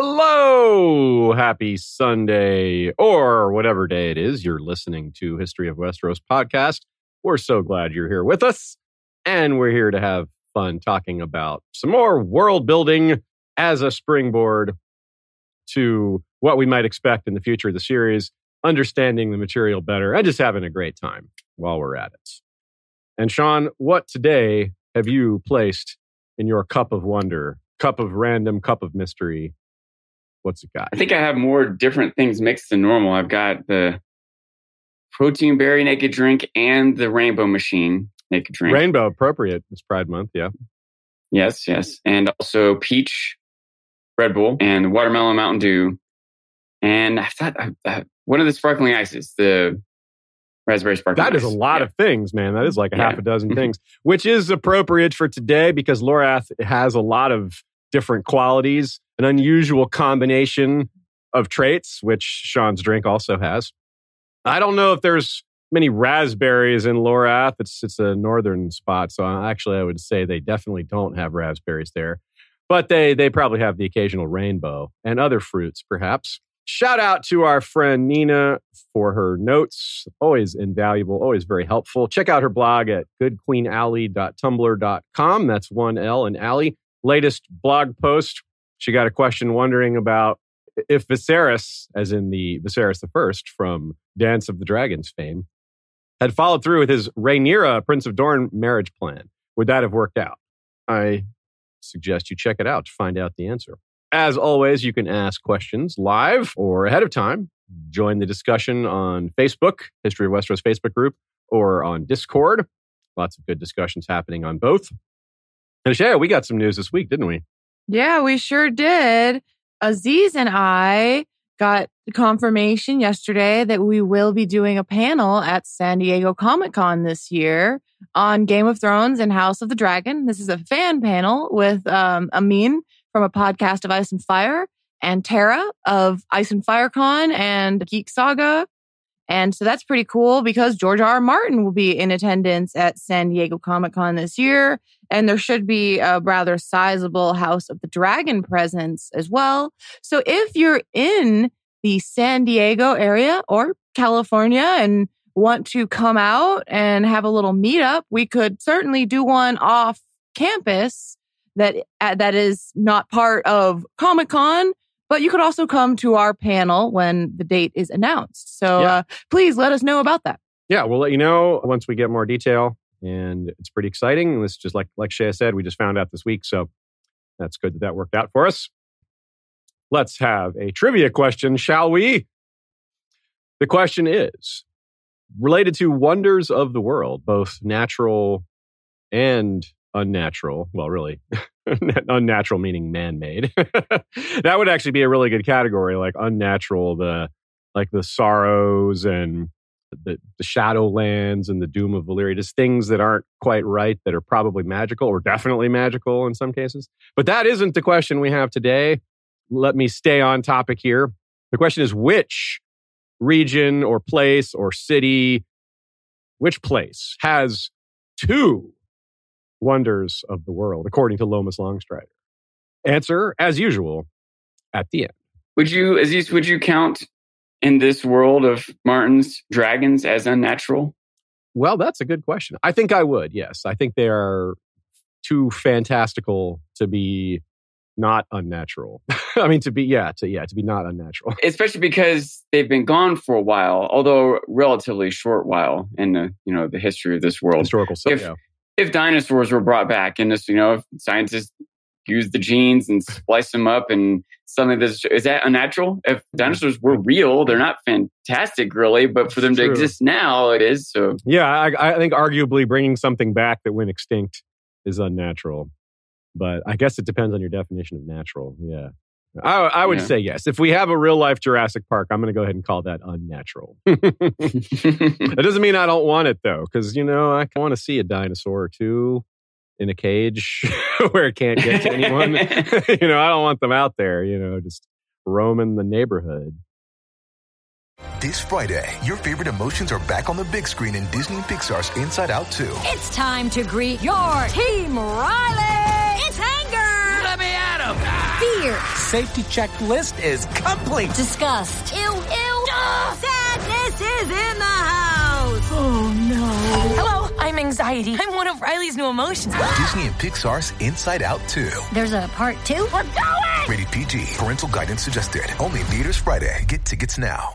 Hello, happy Sunday, or whatever day it is you're listening to History of Westeros podcast. We're so glad you're here with us, and we're here to have fun talking about some more world building as a springboard to what we might expect in the future of the series, understanding the material better, and just having a great time while we're at it. And Sean, what today have you placed in your cup of wonder, cup of random, cup of mystery? What's it got? I think I have more different things mixed than normal. I've got the protein berry naked drink and the rainbow machine naked drink. Rainbow appropriate. It's Pride Month, yeah. Yes, yes. And also peach Red Bull and watermelon Mountain Dew. And I thought I, I, one of the sparkling ices, the raspberry sparkling That is ice. a lot Yeah. of things, man. That is like a Yeah. half a dozen things, which is appropriate for today because Lorath has a lot of different qualities, an unusual combination of traits, which Sean's drink also has. I don't know if there's many raspberries in Lorath. It's it's a northern spot, so actually I would say they definitely don't have raspberries there. But they they probably have the occasional rainbow and other fruits, perhaps. Shout out to our friend Nina for her notes. Always invaluable, always very helpful. Check out her blog at goodqueenalley.tumblr.com. That's one L and alley. Latest blog post. She got a question wondering about if Viserys, as in the Viserys the First from Dance of the Dragons fame, had followed through with his Rhaenyra, Prince of Dorne marriage plan. Would that have worked out? I suggest you check it out to find out the answer. As always, you can ask questions live or ahead of time. Join the discussion on Facebook, History of Westeros Facebook group, or on Discord. Lots of good discussions happening on both. And yeah, we got some news this week, didn't we? Yeah, we sure did. Aziz and I got confirmation yesterday that we will be doing a panel at San Diego Comic Con this year on Game of Thrones and House of the Dragon. This is a fan panel with um, Amin from a podcast of Ice and Fire and Tara of Ice and Fire Con and Geek Saga. And so that's pretty cool because George R. R. Martin will be in attendance at San Diego Comic Con this year. And there should be a rather sizable House of the Dragon presence as well. So if you're in the San Diego area or California and want to come out and have a little meetup, we could certainly do one off campus that uh, that is not part of Comic Con. But you could also come to our panel when the date is announced. So Yeah. uh, please let us know about that. yeah, we'll let you know once we get more detail. And it's pretty exciting. And this just like like Shea said, we just found out this week. So that's good that that worked out for us. Let's have a trivia question, shall we? The question is related to wonders of the world, both natural and unnatural. Well, really, unnatural meaning man-made. that would actually be a really good category, like unnatural, the like the sorrows and the, the Shadowlands and the Doom of Valyria, just things that aren't quite right that are probably magical or definitely magical in some cases. But that isn't the question we have today. Let me stay on topic here. The question is which region or place or city, which place has two wonders of the world, according to Lomas Longstrider? Answer, as usual, at the end. Would you, Aziz, would you count in this world of Martin's dragons as unnatural? Well, that's a good question. I think I would. Yes, I think they are too fantastical to be not unnatural. I mean, to be yeah, to yeah, to be not unnatural. Especially because they've been gone for a while, although relatively short while in the you know the history of this world. Historical. So, If- yeah. If dinosaurs were brought back and this, you know, if scientists use the genes and splice them up and something that's is that unnatural? If hmm. dinosaurs were real, they're not fantastic really, but for them to True. exist now, it is. So Yeah, I, I think arguably bringing something back that went extinct is unnatural. But I guess it depends on your definition of natural. Yeah. I, I would Yeah. say yes. If we have a real life Jurassic Park, I'm going to go ahead and call that unnatural. That doesn't mean I don't want it though, because you know I want to see a dinosaur or two in a cage where it can't get to anyone. you know, I don't want them out there. You know, just roaming the neighborhood. This Friday, your favorite emotions are back on the big screen in Disney and Pixar's Inside Out 2. It's time to greet your Team Riley. Safety checklist is complete. Disgust. Ew, ew. Sadness is in the house. Oh no. Hello, I'm anxiety. I'm one of Riley's new emotions. Disney and Pixar's Inside Out 2. There's a part two? We're going! Rated PG. Parental guidance suggested. Only in theaters Friday. Get tickets now.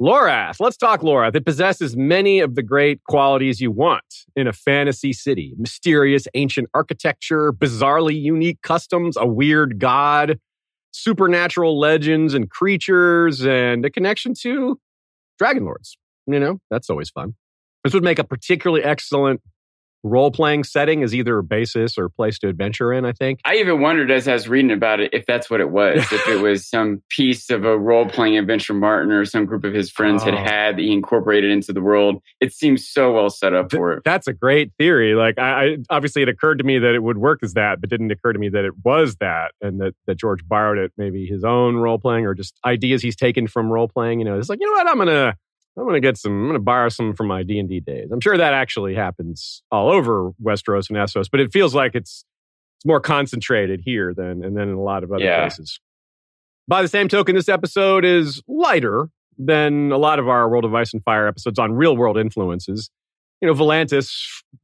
Lorath. Let's talk Lorath. It possesses many of the great qualities you want in a fantasy city mysterious ancient architecture, bizarrely unique customs, a weird god, supernatural legends and creatures, and a connection to dragon lords. You know, that's always fun. This would make a particularly excellent role playing setting is either a basis or place to adventure in, I think. I even wondered as I was reading about it if that's what it was. if it was some piece of a role playing adventure Martin or some group of his friends had Oh. had that he incorporated into the world. It seems so well set up for it. That's a great theory. Like, I, I obviously it occurred to me that it would work as that, but didn't occur to me that it was that, and that that George borrowed it, maybe his own role playing or just ideas he's taken from role playing. You know, it's like you know what, I'm gonna I'm gonna get some, I'm gonna borrow some from my D and D days. I'm sure that actually happens all over Westeros and Essos, but it feels like it's it's more concentrated here than and then in a lot of other Yeah. places. By the same token, this episode is lighter than a lot of our World of Ice and Fire episodes on real world influences. You know, Volantis,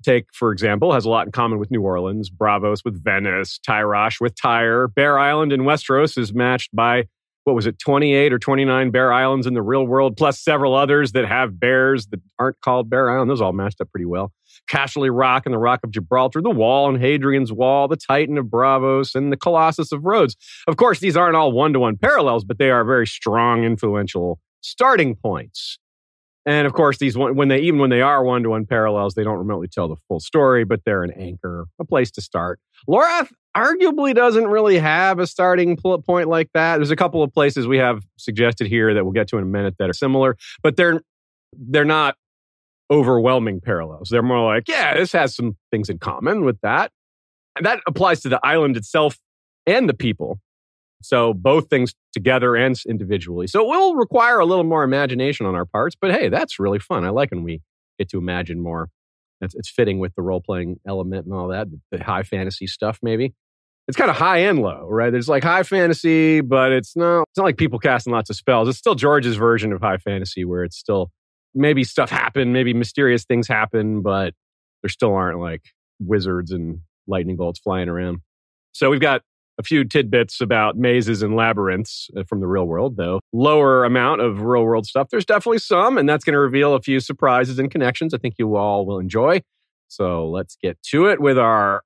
take for example, has a lot in common with New Orleans, Braavos with Venice, Tyrosh with Tyre. Bear Island in Westeros is matched by, what was it, 28 or 29 Bear Islands in the real world, plus several others that have bears that aren't called Bear Island. Those all matched up pretty well. Casterly Rock and the Rock of Gibraltar, the Wall and Hadrian's Wall, the Titan of Braavos, and the Colossus of Rhodes. Of course, these aren't all one to one parallels, but they are very strong, influential starting points. And of course, these when they even when they are one to one parallels, they don't remotely tell the full story, but they're an anchor, a place to start. Lorath arguably doesn't really have a starting point like that. There's a couple of places we have suggested here that we'll get to in a minute that are similar, but they're they're not overwhelming parallels. They're more like, yeah, this has some things in common with that. And that applies to the island itself and the people. So both things together and individually. So it will require a little more imagination on our parts, but hey, that's really fun. I like when we get to imagine more. It's, it's fitting with the role playing element and all that, the high fantasy stuff, maybe. It's kind of high and low, right? There's like high fantasy, but it's not, it's not like people casting lots of spells. It's still George's version of high fantasy where it's still maybe stuff happen, maybe mysterious things happen, but there still aren't like wizards and lightning bolts flying around. So we've got a few tidbits about mazes and labyrinths uh, from the real world, though. Lower amount of real world stuff. There's definitely some, and that's going to reveal a few surprises and connections I think you all will enjoy. So let's get to it with our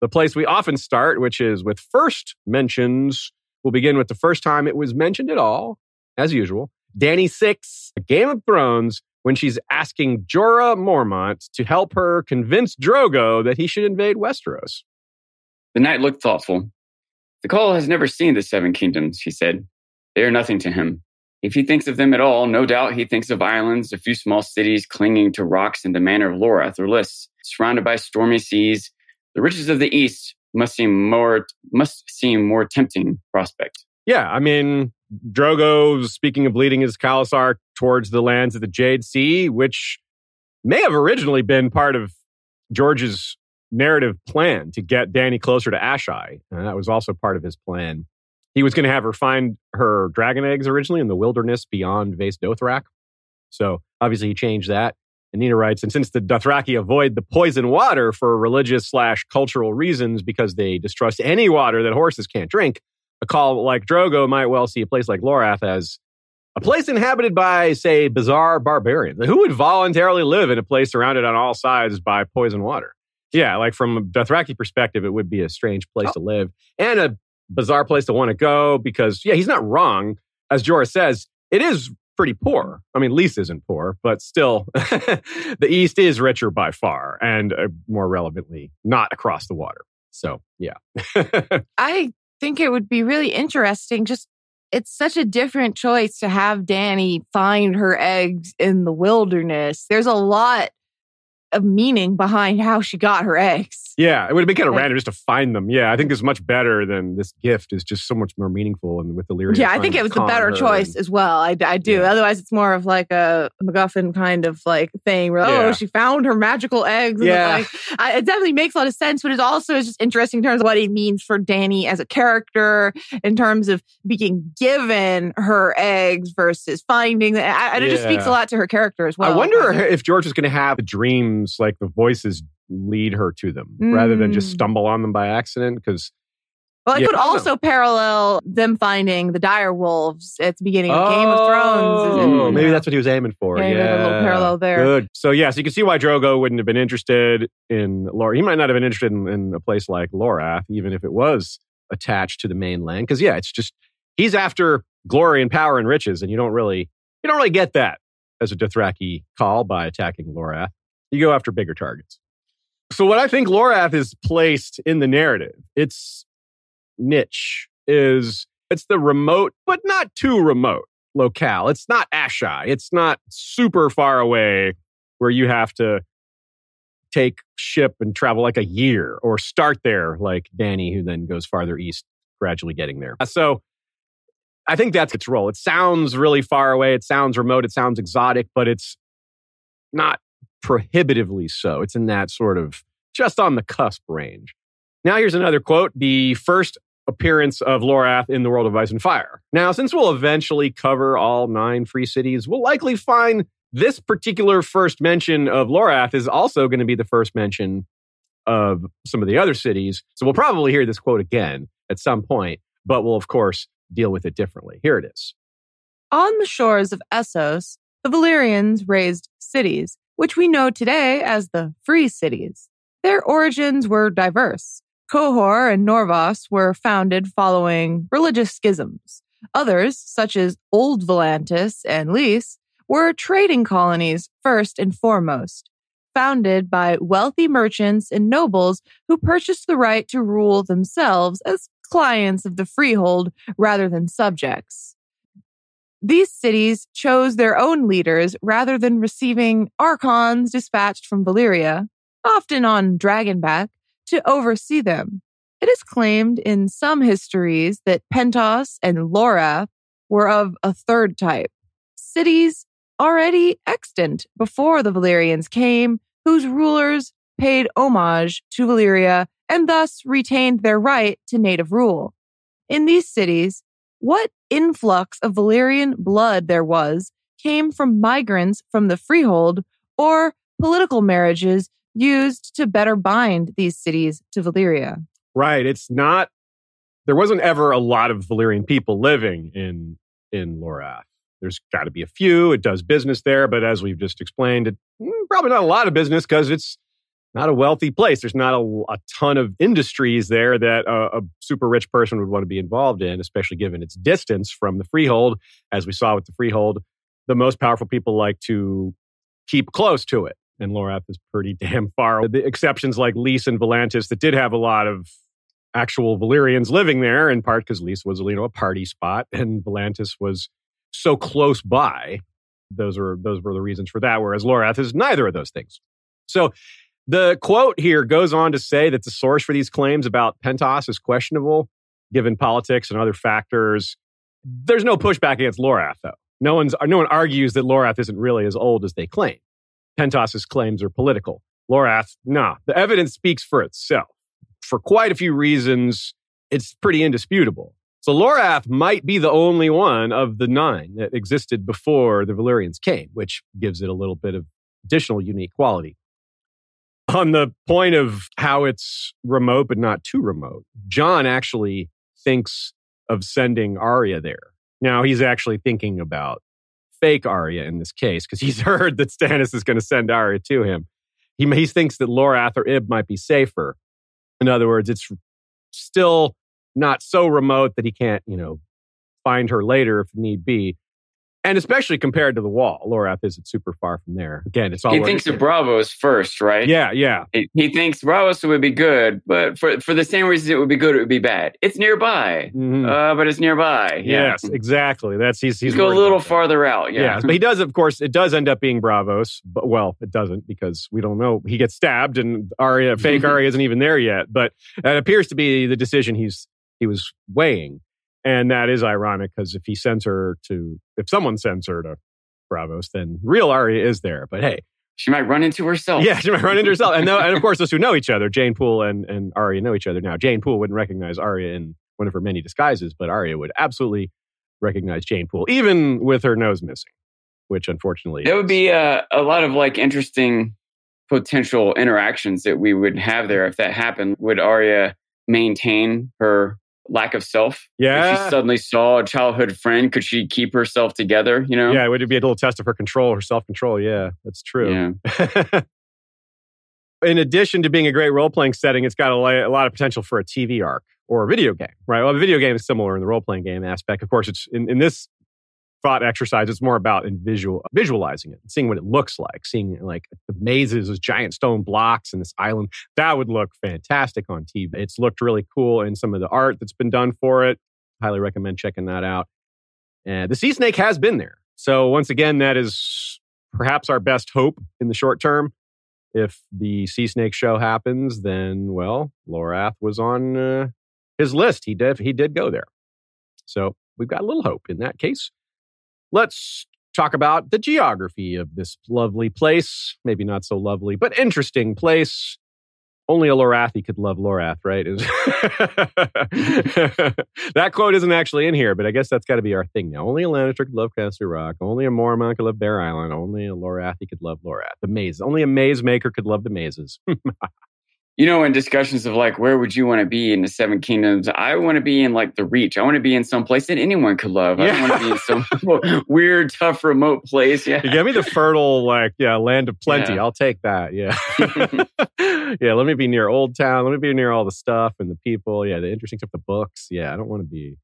the place we often start, which is with first mentions. We'll begin with the first time it was mentioned at all, as usual. Dany Six, Game of Thrones, when she's asking Jorah Mormont to help her convince Drogo that he should invade Westeros. The knight looked thoughtful. The Khal has never seen the Seven Kingdoms, he said. They are nothing to him. If he thinks of them at all, no doubt he thinks of islands, a few small cities clinging to rocks in the manner of Lorath or Lys, surrounded by stormy seas. The riches of the East must seem more must seem more tempting prospect. Yeah, I mean, Drogo, speaking of leading his Khalasar towards the lands of the Jade Sea, which may have originally been part of George's narrative plan to get Dany closer to Asshai. And that was also part of his plan. He was going to have her find her dragon eggs originally in the wilderness beyond Vaes Dothrak. So obviously he changed that. And Nina writes, and since the Dothraki avoid the poison water for religious slash cultural reasons because they distrust any water that horses can't drink, a khal like Drogo might well see a place like Lorath as a place inhabited by, say, bizarre barbarians. Who would voluntarily live in a place surrounded on all sides by poison water? Yeah, like from a Dothraki perspective, it would be a strange place to live and a bizarre place to want to go because, yeah, he's not wrong. As Jorah says, it is pretty poor. I mean, Lys isn't poor, but still, the East is richer by far and uh, more relevantly, not across the water. So yeah. I think it would be really interesting. Just it's such a different choice to have Dany find her eggs in the wilderness. There's a lot of meaning behind how she got her eggs. Yeah, it would have been kind of Like- random just to find them. Yeah, I think it's much better than this gift is just so much more meaningful and with the lyrics. Yeah, I think it was the better choice as well. I, I do. Yeah. Otherwise, it's more of like a MacGuffin kind of like thing where, oh, Yeah. oh, she found her magical eggs. And Yeah. Like, I, it definitely makes a lot of sense, but it's also just interesting in terms of what it means for Dany as a character, in terms of being given her eggs versus finding. I- And it just speaks a lot to her character as well. I wonder if George is going to have the dreams, like the voices lead her to them rather than just Mm. stumble on them by accident. Because Well, it Yeah, could I know. also parallel them finding the dire wolves at the beginning of Game of Thrones. Oh, and- maybe that's what he was aiming for. Yeah, Yeah, a little parallel there. Good. So yeah, so you can see why Drogo wouldn't have been interested in Laura. He might not have been interested in, in a place like Lorath, even if it was attached to the mainland. Because yeah, it's just he's after glory and power and riches, and you don't really you don't really get that as a Dothraki khal by attacking Lorath. You go after bigger targets. So what I think Lorath is placed in the narrative, its niche is it's the remote, but not too remote locale. It's not Asshai. It's not super far away where you have to take ship and travel like a year or start there like Dany, who then goes farther east, gradually getting there. So I think that's its role. It sounds really far away. It sounds remote. It sounds exotic, but it's not prohibitively so. It's in that sort of just on the cusp range. Now, here's another quote. The first appearance of Lorath in the world of Ice and Fire. Now, since we'll eventually cover all nine free cities, we'll likely find this particular first mention of Lorath is also going to be the first mention of some of the other cities. So we'll probably hear this quote again at some point, but we'll, of course, deal with it differently. Here it is. On the shores of Essos, the Valyrians raised cities, which we know today as the Free Cities. Their origins were diverse. Qohor and Norvos were founded following religious schisms. Others, such as Old Volantis and Lys, were trading colonies first and foremost, founded by wealthy merchants and nobles who purchased the right to rule themselves as clients of the freehold rather than subjects. These cities chose their own leaders rather than receiving archons dispatched from Valyria, often on Dragonback, to oversee them. It is claimed in some histories that Pentos and Lorath were of a third type, cities already extant before the Valyrians came, whose rulers paid homage to Valyria and thus retained their right to native rule. In these cities, what influx of Valyrian blood there was came from migrants from the freehold or political marriages used to better bind these cities to Valyria. Right. It's not, there wasn't ever a lot of Valyrian people living in, in Lorath. There's got to be a few. It does business there, but as we've just explained, it, mm, probably not a lot of business because it's not a wealthy place. There's not a, a ton of industries there that a, a super rich person would want to be involved in, especially given its distance from the freehold. As we saw with the freehold, the most powerful people like to keep close to it. And Lorath is pretty damn far. The exceptions like Lys and Volantis that did have a lot of actual Valyrians living there, in part because Lys was you know a party spot and Volantis was so close by. Those are those were the reasons for that. Whereas Lorath is neither of those things. So the quote here goes on to say that the source for these claims about Pentos is questionable, given politics and other factors. There's no pushback against Lorath, though. No one's no one argues that Lorath isn't really as old as they claim. Pentos's claims are political. Lorath, nah. The evidence speaks for itself. For quite a few reasons, it's pretty indisputable. So Lorath might be the only one of the nine that existed before the Valyrians came, which gives it a little bit of additional unique quality. On the point of how it's remote but not too remote, Jon actually thinks of sending Arya there. Now he's actually thinking about fake Arya in this case because he's heard that Stannis is going to send Arya to him. He, he thinks that Lorath or Ib might be safer. In other words, it's still not so remote that he can't, you know, find her later if need be. And especially compared to the wall, Lorath isn't super far from there. Again, it's all he thinks of Braavos first, right? Yeah, yeah. He, he, thinks Braavos would be good, but for for the same reasons it would be good, it would be bad. It's nearby, mm-hmm. uh, but it's nearby. Yeah. Yes, exactly. That's he's he's go a little farther out. Yeah. yeah, but he does, of course. It does end up being Braavos, but well, it doesn't because we don't know. He gets stabbed, and Arya, fake Arya, isn't even there yet. But it appears to be the decision he's he was weighing. And that is ironic because if he sends her to, if someone sends her to Braavos, then real Arya is there. But hey, she might run into herself. Yeah, she might run into herself. And, and of course, those who know each other, Jeyne Poole and, and Arya know each other now. Jeyne Poole wouldn't recognize Arya in one of her many disguises, but Arya would absolutely recognize Jeyne Poole, even with her nose missing, which unfortunately. There would be a, a lot of like interesting potential interactions that we would have there if that happened. Would Arya maintain her lack of self. Yeah. If she suddenly saw a childhood friend, could she keep herself together? You know? Yeah, it would be a little test of her control, her self control. Yeah, that's true. Yeah. In addition to being a great role playing setting, it's got a, a, lot of potential for a TV arc or a video game, right? Well, a video game is similar in the role playing game aspect. Of course, it's in, in this thought exercise. It's more about in visual visualizing it, seeing what it looks like, seeing like the mazes, those giant stone blocks, and this island. That would look fantastic on TV. It's looked really cool in some of the art that's been done for it. Highly recommend checking that out. And the sea snake has been there. So once again, that is perhaps our best hope in the short term. If the sea snake show happens, then well, Lorath was on uh, his list. He did he did go there. So we've got a little hope in that case. Let's talk about the geography of this lovely place. Maybe not so lovely, but interesting place. Only a Lorathi could love Lorath, right? that quote isn't actually in here, but I guess that's got to be our thing now. Only a Lannister could love Casterly Rock. Only a Mormont could love Bear Island. Only a Lorathi could love Lorath. The maze. Only a maze maker could love the mazes. you know, in discussions of like, where would you want to be in the Seven Kingdoms? I want to be in like the Reach. I want to be in some place that anyone could love. Yeah. I don't want to be in some weird, tough, remote place. Yeah. You give me the fertile, like, yeah, land of plenty. Yeah. I'll take that. Yeah. yeah. Let me be near Old Town. Let me be near all the stuff and the people. Yeah. The interesting stuff, the books. Yeah. I don't want to be,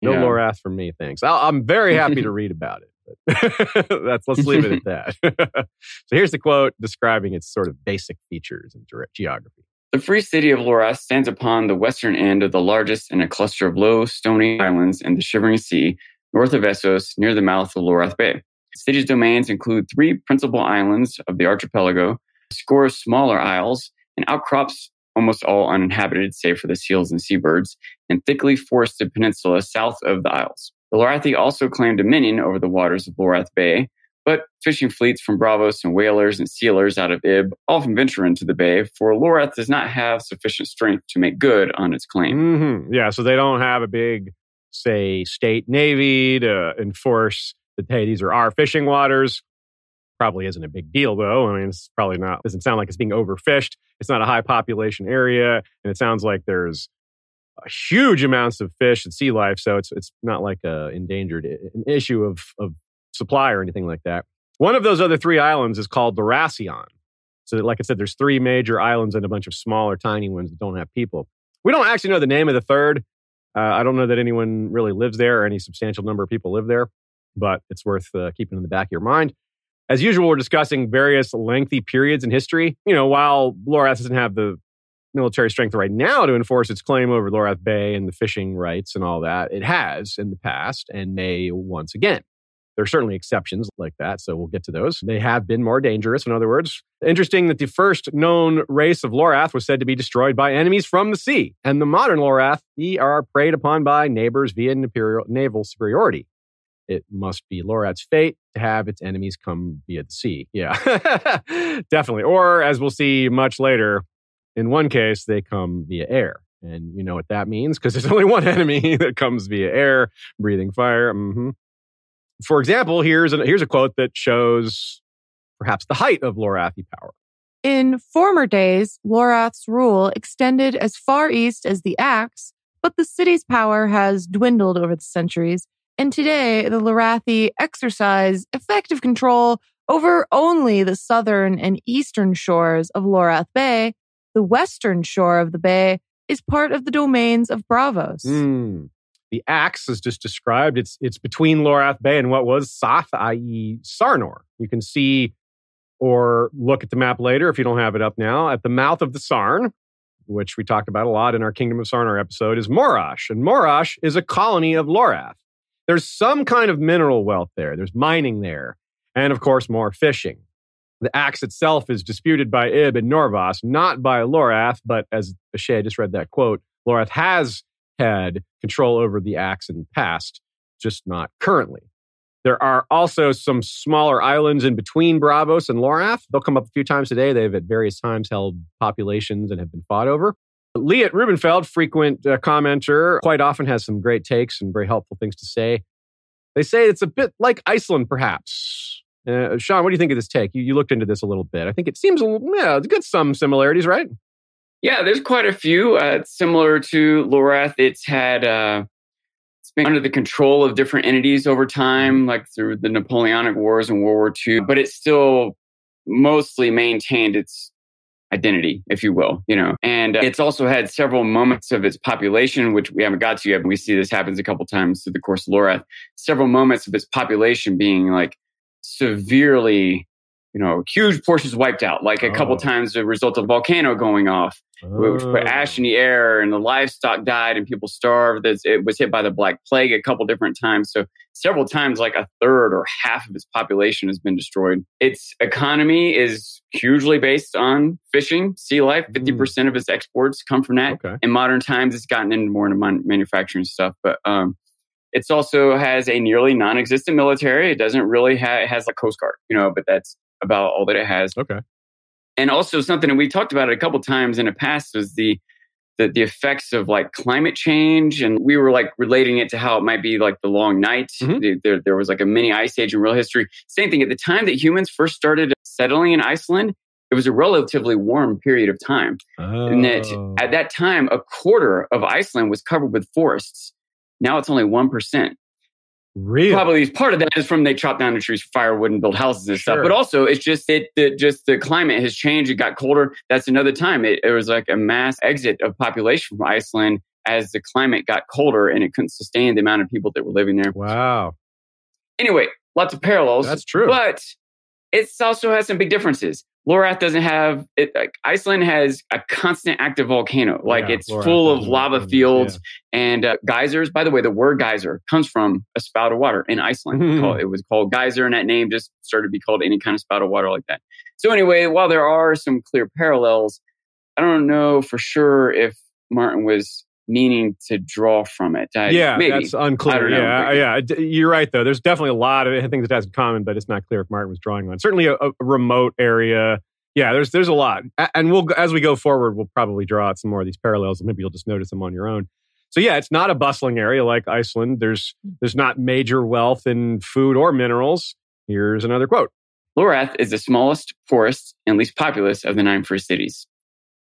no yeah. Lorath for me. Thanks. i am very happy to read about it. But that's let's leave it at that. so here's the quote describing its sort of basic features and geography. The free city of Lorath stands upon the western end of the largest in a cluster of low, stony islands in the Shivering Sea, north of Essos, near the mouth of Lorath Bay. The city's domains include three principal islands of the archipelago, a score of smaller isles, and outcrops almost all uninhabited save for the seals and seabirds, and thickly forested peninsula south of the isles. The Lorathi also claim dominion over the waters of Lorath Bay, but fishing fleets from Braavos and whalers and sealers out of Ib often venture into the bay, for Lorath does not have sufficient strength to make good on its claim. Mm-hmm. Yeah, so they don't have a big, say, state navy to enforce that, hey, these are our fishing waters. Probably isn't a big deal, though. I mean, it's probably not, doesn't sound like it's being overfished. It's not a high population area, and it sounds like there's huge amounts of fish and sea life, so it's it's not like a endangered an issue of of supply or anything like that. One of those other three islands is called Dyrrasion. So, like I said, there's three major islands and a bunch of smaller, tiny ones that don't have people. We don't actually know the name of the third. Uh, I don't know that anyone really lives there or any substantial number of people live there, but it's worth uh, keeping in the back of your mind. As usual, we're discussing various lengthy periods in history. You know, while Lorath doesn't have the military strength right now to enforce its claim over Lorath Bay and the fishing rights and all that, it has in the past and may once again. There are certainly exceptions like that, so we'll get to those. They have been more dangerous, in other words. Interesting that the first known race of Lorath was said to be destroyed by enemies from the sea, and the modern Lorath are preyed upon by neighbors via naval superiority. It must be Lorath's fate to have its enemies come via the sea. Yeah, definitely. Or, as we'll see much later, in one case, they come via air. And you know what that means? Because there's only one enemy that comes via air, breathing fire. Mm-hmm for example, here's a, here's a quote that shows perhaps the height of Lorathi power. In former days, Lorath's rule extended as far east as the Axe, but the city's power has dwindled over the centuries, and today the Lorathi exercise effective control over only the southern and eastern shores of Lorath Bay. The western shore of the bay is part of the domains of Braavos. Mm. The axe is just described. It's it's between Lorath Bay and what was Soth, i.e., Sarnor. You can see or look at the map later if you don't have it up now. At the mouth of the Sarn, which we talked about a lot in our Kingdom of Sarnor episode, is Morosh. And Morosh is a colony of Lorath. There's some kind of mineral wealth there. There's mining there. And of course, more fishing. The axe itself is disputed by Ib and Norvos, not by Lorath, but as Ashay just read that quote, Lorath has had control over the axe in the past, just not currently. There are also some smaller islands in between Braavos and Lorath. They'll come up a few times today. They've at various times held populations and have been fought over. Liet Rubenfeld, frequent uh, commenter, quite often has some great takes and very helpful things to say. They say it's a bit like Iceland, perhaps. Uh, Sean, what do you think of this take? You, you looked into this a little bit. I think it seems yeah, it's got some similarities, right? Yeah, there's quite a few. Uh, similar to Lorath, it's had uh, it's been under the control of different entities over time, like through the Napoleonic Wars and World War II, but it's still mostly maintained its identity, if you will, you know. And uh, it's also had several moments of its population, which we haven't got to yet. But we see this happens a couple times through the course of Lorath. Several moments of its population being like severely you know, huge portions wiped out, like a oh. couple times as a result of volcano going off, oh. which put ash in the air and the livestock died and people starved. It was hit by the Black Plague a couple different times. So several times, like a third or half of its population has been destroyed. Its economy is hugely based on fishing, sea life. 50% mm. of its exports come from that. Okay. In modern times, it's gotten into more into manufacturing stuff, but, um, it's also has a nearly non-existent military. It doesn't really have, it has a coast guard, you know, but that's about all that it has. Okay. And also something that we talked about it a couple times in the past was the, the the effects of like climate change, and we were like relating it to how it might be like the long night. Mm-hmm. There, there was like a mini ice age in real history. Same thing at the time that humans first started settling in Iceland. It was a relatively warm period of time, oh. and that oh. at that time a quarter of Iceland was covered with forests. Now it's only one percent. Really? Probably part of that is from they chop down the trees for firewood and build houses and sure. stuff. But also, it's just it, it, just the climate has changed. It got colder. That's another time. It, it was like a mass exit of population from Iceland as the climate got colder and it couldn't sustain the amount of people that were living there. Wow. Anyway, lots of parallels. That's true. But it also has some big differences. Lorath doesn't have it. Like Iceland has a constant active volcano. Like yeah, it's Lorath full of lava fields yeah. and uh, geysers. By the way, the word geyser comes from a spout of water in Iceland. it was called geyser, and that name just started to be called any kind of spout of water like that. So anyway, while there are some clear parallels, I don't know for sure if Martin was meaning to draw from it. I, yeah, maybe. that's unclear. Yeah, yeah, you're right though. There's definitely a lot of things that has in common, but it's not clear if Martin was drawing on. Certainly a, a remote area. Yeah, there's there's a lot, and we'll as we go forward, we'll probably draw out some more of these parallels, and maybe you'll just notice them on your own. So yeah, it's not a bustling area like Iceland. There's there's not major wealth in food or minerals. Here's another quote. Lorath is the smallest, poorest, and least populous of the nine first cities.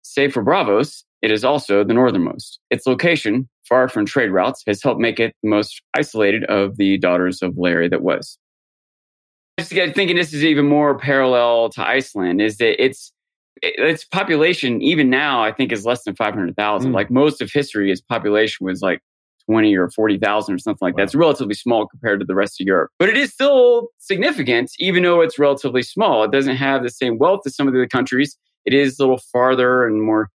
Save for Braavos, it is also the northernmost. Its location, far from trade routes, has helped make it the most isolated of the daughters of Larry that was. Just get thinking this is even more parallel to Iceland, is that its its population, even now, I think is less than 500,000. Mm. Like most of history, its population was like 20 or 40,000 or something like wow. that. It's relatively small compared to the rest of Europe. But it is still significant, even though it's relatively small. It doesn't have the same wealth as some of the countries. It is a little farther and more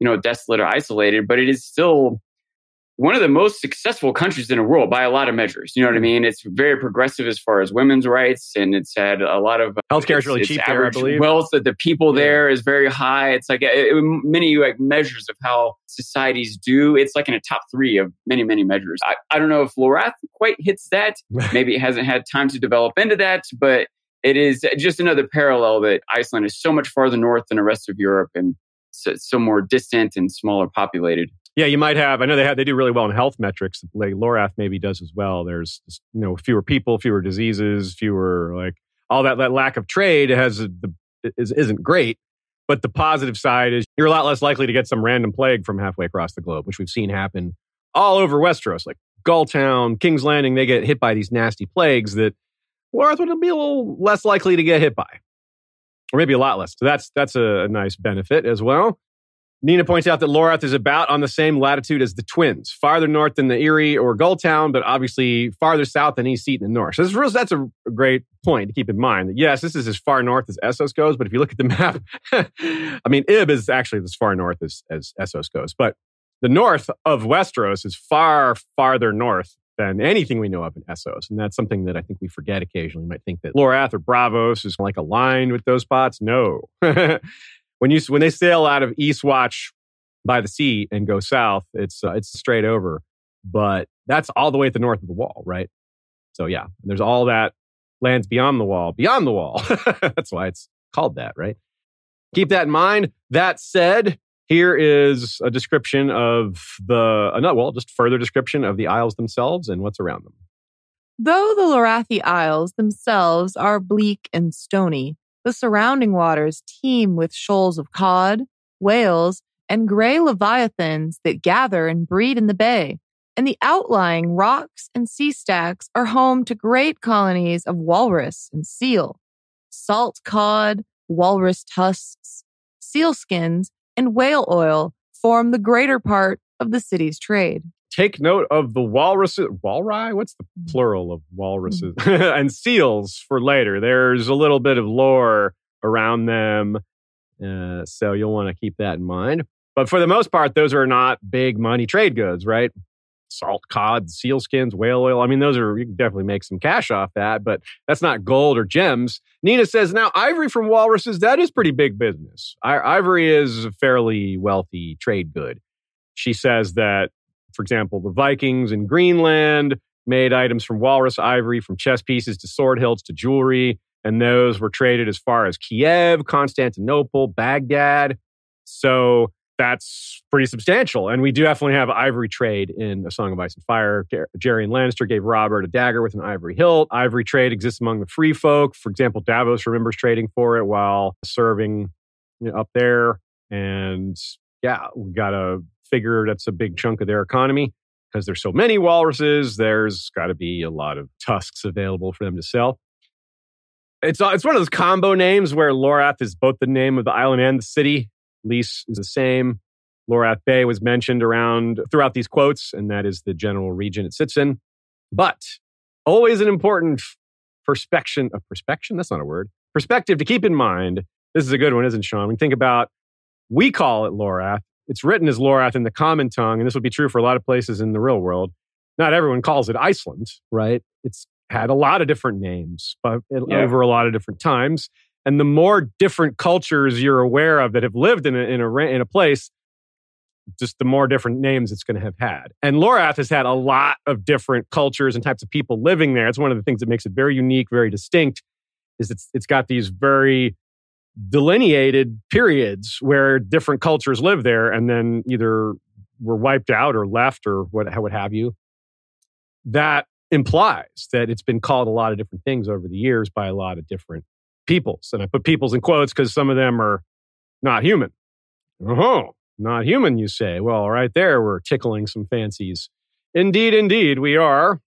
you know, desolate or isolated, but it is still one of the most successful countries in the world by a lot of measures. You know what I mean? It's very progressive as far as women's rights, and it's had a lot of uh, healthcare is really cheap there, I believe. Wealth that the people yeah. there is very high. It's like it, it, many like measures of how societies do. It's like in a top three of many many measures. I, I don't know if Lorath quite hits that. Maybe it hasn't had time to develop into that, but it is uh, just another parallel that Iceland is so much farther north than the rest of Europe, and so, so more distant and smaller populated. Yeah, you might have. I know they have. They do really well in health metrics. Like Lorath maybe does as well. There's you know fewer people, fewer diseases, fewer like all that. That lack of trade has the is, isn't great. But the positive side is you're a lot less likely to get some random plague from halfway across the globe, which we've seen happen all over Westeros. Like Gulltown, King's Landing, they get hit by these nasty plagues that Lorath would be a little less likely to get hit by or maybe a lot less. So that's that's a, nice benefit as well. Nina points out that Lorath is about on the same latitude as the Twins, farther north than the Eyrie or Gulltown, but obviously farther south than East Seton and North. So that's a great point to keep in mind. That yes, this is as far north as Essos goes, but if you look at the map, I mean, Ib is actually as far north as, as Essos goes. But the north of Westeros is far farther north than anything we know of in Essos. And that's something that I think we forget occasionally. You might think that Lorath or Braavos is like aligned with those spots. No. when you when they sail out of Eastwatch by the sea and go south, it's uh, it's straight over. But that's all the way at the north of the wall, right? So yeah, there's all that lands beyond the wall, beyond the wall. that's why it's called that, right? Keep that in mind. That said, here is a description of the, uh, well, just further description of the isles themselves and what's around them. Though the Lorathi Isles themselves are bleak and stony, the surrounding waters teem with shoals of cod, whales, and gray leviathans that gather and breed in the bay. And the outlying rocks and sea stacks are home to great colonies of walrus and seal, salt cod, walrus tusks, seal skins, and whale oil form the greater part of the city's trade take note of the walruses. Walry? What's the mm. plural of walruses? Mm. and seals for later. There's a little bit of lore around them. Uh, so you'll want to keep that in mind. But for the most part, those are not big money trade goods, right? Salt cod, seal skins, whale oil. I mean, those are, you can definitely make some cash off that, but that's not gold or gems. Nina says, now, ivory from walruses, that is pretty big business. I- ivory is a fairly wealthy trade good. She says that for example, the Vikings in Greenland made items from walrus ivory, from chess pieces to sword hilts to jewelry, and those were traded as far as Kiev, Constantinople, Baghdad. So that's pretty substantial. And we do definitely have ivory trade in A Song of Ice and Fire. Gerion Lannister gave Robert a dagger with an ivory hilt. Ivory trade exists among the free folk. For example, Davos remembers trading for it while serving up there. And yeah, we got a figure that's a big chunk of their economy because there's so many walruses. There's got to be a lot of tusks available for them to sell. It's uh, it's one of those combo names where Lorath is both the name of the island and the city. Lys is the same. Lorath Bay was mentioned around throughout these quotes, and that is the general region it sits in. But always an important perspection of perspection. That's not a word. Perspective to keep in mind. This is a good one, isn't Sean? We think about we call it Lorath it's written as Lorath in the common tongue, and this would be true for a lot of places in the real world. Not everyone calls it Iceland, right? It's had a lot of different names but uh, yeah. over a lot of different times. And the more different cultures you're aware of that have lived in a, in a, in a place, just the more different names it's going to have had. And Lorath has had a lot of different cultures and types of people living there. It's one of the things that makes it very unique, very distinct, is it's, it's got these very delineated periods where different cultures live there and then either were wiped out or left or what, what have you. That implies that it's been called a lot of different things over the years by a lot of different peoples. And I put peoples in quotes because some of them are not human. Oh, not human, you say. Well, right there, we're tickling some fancies. Indeed, indeed, we are.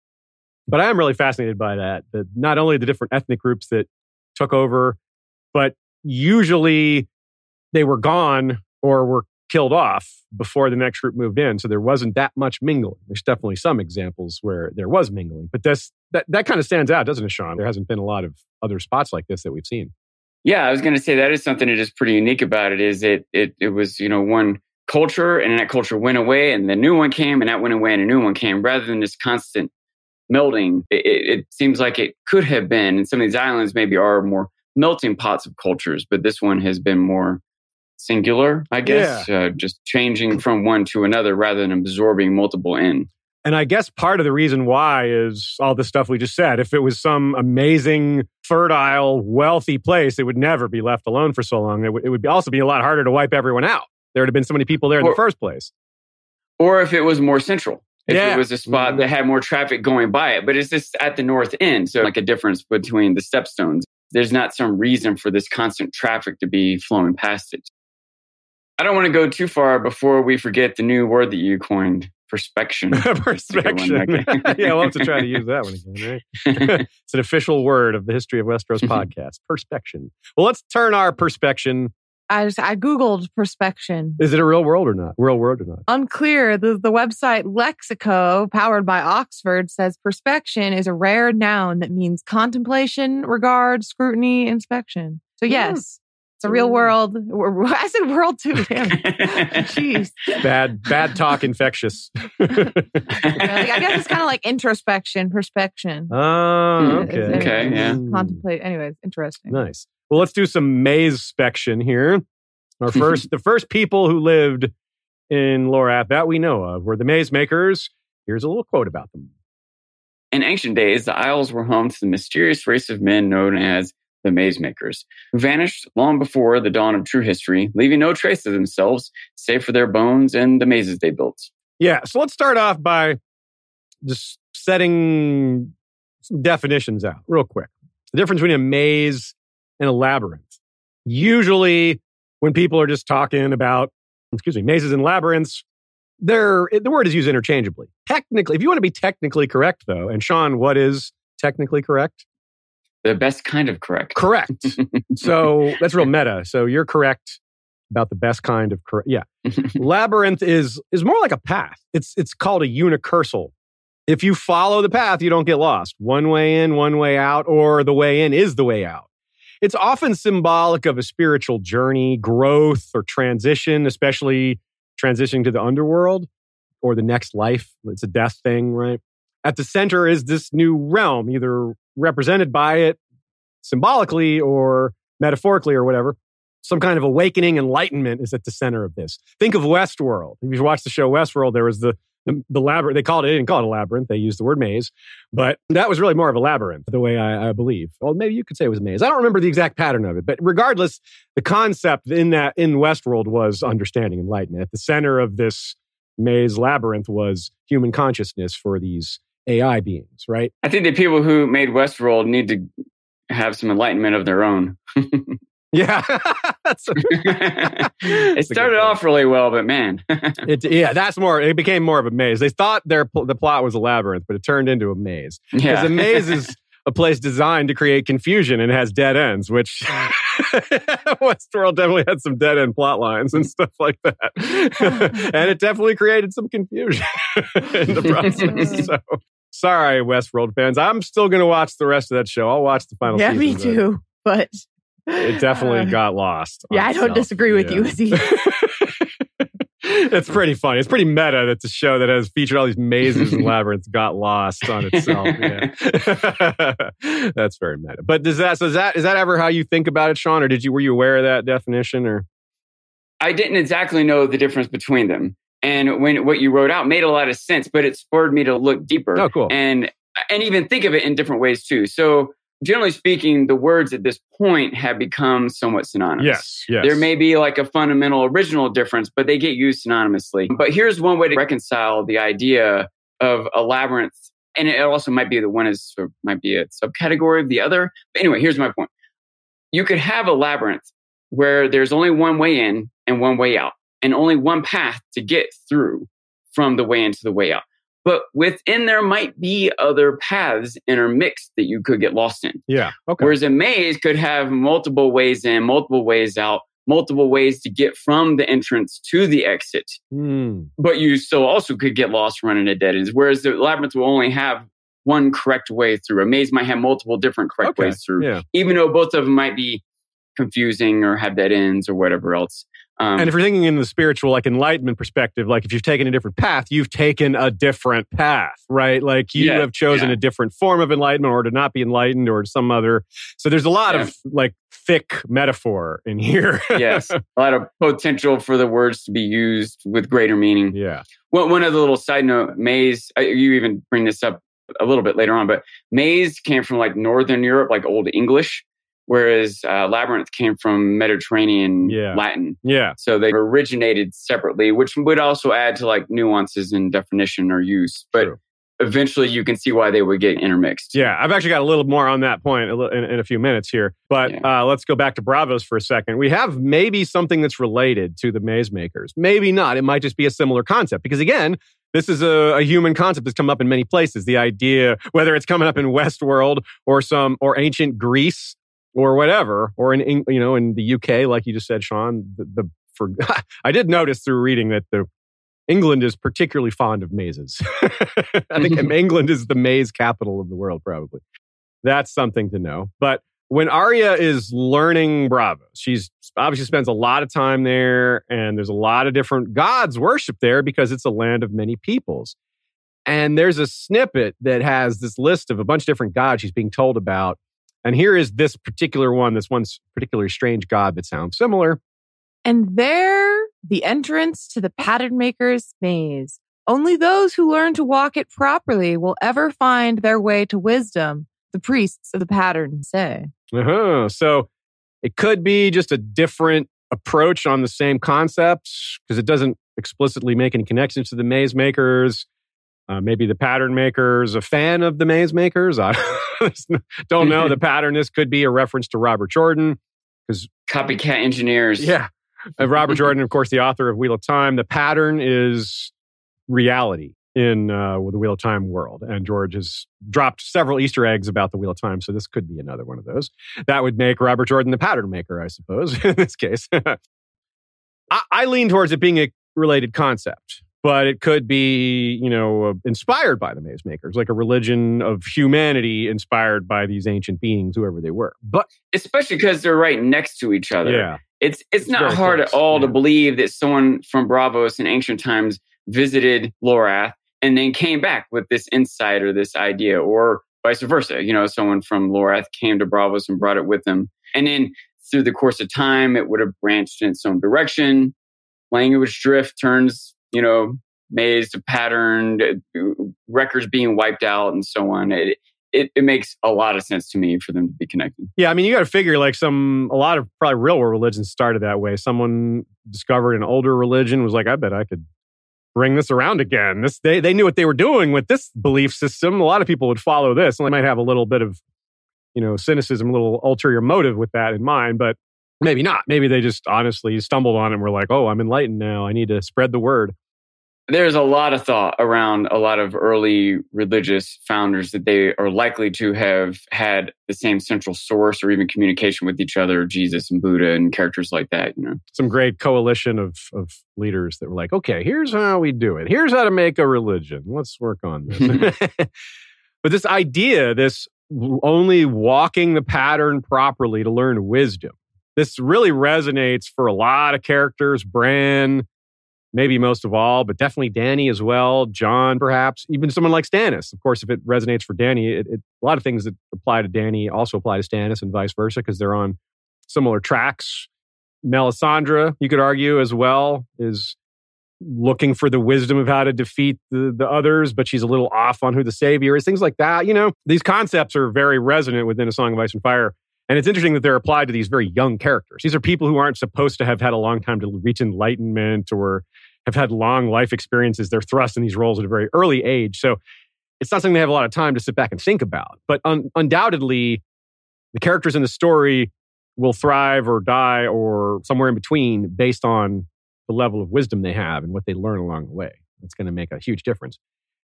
But I am really fascinated by that. That not only the different ethnic groups that took over, but usually they were gone or were killed off before the next group moved in. So there wasn't that much mingling. There's definitely some examples where there was mingling, but this, that, that kind of stands out, doesn't it, Sean? There hasn't been a lot of other spots like this that we've seen. Yeah, I was going to say that is something that is pretty unique about it. Is it it it was you know one culture and that culture went away and the new one came and that went away and a new one came rather than this constant melding. It, it, it seems like it could have been, and some of these islands maybe are more melting pots of cultures, but this one has been more singular, I guess, yeah. uh, just changing from one to another rather than absorbing multiple in. And I guess part of the reason why is all the stuff we just said. If it was some amazing, fertile, wealthy place, it would never be left alone for so long. It, w- it would also be a lot harder to wipe everyone out. There would have been so many people there in or, the first place. Or if it was more central. If yeah. it was a spot mm-hmm. that had more traffic going by it, but it's just at the north end. So, like a difference between the stepstones there's not some reason for this constant traffic to be flowing past it. I don't want to go too far before we forget the new word that you coined, perspection. perspection. yeah, we'll have to try to use that one again, right? it's an official word of the History of Westeros podcast, perspection. Well, let's turn our perspection I just I googled perspection. Is it a real world or not? Real world or not? Unclear. The the website Lexico, powered by Oxford, says perspection is a rare noun that means contemplation, regard, scrutiny, inspection. So hmm. yes, it's a real mm. world. I said world too. Damn. Jeez. Bad bad talk infectious. Like, I guess it's kind of like introspection, perspection. Oh, It's- okay. it's- Okay, it's yeah. Mm. Contemplate. Anyways, interesting. Nice. Well, let's do some maze spection here. Our first, the first people who lived in Lorath that we know of were the maze makers. Here's a little quote about them. In ancient days, the Isles were home to the mysterious race of men known as the Maze Makers, who vanished long before the dawn of true history, leaving no trace of themselves save for their bones and the mazes they built. Yeah. So let's start off by just setting some definitions out real quick. The difference between a maze and a labyrinth. Usually, when people are just talking about, excuse me, mazes and labyrinths, they're, the word is used interchangeably. Technically, if you want to be technically correct, though, and Sean, what is technically correct? The best kind of correct. Correct. so that's real meta. So you're correct about the best kind of correct. Yeah. Labyrinth is is more like a path. It's it's called a unicursal. If you follow the path, you don't get lost. One way in, one way out, or the way in is the way out. It's often symbolic of a spiritual journey, growth, or transition, especially transitioning to the underworld or the next life. It's a death thing, right? At the center is this new realm, either represented by it symbolically or metaphorically or whatever. Some kind of awakening, enlightenment is at the center of this. Think of Westworld. If you watch the show Westworld, there was the the, the labyrinth. They called it. They didn't call it a labyrinth. They used the word maze, but that was really more of a labyrinth, the way I, I believe. Well, maybe you could say it was a maze. I don't remember the exact pattern of it, but regardless, the concept in that in Westworld was understanding enlightenment. At the center of this maze labyrinth was human consciousness for these AI beings, right? I think the people who made Westworld need to have some enlightenment of their own. Yeah, it started off really well, but man, it, yeah, that's more. It became more of a maze. They thought their the plot was a labyrinth, but it turned into a maze. Because yeah, a maze is a place designed to create confusion and has dead ends, which Westworld definitely had some dead end plot lines and stuff like that, and it definitely created some confusion in the process. so. Sorry, Westworld fans. I'm still going to watch the rest of that show. I'll watch the final Yeah, season. me but too. But It definitely Uh, got lost. on Yeah, I don't itself. disagree with you, Yeah. Izzy. it's pretty funny. It's pretty meta that the show that has featured all these mazes and labyrinths got lost on itself. Yeah. That's very meta. But does that so is that is that ever how you think about it, Sean? Or did you were you aware of that definition or I didn't exactly know the difference between them. And when what you wrote out made a lot of sense, but it spurred me to look deeper. Oh, cool. And and even think of it in different ways too. So generally speaking, the words at this point have become somewhat synonymous. Yes, yes. There may be like a fundamental original difference, but they get used synonymously. But here's one way to reconcile the idea of a labyrinth. And it also might be the one is sort of, might be a subcategory of the other. But anyway, here's my point. You could have a labyrinth where there's only one way in and one way out, and only one path to get through from the way in to the way out. But within there might be other paths intermixed that you could get lost in. Yeah. Okay. Whereas a maze could have multiple ways in, multiple ways out, multiple ways to get from the entrance to the exit. Hmm. But you still also could get lost running a dead ends. Whereas the labyrinth will only have one correct way through. A maze might have multiple different correct Okay. ways through, Yeah. even though both of them might be confusing or have dead ends or whatever else. Um, And if you're thinking in the spiritual, like enlightenment perspective, like if you've taken a different path, you've taken a different path, right? Like you Yeah, have chosen yeah. a different form of enlightenment or to not be enlightened or some other. So there's a lot Yeah. of like thick metaphor in here. yes, a lot of potential for the words to be used with greater meaning. yeah. One, one other little side note, maze, you even bring this up a little bit later on, but maze came from like Northern Europe, like Old English, whereas uh, labyrinth came from Mediterranean Yeah. Latin. Yeah. So they originated separately, which would also add to like nuances in definition or use. But True. eventually you can see why they would get intermixed. Yeah, I've actually got a little more on that point in, in a few minutes here. But Yeah. uh, let's go back to Braavos for a second. We have maybe something that's related to the maze makers. Maybe not. It might just be a similar concept. Because again, this is a, a human concept that's come up in many places. The idea, whether it's coming up in Westworld or some or ancient Greece, or whatever, or in you know in the UK, like you just said, Sean. The, the for I did notice through reading that the England is particularly fond of mazes. I think mm-hmm. England is the maze capital of the world, probably. That's something to know. But when Arya is learning Bravo, she's obviously spends a lot of time there, and there's a lot of different gods worship there because it's a land of many peoples. And there's a snippet that has this list of a bunch of different gods she's being told about. And here is this particular one, this one particularly strange god that sounds similar. And there, the entrance to the pattern maker's maze. Only those who learn to walk it properly will ever find their way to wisdom, the priests of the pattern say. Uh-huh. So it could be just a different approach on the same concepts because it doesn't explicitly make any connections to the maze makers. Uh, maybe the pattern makers a fan of the maze makers. I don't know. the pattern this could be a reference to Robert Jordan because copycat engineers. Yeah, uh, Robert Jordan, of course, the author of Wheel of Time. The pattern is reality in uh, the Wheel of Time world, and George has dropped several Easter eggs about the Wheel of Time. So this could be another one of those. That would make Robert Jordan the pattern maker, I suppose. in this case, I, I lean towards it being a related concept but it could be, you know, uh, inspired by the maze makers, like a religion of humanity inspired by these ancient beings, whoever they were. But especially because they're right next to each other. Yeah. It's it's, it's not hard close. at all yeah. to believe that someone from Braavos in ancient times visited Lorath and then came back with this insight or this idea, or vice versa. You know, someone from Lorath came to Braavos and brought it with them. And then through the course of time, it would have branched in its own direction. Language drift turns you know, mazed, patterned, records being wiped out, and so on. It, it, it makes a lot of sense to me for them to be connected. Yeah, I mean, you got to figure like some a lot of probably real world religions started that way. Someone discovered an older religion was like, I bet I could bring this around again. This they they knew what they were doing with this belief system. A lot of people would follow this, and they might have a little bit of you know cynicism, a little ulterior motive with that in mind, but maybe not. Maybe they just honestly stumbled on it and were like, oh, I'm enlightened now. I need to spread the word there's a lot of thought around a lot of early religious founders that they are likely to have had the same central source or even communication with each other, Jesus and Buddha and characters like that, you know. Some great coalition of of leaders that were like, okay, here's how we do it. Here's how to make a religion. Let's work on this. but this idea, this only walking the pattern properly to learn wisdom, this really resonates for a lot of characters. Bran, maybe most of all, but definitely Dany as well, Jon perhaps, even someone like Stannis. Of course, if it resonates for Dany, it, it, a lot of things that apply to Dany also apply to Stannis and vice versa because they're on similar tracks. Melisandre, you could argue as well, is looking for the wisdom of how to defeat the, the others, but she's a little off on who the savior is, things like that. You know, these concepts are very resonant within A Song of Ice and Fire. And it's interesting that they're applied to these very young characters. These are people who aren't supposed to have had a long time to reach enlightenment or have had long life experiences. They're thrust in these roles at a very early age. So it's not something they have a lot of time to sit back and think about. But un- undoubtedly, the characters in the story will thrive or die or somewhere in between based on the level of wisdom they have and what they learn along the way. It's going to make a huge difference.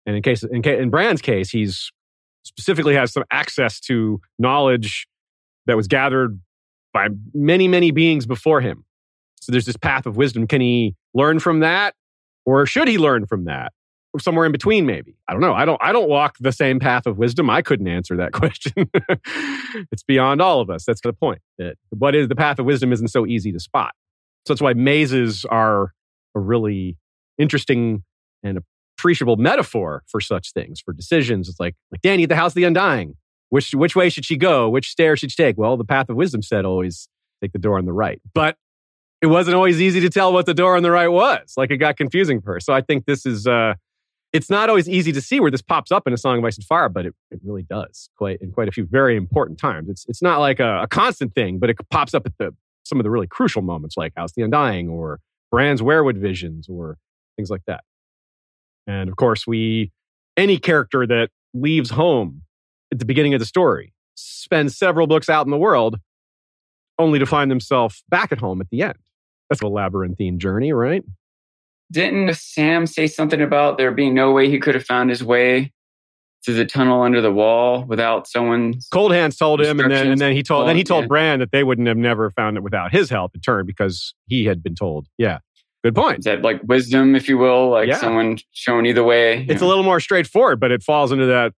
And in case in, case, in Bran's case, he's specifically has some access to knowledge that was gathered by many, many beings before him. So there's this path of wisdom. Can he learn from that? Or should he learn from that? Or somewhere in between, maybe. I don't know. I don't I don't walk the same path of wisdom. I couldn't answer that question. it's beyond all of us. That's the point. That what is the path of wisdom isn't so easy to spot. So that's why mazes are a really interesting and appreciable metaphor for such things, for decisions. It's like, like Dany at the House of the Undying. Which which way should she go? Which stair should she take? Well, the path of wisdom said always take the door on the right. But it wasn't always easy to tell what the door on the right was. Like it got confusing for her. So I think this is uh it's not always easy to see where this pops up in a song of ice and fire, but it, it really does quite in quite a few very important times. It's it's not like a, a constant thing, but it pops up at the some of the really crucial moments like House the Undying or Bran's Weirwood visions or things like that. And of course, we any character that leaves home at the beginning of the story, spend several books out in the world only to find themselves back at home at the end. That's a labyrinthine journey, right? Didn't Sam say something about there being no way he could have found his way to the tunnel under the wall without someone. Cold Hands told him, and then and then he told then he told Yeah. Bran that they wouldn't have never found it without his help in turn because he had been told. Yeah, good point. Is that like wisdom, if you will, like Yeah. someone you the way? It's a little more straightforward, but it falls into that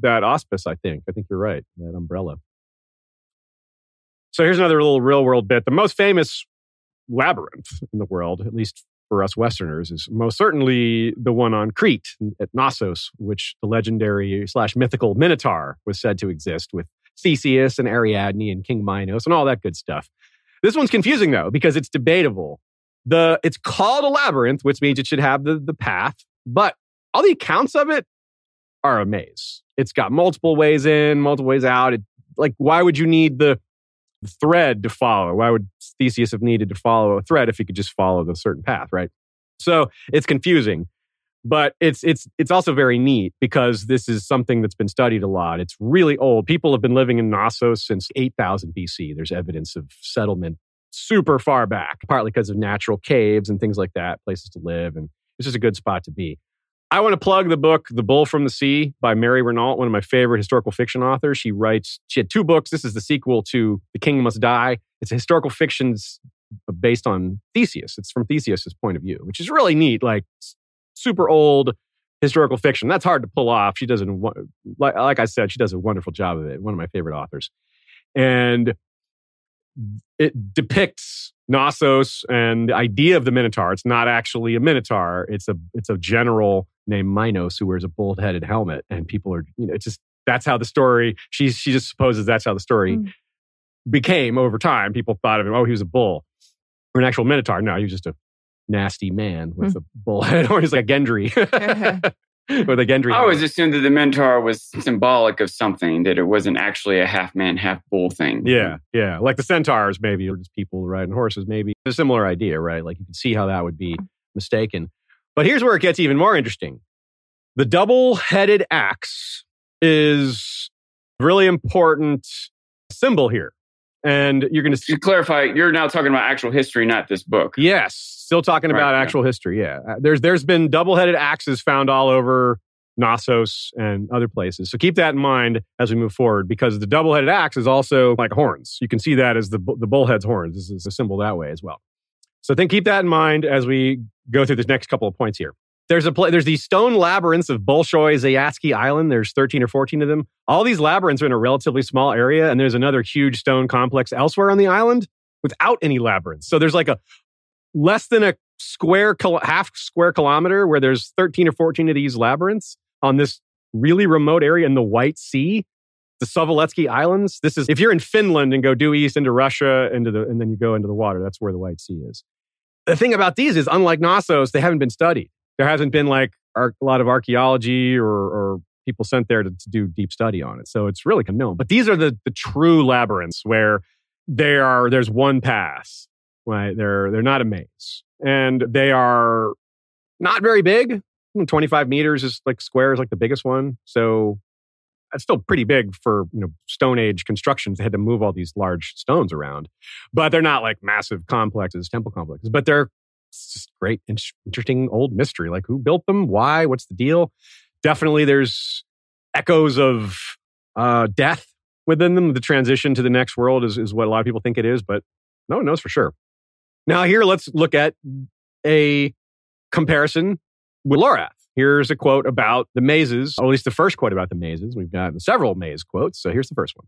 that auspice. I think. I think you're right. That umbrella. So here's another little real world bit. The most famous labyrinth in the world, at least for us Westerners, is most certainly the one on Crete at Knossos, which the legendary slash mythical Minotaur was said to exist with Theseus and Ariadne and King Minos and all that good stuff. This one's confusing though because it's debatable. The it's called a labyrinth, which means it should have the, the path, but all the accounts of it are a maze. It's got multiple ways in, multiple ways out. It, like, why would you need the thread to follow? Why would Theseus have needed to follow a thread if he could just follow the certain path, right? So it's confusing, but it's it's it's also very neat because this is something that's been studied a lot. It's really old. People have been living in Knossos since 8000 BC. There's evidence of settlement super far back, partly because of natural caves and things like that, places to live, and it's just a good spot to be. I want to plug the book "The Bull from the Sea" by Mary Renault, one of my favorite historical fiction authors. She writes. She had two books. This is the sequel to "The King Must Die." It's a historical fiction's uh, based on Theseus. It's from Theseus's point of view, which is really neat. Like super old historical fiction. That's hard to pull off. She does it. Like, like I said, she does a wonderful job of it. One of my favorite authors, and it depicts Knossos and the idea of the Minotaur. It's not actually a Minotaur. It's a it's a general named Minos who wears a bull headed helmet, and people are you know it's just that's how the story. She she just supposes that's how the story Mm. became over time. People thought of him. Oh, he was a bull or an actual Minotaur. No, he was just a nasty man with a bull head, or he's like a Gendry. with a Gendry. I always assumed that the Minotaur was symbolic of something, that it wasn't actually a half man, half bull thing. Yeah, yeah. Like the centaurs, maybe, or just people riding horses, maybe. A similar idea, right? Like you can see how that would be mistaken. But here's where it gets even more interesting. The double headed axe is a really important symbol here. And you're going to see, To clarify, you're now talking about actual history, not this book. yes, still talking Right, about yeah. actual history. Yeah. Uh, There's, there's been double headed axes found all over Knossos and other places. So keep that in mind as we move forward because the double headed axe is also like horns. You can see that as the, the bullhead's horns. This is a symbol that way as well. So then keep that in mind as we go through this next couple of points here. There's a pla there's these stone labyrinths of Bolshoi Zayatsky Island. There's 13 or 14 of them. All these labyrinths are in a relatively small area, and there's another huge stone complex elsewhere on the island without any labyrinths. So there's like a less than a square kil- half square kilometer where there's 13 or 14 of these labyrinths on this really remote area in the White Sea, the Sovoletsky Islands. This is if you're in Finland and go due east into Russia, into the and then you go into the water. That's where the White Sea is. The thing about these is, unlike Knossos, they haven't been studied. There hasn't been like a lot of archaeology or, or people sent there to, to do deep study on it. So it's really unknown. But these are the the true labyrinths where they are. There's one path. Right? They're they're not a maze, and they are not very big. Hmm, 25 meters is like square is like the biggest one. So that's still pretty big for you know Stone Age constructions. They had to move all these large stones around, but they're not like massive complexes, temple complexes. But they're just great, in- interesting old mystery. Like who built them? Why? What's the deal? Definitely, there's echoes of uh, death within them. The transition to the next world is is what a lot of people think it is, but no one knows for sure. Now here, let's look at a comparison with Lorath. Here's a quote about the mazes, or at least the first quote about the mazes. We've got several maze quotes. So here's the first one.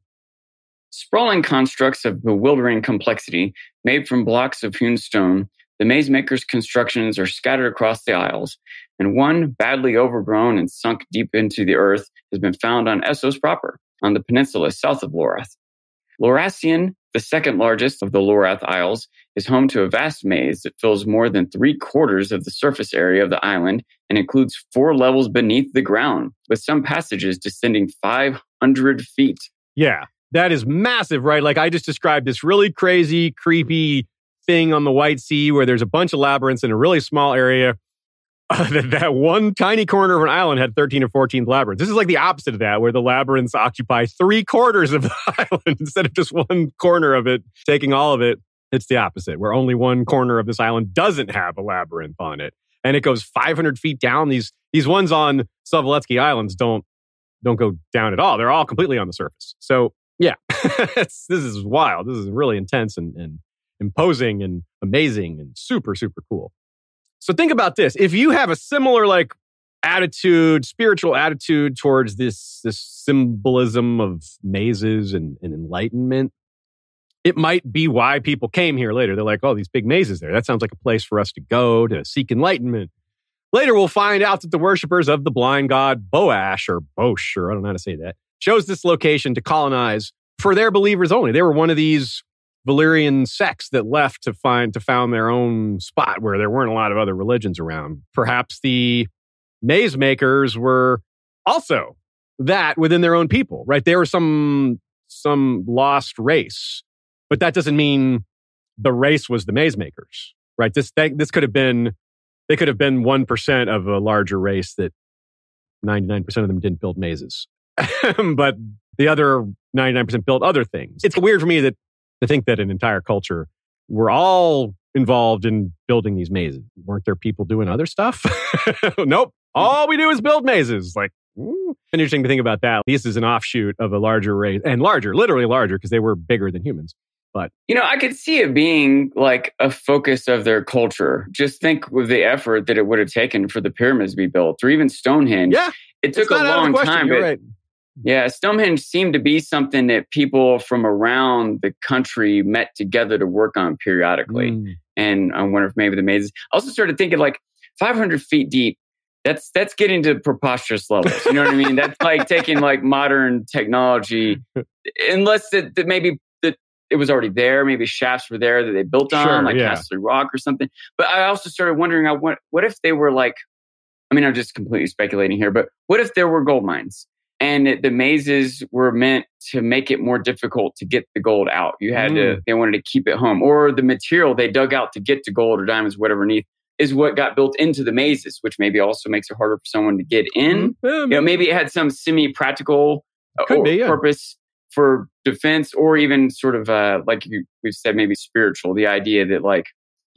Sprawling constructs of bewildering complexity, made from blocks of hewn stone, the maze maker's constructions are scattered across the isles, and one, badly overgrown and sunk deep into the earth, has been found on Essos proper, on the peninsula south of Lorath. Lorassion, the second largest of the Lorath Isles, is home to a vast maze that fills more than three quarters of the surface area of the island and includes four levels beneath the ground, with some passages descending 500 feet. Yeah, that is massive, right? Like I just described this really crazy, creepy thing on the White Sea where there's a bunch of labyrinths in a really small area. that, that one tiny corner of an island had 13 or 14 labyrinths. This is like the opposite of that, where the labyrinths occupy three quarters of the island instead of just one corner of it taking all of it. It's the opposite, where only one corner of this island doesn't have a labyrinth on it. And it goes 500 feet down. These, these ones on Sovoletsky Islands don't don't go down at all. They're all completely on the surface. So yeah, this is wild. This is really intense and, and imposing and amazing and super, super cool. So think about this. If you have a similar like attitude, spiritual attitude towards this, this symbolism of mazes and, and enlightenment, it might be why people came here later. They're like, oh, these big mazes there. That sounds like a place for us to go to seek enlightenment. Later, we'll find out that the worshippers of the blind god Boash or Bosch, or I don't know how to say that, chose this location to colonize for their believers only. They were one of these Valyrian sects that left to find to found their own spot where there weren't a lot of other religions around. Perhaps the maze makers were also that within their own people, right? They were some some lost race, but that doesn't mean the race was the maze makers, right? This this could have been they could have been 1% of a larger race that 99% of them didn't build mazes. but the other 99% built other things. It's weird for me that to think that an entire culture were all involved in building these mazes. Weren't there people doing other stuff? nope. All we do is build mazes. Like, mm. interesting to think about that. This is an offshoot of a larger race and larger, literally larger because they were bigger than humans. But you know, I could see it being like a focus of their culture. Just think with the effort that it would have taken for the pyramids to be built, or even Stonehenge. Yeah, it took a long time. But right. Yeah, Stonehenge seemed to be something that people from around the country met together to work on periodically. Mm. And I wonder if maybe the mazes. I also started thinking like 500 feet deep. That's that's getting to preposterous levels. You know what I mean? That's like taking like modern technology, unless that, that maybe it was already there. Maybe shafts were there that they built on, sure, like yeah. Casterly Rock or something. But I also started wondering, I what, what if they were like, I mean, I'm just completely speculating here, but what if there were gold mines and it, the mazes were meant to make it more difficult to get the gold out? You had mm. to, they wanted to keep it home, or the material they dug out to get to gold or diamonds, whatever beneath. Is what got built into the mazes, which maybe also makes it harder for someone to get in. Mm-hmm. Yeah, you know, maybe it had some semi-practical be, yeah. purpose for defense or even sort of uh, like you, we've said maybe spiritual the idea that like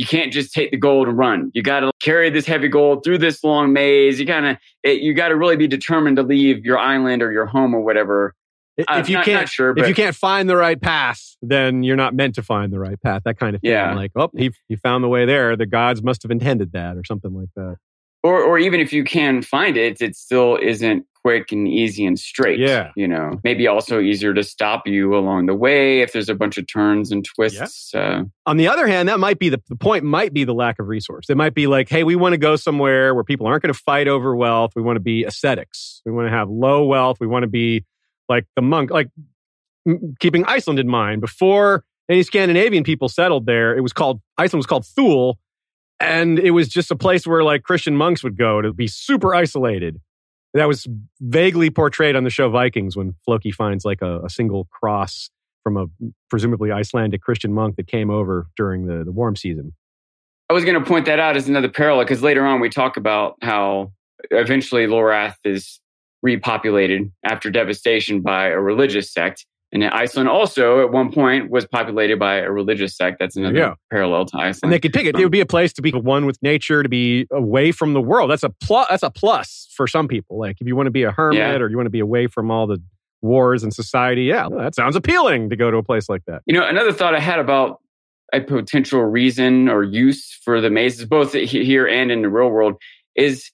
you can't just take the gold and run. You got to carry this heavy gold through this long maze. You kind of you got to really be determined to leave your island or your home or whatever. If you not, can't not sure if you can't find the right path then you're not meant to find the right path that kind of thing. Yeah. like oh he, he found the way there. The gods must have intended that or something like that. Or or even if you can find it it still isn't quick and easy and straight Yeah. you know? Maybe also easier to stop you along the way if there's a bunch of turns and twists uh, on the other hand that might be the, the point might be the lack of resource. It might be like hey we want to go somewhere where people aren't going to fight over wealth. We want to be ascetics. We want to have low wealth. We want to be like the monk like m- keeping iceland in mind. Before any scandinavian people settled there it was called iceland was called thule and it was just a place where like christian monks would go to be super isolated that was vaguely portrayed on the show vikings when floki finds like a, a single cross from a presumably icelandic christian monk that came over during the, the warm season I was going to point that out as another parallel because later on we talk about how eventually Lorath is repopulated after devastation by a religious sect. And Iceland also at one point was populated by a religious sect. That's another Yeah. parallel to Iceland. and they could pick it. It would be a place to be one with nature, to be away from the world. That's a plus. That's a plus for some people. Like if you want to be a hermit Yeah. or you want to be away from all the wars and society, yeah, that sounds appealing to go to a place like that. You know, another thought I had about a potential reason or use for the mazes, both here and in the real world, is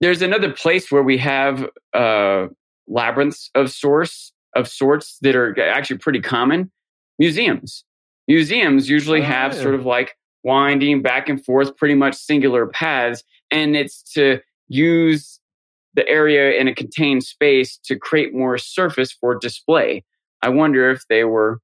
there's another place where we have uh, labyrinths of source of sorts that are actually pretty common. Museums, museums usually Oh, have sort of like winding back and forth, pretty much singular paths, and it's to use the area in a contained space to create more surface for display. I wonder if they were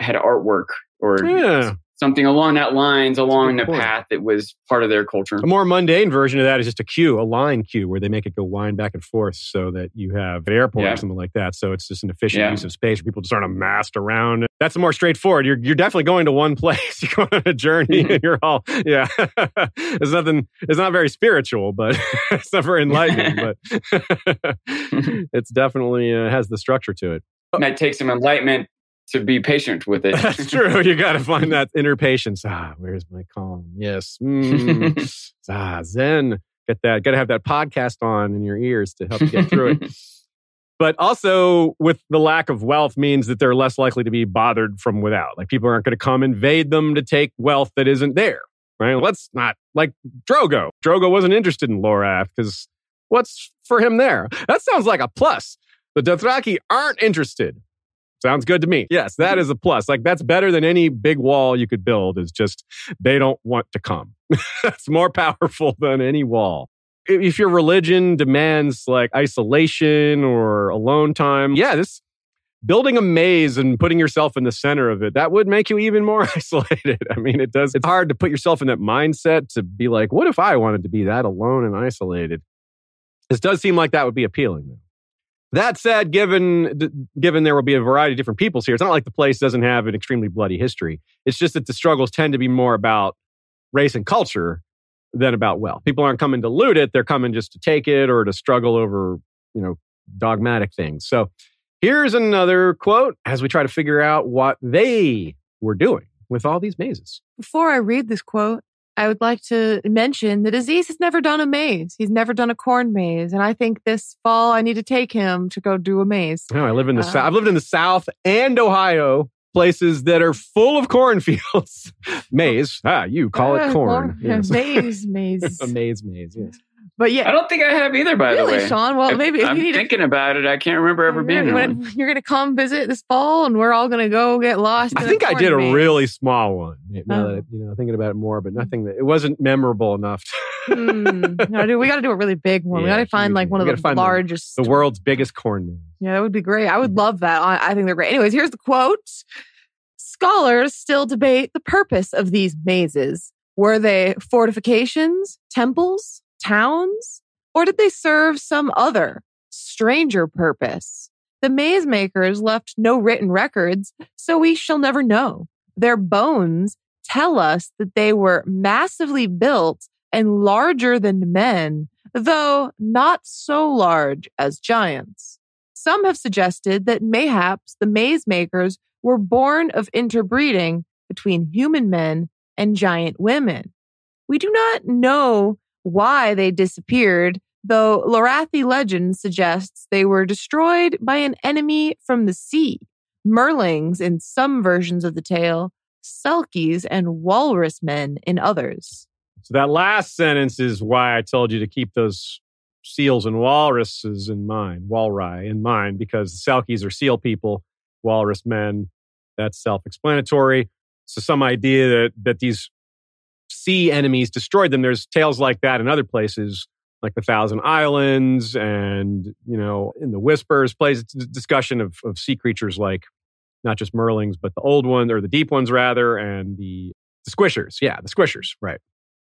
had artwork or Yeah. Something along that lines along the point. path that was part of their culture. A more mundane version of that is just a queue, a line queue, where they make it go wind back and forth so that you have an airport Yeah. or something like that. So it's just an efficient Yeah. use of space where people just aren't amassed around. That's more straightforward. You're, you're definitely going to one place. You're going on a journey and you're all, yeah. it's nothing, it's not very spiritual, but it's not very enlightening, but it's definitely uh, has the structure to it. Might take some enlightenment to be patient with it. That's true. You got to find that inner patience. Ah, where's my calm? Yes. Mm. ah, Zen. Get that. Got to have that podcast on in your ears to help you get through it. But also, with the lack of wealth, means that they're less likely to be bothered from without. Like people aren't going to come invade them to take wealth that isn't there. Right? Let's not like Drogo. Drogo wasn't interested in Lorath because what's for him there? That sounds like a plus. The Dothraki aren't interested. Sounds good to me. Yes, that is a plus. Like that's better than any big wall you could build. Is just they don't want to come. That's more powerful than any wall. If your religion demands like isolation or alone time, yeah, this building a maze and putting yourself in the center of it, that would make you even more isolated. I mean, it does. It's hard to put yourself in that mindset to be like, what if I wanted to be that alone and isolated? This does seem like that would be appealing. Though. That said, given given there will be a variety of different peoples here, it's not like the place doesn't have an extremely bloody history. It's just that the struggles tend to be more about race and culture than about wealth. People aren't coming to loot it; they're coming just to take it or to struggle over, you know, dogmatic things. So, here's another quote as we try to figure out what they were doing with all these mazes. Before I read this quote, I would like to mention that Aziz has never done a maze. He's never done a corn maze. And I think this fall I need to take him to go do a maze. No, I live in the uh, South. I've lived in the South and Ohio, places that are full of cornfields. maze. Ah, you call it corn. Yes. Maze, maze. a maze, maze, yes. But yeah, I don't think I have either. By really, the way, Sean. Well, if maybe I'm thinking to, about it. I can't remember ever being you're, one. You're going to come visit this fall, and we're all going to go get lost. I think I did maze. a really small one. Now oh. that, you know, thinking about it more, but nothing that it wasn't memorable enough. mm, no, dude, we got to do a really big one. Yeah, we got to find like one of the largest, the, the, world's biggest corn maze. Yeah, that would be great. I would love that. I, I think they're great. Anyways, here's the quote. Scholars still debate the purpose of these mazes. Were they fortifications, temples, towns? Or did they serve some other, stranger purpose? The maze makers left no written records, so we shall never know. Their bones tell us that they were massively built and larger than men, though not so large as giants. Some have suggested that mayhaps the maze makers were born of interbreeding between human men and giant women. We do not know why they disappeared, though Lorathi legend suggests they were destroyed by an enemy from the sea. Merlings in some versions of the tale, Selkies and walrus men in others. So that last sentence is why I told you to keep those seals and walruses in mind, walry in mind, because the Selkies are seal people, walrus men. That's self-explanatory. So some idea that that these sea enemies destroyed them. There's tales like that in other places, like the Thousand Islands, and you know, in the Whispers plays discussion of, of sea creatures like not just Merlings, but the old ones or the deep ones rather, and the, the squishers. Yeah, the squishers. Right.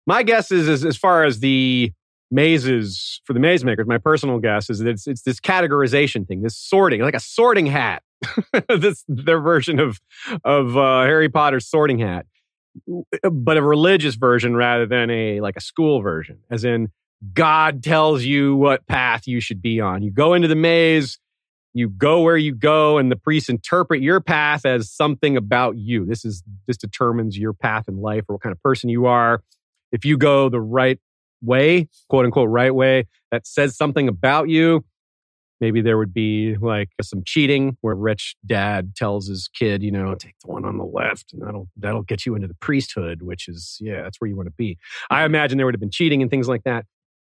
My guess is, is as far as the mazes for the maze makers, my personal guess is that it's, it's this categorization thing, this sorting, like a sorting hat. this their version of of uh, Harry Potter's sorting hat Eh, but a religious version rather than a like a school version as in god tells you what path you should be on. You go into the maze you go where you go and the priests interpret your path as something about you. This is this determines your path in life or what kind of person you are. If you go the right way quote unquote right way that says something about you maybe there would be like some cheating where rich dad tells his kid you know take the one on the left and that'll that'll get you into the priesthood which is yeah that's where you want to be. I imagine there would have been cheating and things like that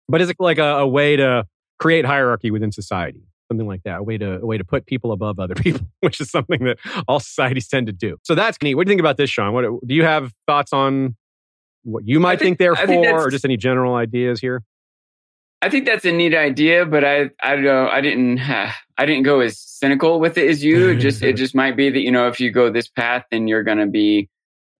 but is it like a, a way to create hierarchy within society? Something like that a way to a way to put people above other people which is something that all societies tend to do. So that's neat. What do you think about this sean? What do you have thoughts on what you might think, think, they're I for think or just any general ideas here I think that's a neat idea, but I I don't know. I didn't I didn't go as cynical with it as you. It just it just might be that you know if you go this path, then you're going to be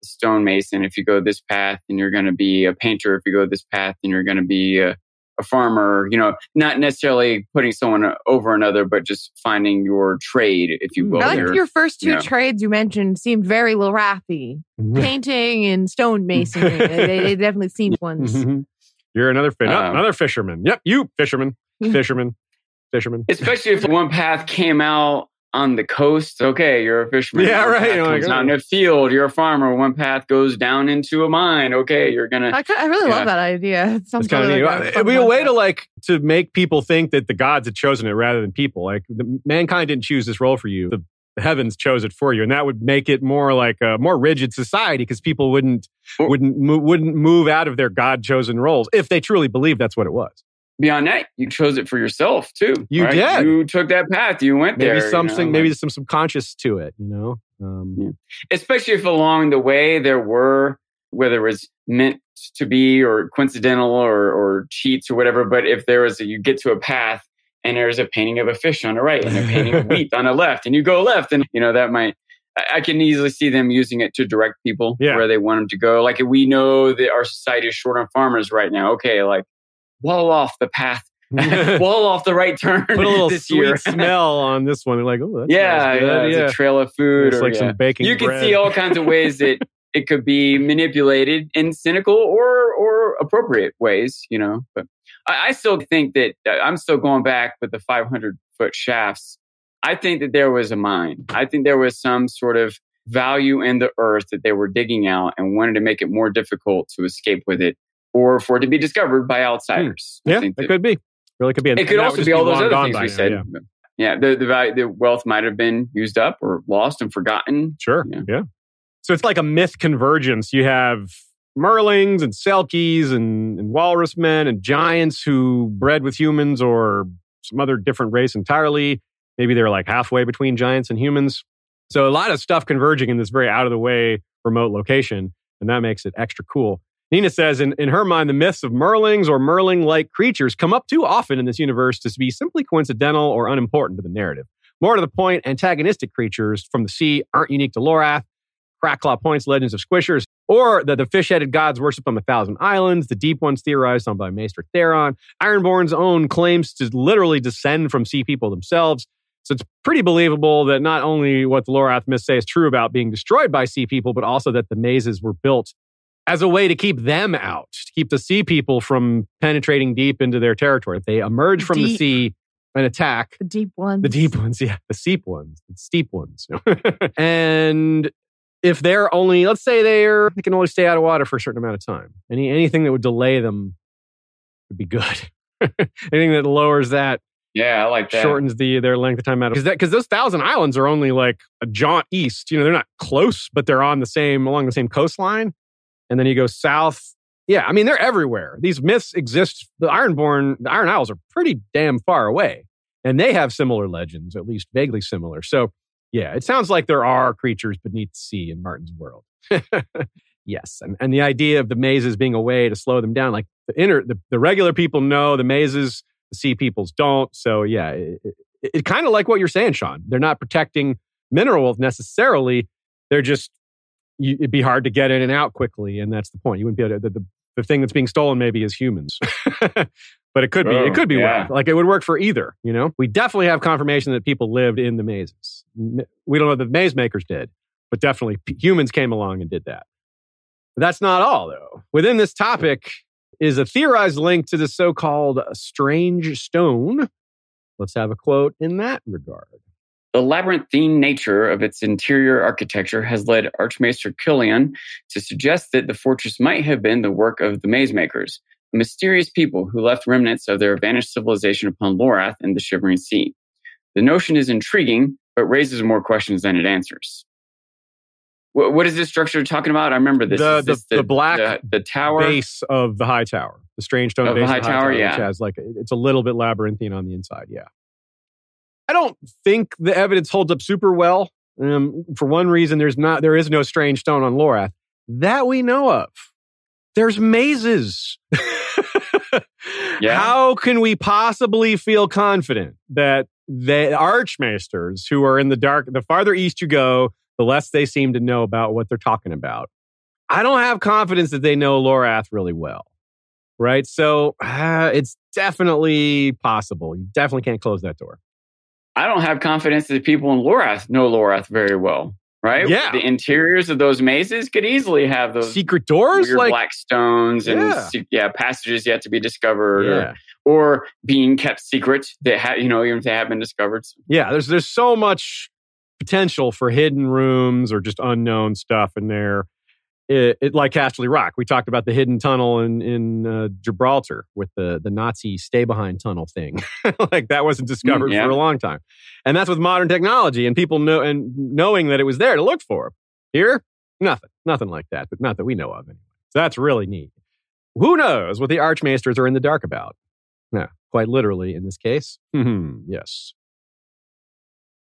a stonemason. If you go this path, then you're going to be a painter. If you go this path, then you're going to be a, a farmer. You know, not necessarily putting someone over another, but just finding your trade, if you hmm. will. Like your first two you know. trades you mentioned seemed very Lorathi. Painting and stonemasonry. they, they definitely seemed ones. Mm-hmm. You're another fin- um, another fisherman. Yep, you fisherman, fisherman, fisherman. Especially if one path came out on the coast, okay, you're a fisherman. Yeah, One right. path You're like, out oh. in a field, you're a farmer. One path goes down into a mine. Okay, you're gonna. I, I really Yeah. love that idea. It sounds It's kind of really neat. like a It'd be a way to like to make people think that the gods had chosen it rather than people. Like the, mankind didn't choose this role for you; the, the heavens chose it for you, and that would make it more like a more rigid society because people wouldn't wouldn't wouldn't move out of their god chosen roles if they truly believed that's what it was. Beyond that, you chose it for yourself too. You right? did. You took that path. You went Maybe there. you something, know, maybe like- some subconscious to it. You know, um, Yeah. especially if along the way there were whether it was meant to be or coincidental or, or cheats or whatever but if there was a, you get to a path and there's a painting of a fish on the right and a painting of wheat on the left and you go left and you know that might I- can easily see them using it to direct people Yeah. where they want them to go. Like we know that our society is short on farmers right now. Okay, like wall off the path, wall off the right turn. put a little this sweet year. smell on this one. They're like, oh, that's yeah, good. yeah, yeah. it's a trail of food. It's or, like yeah. some baking. you can bread. see all kinds of ways that it could be manipulated in cynical or or appropriate ways you know but i, I still think that uh, i'm still going back with the 500 foot shafts i think that there was a mine i think there was some sort of value in the earth that they were digging out and wanted to make it more difficult to escape with it or for it to be discovered by outsiders I Yeah, think it could be. Really could be. It could also just be all those other things we now, said yeah. yeah, the, the value the wealth might have been used up or lost and forgotten Sure. Yeah. Yeah. So it's like a myth convergence. You have Merlings and Selkies and, and Walrus men and giants who bred with humans or some other different race entirely. Maybe they're like halfway between giants and humans. So a lot of stuff converging in this very out of the way remote location. And that makes it extra cool. Nina says, in, in her mind, the myths of Merlings or Merling like creatures come up too often in this universe to be simply coincidental or unimportant to the narrative. More to the point, antagonistic creatures from the sea aren't unique to Lorath. Crackclaw Point's Legends of Squishers, or that the fish headed gods worship on the Thousand Islands, the deep ones theorized on by Maester Theron. Ironborn's own claims to literally descend from sea people themselves. So it's pretty believable that not only what the Lorath myths say is true about being destroyed by sea people, but also that the mazes were built as a way to keep them out, to keep the sea people from penetrating deep into their territory. If they emerge from the sea and attack, the deep ones. the deep ones, yeah, the steep ones, the steep ones. and if they're only, let's say they're they can only stay out of water for a certain amount of time. Any anything that would delay them would be good. anything that lowers that yeah i like that shortens the their length of time out because that because those thousand islands are only like a jaunt east. You know, they're not close, but they're on the same along the same coastline. And then you go south. Yeah, I mean they're everywhere. These myths exist. The Ironborn, the Iron Isles are pretty damn far away, and they have similar legends, at least vaguely similar. So yeah, it sounds like there are creatures beneath the sea in Martin's world. yes, and and the idea of the mazes being a way to slow them down, like the inner the, the regular people know the mazes the sea peoples don't. So yeah, it, it, it kind of like what you're saying, Sean. They're not protecting mineral wealth necessarily. They're just you, it'd be hard to get in and out quickly, and that's the point. You wouldn't be able to. The, the, the thing that's being stolen maybe is humans, but it could be. Oh, it could be yeah. Like it would work for either. You know, we definitely have confirmation that people lived in the mazes. We don't know that the maze makers did, but definitely humans came along and did that. But that's not all, though. Within this topic is a theorized link to the so called strange stone. Let's have a quote in that regard. The labyrinthine nature of its interior architecture has led Archmaester Quillion to suggest that the fortress might have been the work of the maze makers, a mysterious people who left remnants of their vanished civilization upon Lorath and the Shivering Sea. The notion is intriguing, but raises more questions than it answers. What, what is this structure talking about? I remember this. The- Is this the- the black the, the tower. Base of the high tower, the strange stone Of the high tower, which yeah. has like it's a little bit labyrinthine on the inside. Yeah, I don't think the evidence holds up super well. Um, for one reason, there's not there is no strange stone on Lorath that we know of. There's mazes. Yeah. How can we possibly feel confident that the archmaesters who are in the dark, the farther east you go, the less they seem to know about what they're talking about? I don't have confidence that they know Lorath really well. Right. So uh, it's definitely possible. You definitely can't close that door. I don't have confidence that people in Lorath know Lorath very well. Right? Yeah. The interiors of those mazes could easily have those secret doors, weird like black stones and Yeah. yeah, passages yet to be discovered, yeah, or, or being kept secret that ha- you know even if they have been discovered. yeah. There's there's so much potential for hidden rooms or just unknown stuff in there. It, it like Casterly Rock. We talked about the hidden tunnel in in uh, Gibraltar with the the Nazi stay behind tunnel thing. like that wasn't discovered Mm, yeah. for a long time, and that's with modern technology and people know and knowing that it was there to look for. Here, nothing, nothing like that, but not that we know of anyway. So that's really neat. Who knows what the Archmaesters are in the dark about? Yeah, quite literally in this case. Hmm, yes.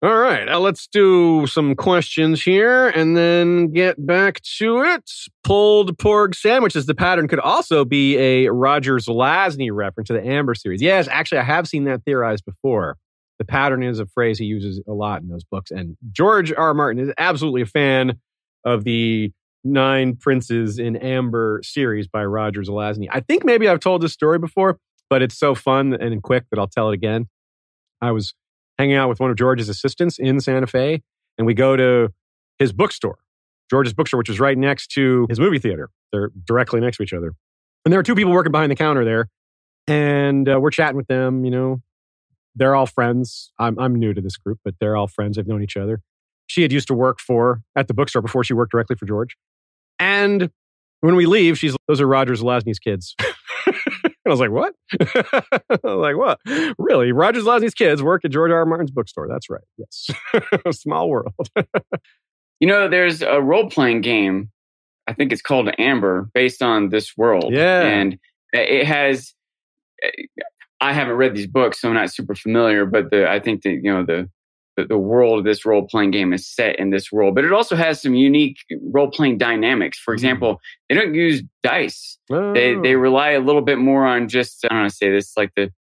All right, now let's do some questions here and then get back to it. Pulled pork sandwiches. The pattern could also be a Roger Zelazny reference to the Amber series. Yes, actually, I have seen that theorized before. The pattern is a phrase he uses a lot in those books. And George R. R. Martin is absolutely a fan of the Nine Princes in Amber series by Roger Zelazny. I think maybe I've told this story before, but it's so fun and quick that I'll tell it again. I was hanging out with one of George's assistants in Santa Fe, and we go to his bookstore, George's bookstore, which is right next to his movie theater. They're directly next to each other. And there are two people working behind the counter there, and uh, we're chatting with them. You know, they're all friends. I'm, I'm new to this group, but they're all friends. They've known each other. She had used to work for at the bookstore before she worked directly for George. And when we leave, she's those are Roger Zelazny's kids. I was like, what? I was like, what? Really? Roger Zelazny's kids work at George R. R. Martin's bookstore. That's right. Yes. Small world. You know, there's a role playing game. I think it's called Amber, based on this world. Yeah. and it has. Eh, I haven't read these books, so I'm not super familiar. But the I think that you know the the, the world of this role playing game is set in this world, but it also has some unique role playing dynamics. For mm-hmm. example, they don't use dice. They oh. they rely a little bit more on just I don't want to say this like the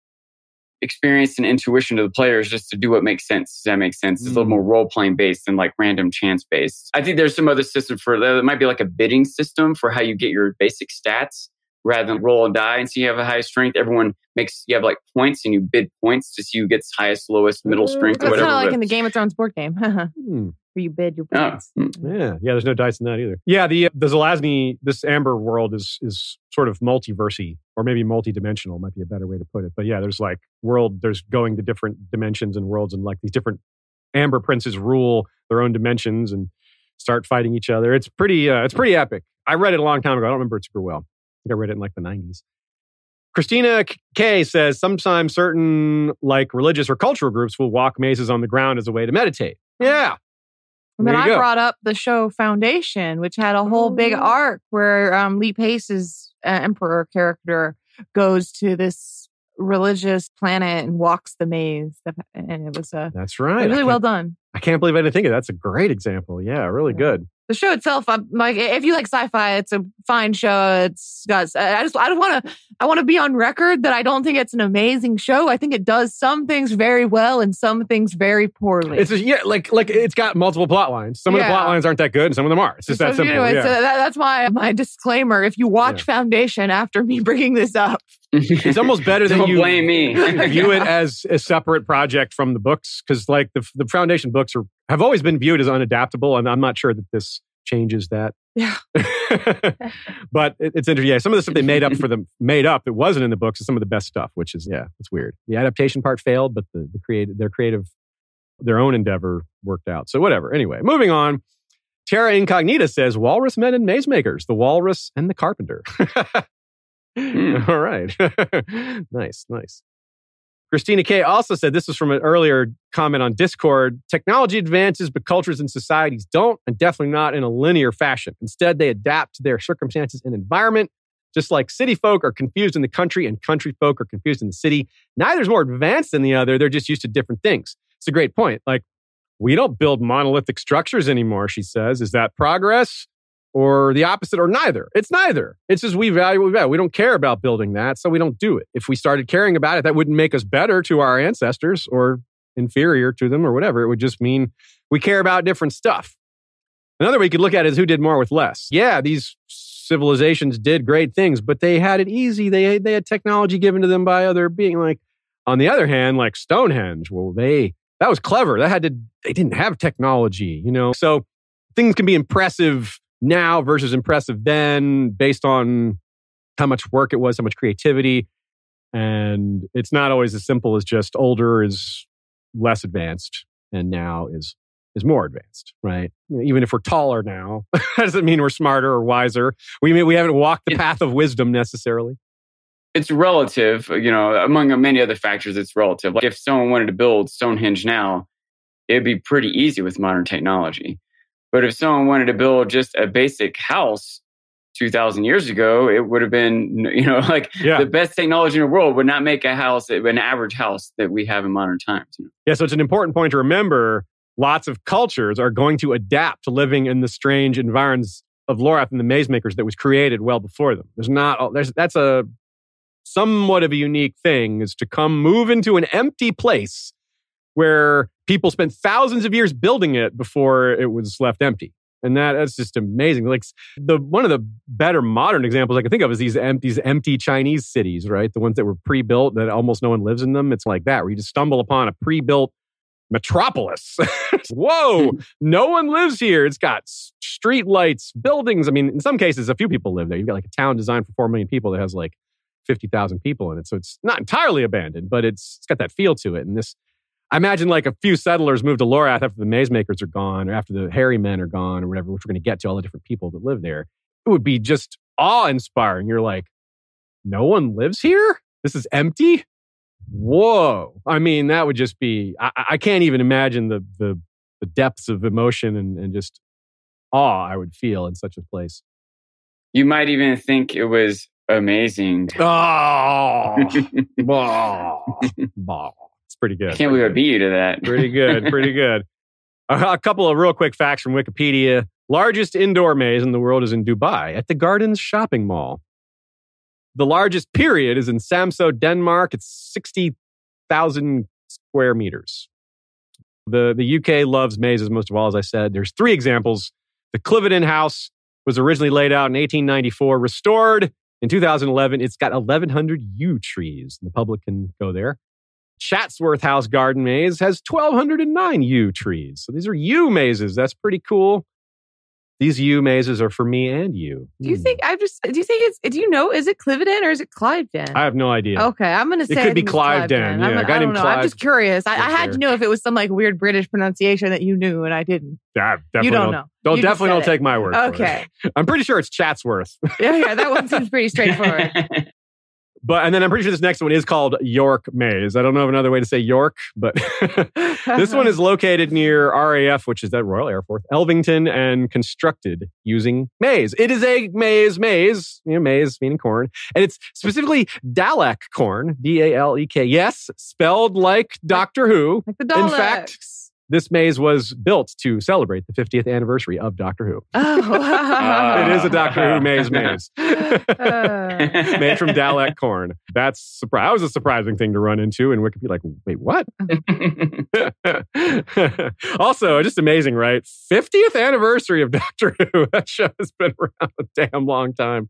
experience and intuition of the players just to do what makes sense. Does that make sense? It's a little mm-hmm. more role playing based than like random chance based. I think there's some other system for that. It might be like a bidding system for how you get your basic stats rather than roll a die and see you have a high strength. Everyone makes you have like points and you bid points to see who gets highest, lowest, middle strength, or That's whatever. kind of like but- in the Game of Thrones board game, where Hmm. you bid your Oh, points. mm. Yeah, yeah. There's no dice in that either. Yeah, the the Zelazny, this Amber world is is sort of multiversy, or maybe multi-dimensional might be a better way to put it. But yeah, there's like world. There's going to different dimensions and worlds, and like these different Amber princes rule their own dimensions and start fighting each other. It's pretty. Uh, it's pretty epic. I read it a long time ago. I don't remember it super well. I think I read it in like the 90s. Christina K says sometimes certain like religious or cultural groups will walk mazes on the ground as a way to meditate. Yeah. And then I go. brought up the show Foundation, which had a whole big Oh. arc where um, Lee Pace's uh, emperor character goes to this religious planet and walks the maze, and it was uh, That's right. really well done. I can't believe I didn't think of that. That's a great example. Yeah, really good. The show itself, I'm like, if you like sci-fi, it's a fine show. It's got. I just, I don't want to. I want to be on record that I don't think it's an amazing show. I think it does some things very well and some things very poorly. It's just, yeah, like like it's got multiple plot lines. Some of the Yeah. plot lines aren't that good, and some of them are. It's just that simple. Anyway, yeah. so that, that's my my disclaimer. If you watch Yeah. Foundation after me bringing this up, it's almost better than Don't you blame me. view it as a separate project from the books because like the the foundation books are have always been viewed as unadaptable, and I'm not sure that this changes that. Yeah. but it, it's interesting. Yeah, some of the stuff they made up for them made up. It wasn't in the books. Is some of the best stuff, which is yeah, it's weird. The adaptation part failed, but the the creative their creative their own endeavor worked out. So whatever. Anyway, moving on. Terra Incognita says Walrus Men and Maze Makers, the Walrus and the Carpenter. Hmm. All right. nice, nice. Christina K also said this was from an earlier comment on Discord. Technology advances, but cultures and societies don't, and definitely not in a linear fashion. Instead, they adapt to their circumstances and environment. Just like city folk are confused in the country and country folk are confused in the city, neither is more advanced than the other. They're just used to different things. It's a great point. Like, we don't build monolithic structures anymore, she says. Is that progress? Or the opposite or neither. It's neither. It's just we value what we value. We don't care about building that, so we don't do it. If we started caring about it, that wouldn't make us better to our ancestors or inferior to them or whatever. It would just mean we care about different stuff. Another way you could look at it is who did more with less. Yeah, these civilizations did great things, but they had it easy. They they had technology given to them by other being like on the other hand, like Stonehenge, well, they that was clever. That had to they didn't have technology, you know. So things can be impressive now versus impressive then based on how much work it was, how much creativity. And it's not always as simple as just older is less advanced and now is is more advanced, right? Even if we're taller now, that doesn't mean we're smarter or wiser. We mean we haven't walked the path of wisdom necessarily. It's relative, you know, among many other factors, it's relative. Like if someone wanted to build Stonehenge now, it'd be pretty easy with modern technology. But if someone wanted to build just a basic house 2000 years ago, it would have been, you know, like Yeah. the best technology in the world would not make a house, an average house that we have in modern times. Yeah, so it's an important point to remember. Lots of cultures are going to adapt to living in the strange environs of Lorath and the maze makers that was created well before them. There's not there's that's a somewhat of a unique thing is to come move into an empty place where people spent thousands of years building it before it was left empty. And that, that's just amazing. Like the one of the better modern examples I can think of is these empty, these empty Chinese cities, right? The ones that were pre-built that almost no one lives in them. It's like that, where you just stumble upon a pre-built metropolis. Whoa, hmm. no one lives here. It's got street lights, buildings. I mean, in some cases, a few people live there. You've got like a town designed for four million people that has like fifty thousand people in it, so it's not entirely abandoned, but it's it's got that feel to it. And this, I imagine, like a few settlers moved to Lorath after the maze makers are gone, or after the hairy men are gone, or whatever. Which we're going to get to all the different people that live there. It would be just awe inspiring. You're like, no one lives here. This is empty whoa i mean that would just be i, I can't even imagine the, the the depths of emotion and, and just awe i would feel in such a place You might even think it was amazing. oh, bah, bah. It's pretty good. I can't believe I beat you to that. pretty good pretty good. A, a couple of real quick facts from wikipedia. Largest indoor maze in the world is in dubai at the gardens shopping mall. The largest period is in samso denmark. It's 60000 square meters. The, the uk loves mazes most of all as i said. There's three examples. The cliveden house was originally laid out in 1894 restored in 2011 it's got 1100 yew trees. And the public can go there Chatsworth House Garden Maze has 1,209 yew trees. So these are yew mazes. That's pretty cool. These yew mazes are for me and you. Do you Hmm. think I just do you think it's do you know is it Cliveden or is it Cliveden? I have no idea. Okay, I'm gonna say It say could I be think it's Cliveden, I'm yeah, a guy I don't named know. I'm just curious. I, I had there. to know if it was some like weird British pronunciation that you knew and I didn't. I definitely you don't know. Don't You definitely don't it. take my word. for it. Okay. I'm pretty sure it's Chatsworth. yeah, yeah, that one seems pretty straightforward. But and then I'm pretty sure this next one is called York Maze. I don't know of another way to say York, but this one is located near RAF, which is that Royal Air Force, Elvington, and constructed using maize. It is a maize, maize, you know, maize meaning corn, and it's specifically Dalek corn, D A L E K. Yes, spelled like Doctor Who. Like the In fact, this maze was built to celebrate the 50th anniversary of Doctor Who. Oh. it is a Doctor Who maze maze. Uh, made from Dalek corn. That's surprise. That was a surprising thing to run into, and Wikipedia like, wait, what? also, just amazing, right? 50th anniversary of Doctor Who. That show has been around a damn long time.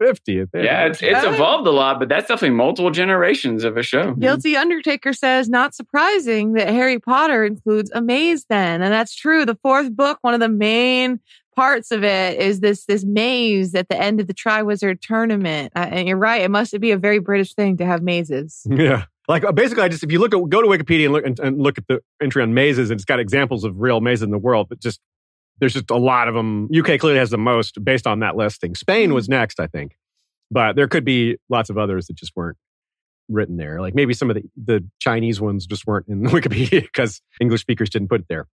50th. yeah, it's, it's Yeah. evolved a lot, but that's definitely multiple generations of a show. Guilty Undertaker says, not surprising that Harry Potter includes a maze then. And that's true. The fourth book, one of the main parts of it is this, this maze at the end of the Triwizard tournament. Uh, and you're right. It must be a very British thing to have mazes. Yeah. Like uh, basically, I just if you look at go to Wikipedia and look and, and look at the entry on mazes, and it's got examples of real mazes in the world, but just there's just a lot of them. UK clearly has the most based on that listing. Spain was next, I think, but there could be lots of others that just weren't written there. Like maybe some of the the Chinese ones just weren't in Wikipedia because English speakers didn't put it there.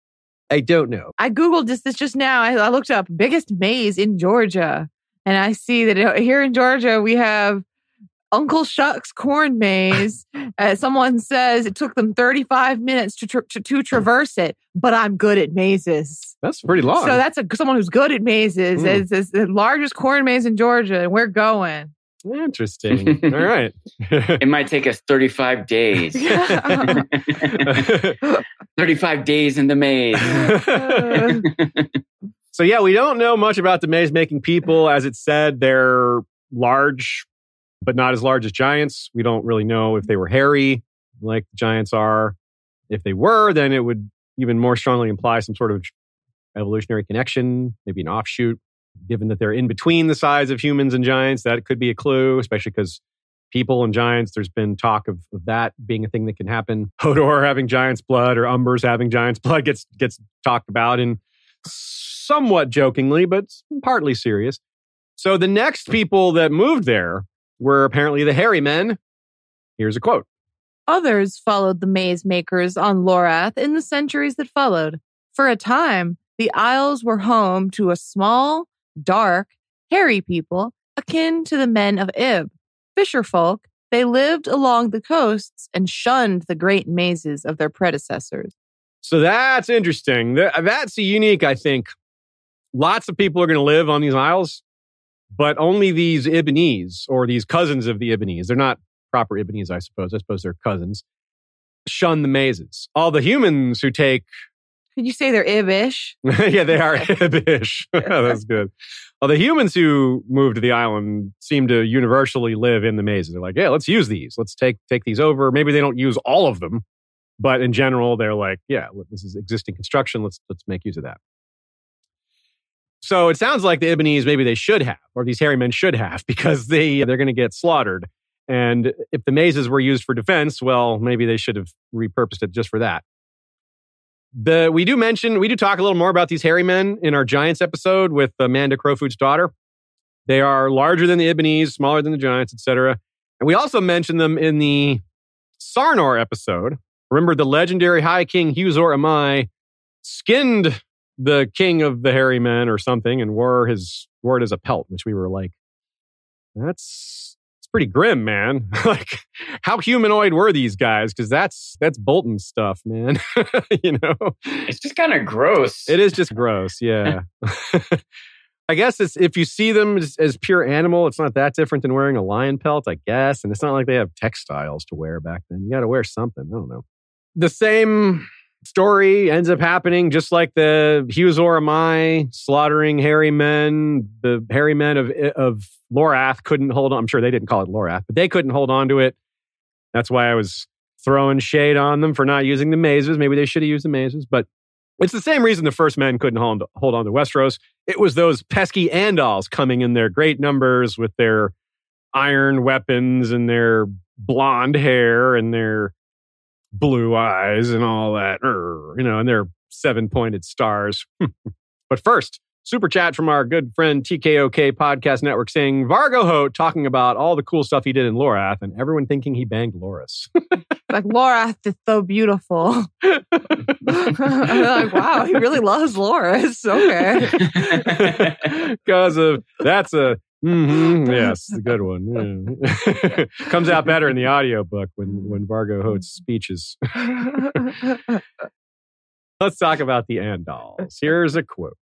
I don't know. I Googled this, this just now. I, I looked up biggest maze in Georgia. And I see that uh, here in Georgia, we have Uncle Shuck's corn maze. uh, someone says it took them 35 minutes to, tra- to, to traverse it, but I'm good at mazes. That's pretty long. So that's a, someone who's good at mazes. Mm. It's, it's the largest corn maze in Georgia, and we're going. interesting. All right. It might take us 35 days. 35 days in the maze. so yeah, we don't know much about the maze making people. As it said, they're large, but not as large as giants. We don't really know if they were hairy like giants are. If they were, then it would even more strongly imply some sort of evolutionary connection, maybe an offshoot. Given that they're in between the size of humans and giants, that could be a clue, especially because people and giants, there's been talk of, of that being a thing that can happen. Hodor having giant's blood or Umbers having giant's blood gets gets talked about in somewhat jokingly, but partly serious. So the next people that moved there were apparently the hairy men. Here's a quote. Others followed the maze makers on Lorath in the centuries that followed. For a time, the Isles were home to a small, dark, hairy people akin to the men of Ib. Fisher folk, they lived along the coasts and shunned the great mazes of their predecessors. So that's interesting. That's unique, I think. Lots of people are going to live on these isles, but only these Ibbenese or these cousins of the Ibbenese. They're not proper Ibbenese, I suppose. I suppose they're cousins. Shun the mazes. All the humans who take. Could you say they're Ibish? yeah, they are Ibish. That's good. Well, the humans who moved to the island seem to universally live in the mazes. They're like, yeah, let's use these. Let's take take these over. Maybe they don't use all of them, but in general, they're like, yeah, this is existing construction. Let's let's make use of that. So it sounds like the Ibbenese maybe they should have, or these hairy men should have, because they they're going to get slaughtered. And if the mazes were used for defense, well, maybe they should have repurposed it just for that. The we do mention we do talk a little more about these hairy men in our Giants episode with Amanda Crowfood's daughter. They are larger than the Ibbenese, smaller than the Giants, etc. And we also mention them in the Sarnor episode. Remember the legendary High King Huzhor Amai skinned the king of the hairy men or something and wore his wore it as a pelt, which we were like, that's it's pretty grim, man. like, how humanoid were these guys? Because that's that's Bolton stuff, man. you know, it's just kind of gross. It is just gross, yeah. I guess it's if you see them as, as, pure animal, it's not that different than wearing a lion pelt, I guess. And it's not like they have textiles to wear back then. You got to wear something. I don't know. The same story ends up happening just like the Huzhor Amai slaughtering hairy men. The hairy men of of Lorath couldn't hold on. I'm sure they didn't call it Lorath, but they couldn't hold on to it. That's why I was throwing shade on them for not using the mazes. Maybe they should have used the mazes, but it's the same reason the first men couldn't hold, hold on to Westeros. It was those pesky Andals coming in their great numbers with their iron weapons and their blonde hair and their blue eyes and all that, you know, and their seven pointed stars. but first, super chat from our good friend TKOK Podcast Network saying Vargo Hoat talking about all the cool stuff he did in Lorath and everyone thinking he banged Loras. like, Lorath is so beautiful. I'm like, wow, he really loves Loras. Okay. Because of that's a Mm-hmm. Yes, a good one. Yeah. Comes out better in the audiobook when when Vargo Hoat's speeches. Let's talk about the Andals. Here's a quote.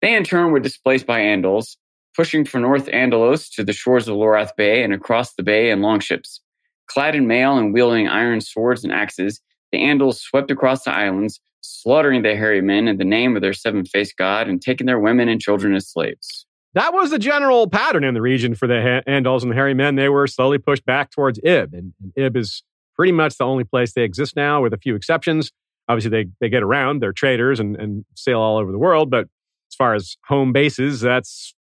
They in turn were displaced by Andals, pushing from North Andalos to the shores of Lorath Bay and across the bay in longships. Clad in mail and wielding iron swords and axes, the Andals swept across the islands, slaughtering the hairy men in the name of their seven-faced god and taking their women and children as slaves. That was the general pattern in the region for the Andals and the Hairy Men. They were slowly pushed back towards Ib, and, and Ib is pretty much the only place they exist now, with a few exceptions. Obviously, they, they get around, they're traders and, and sail all over the world, but as far as home bases, that's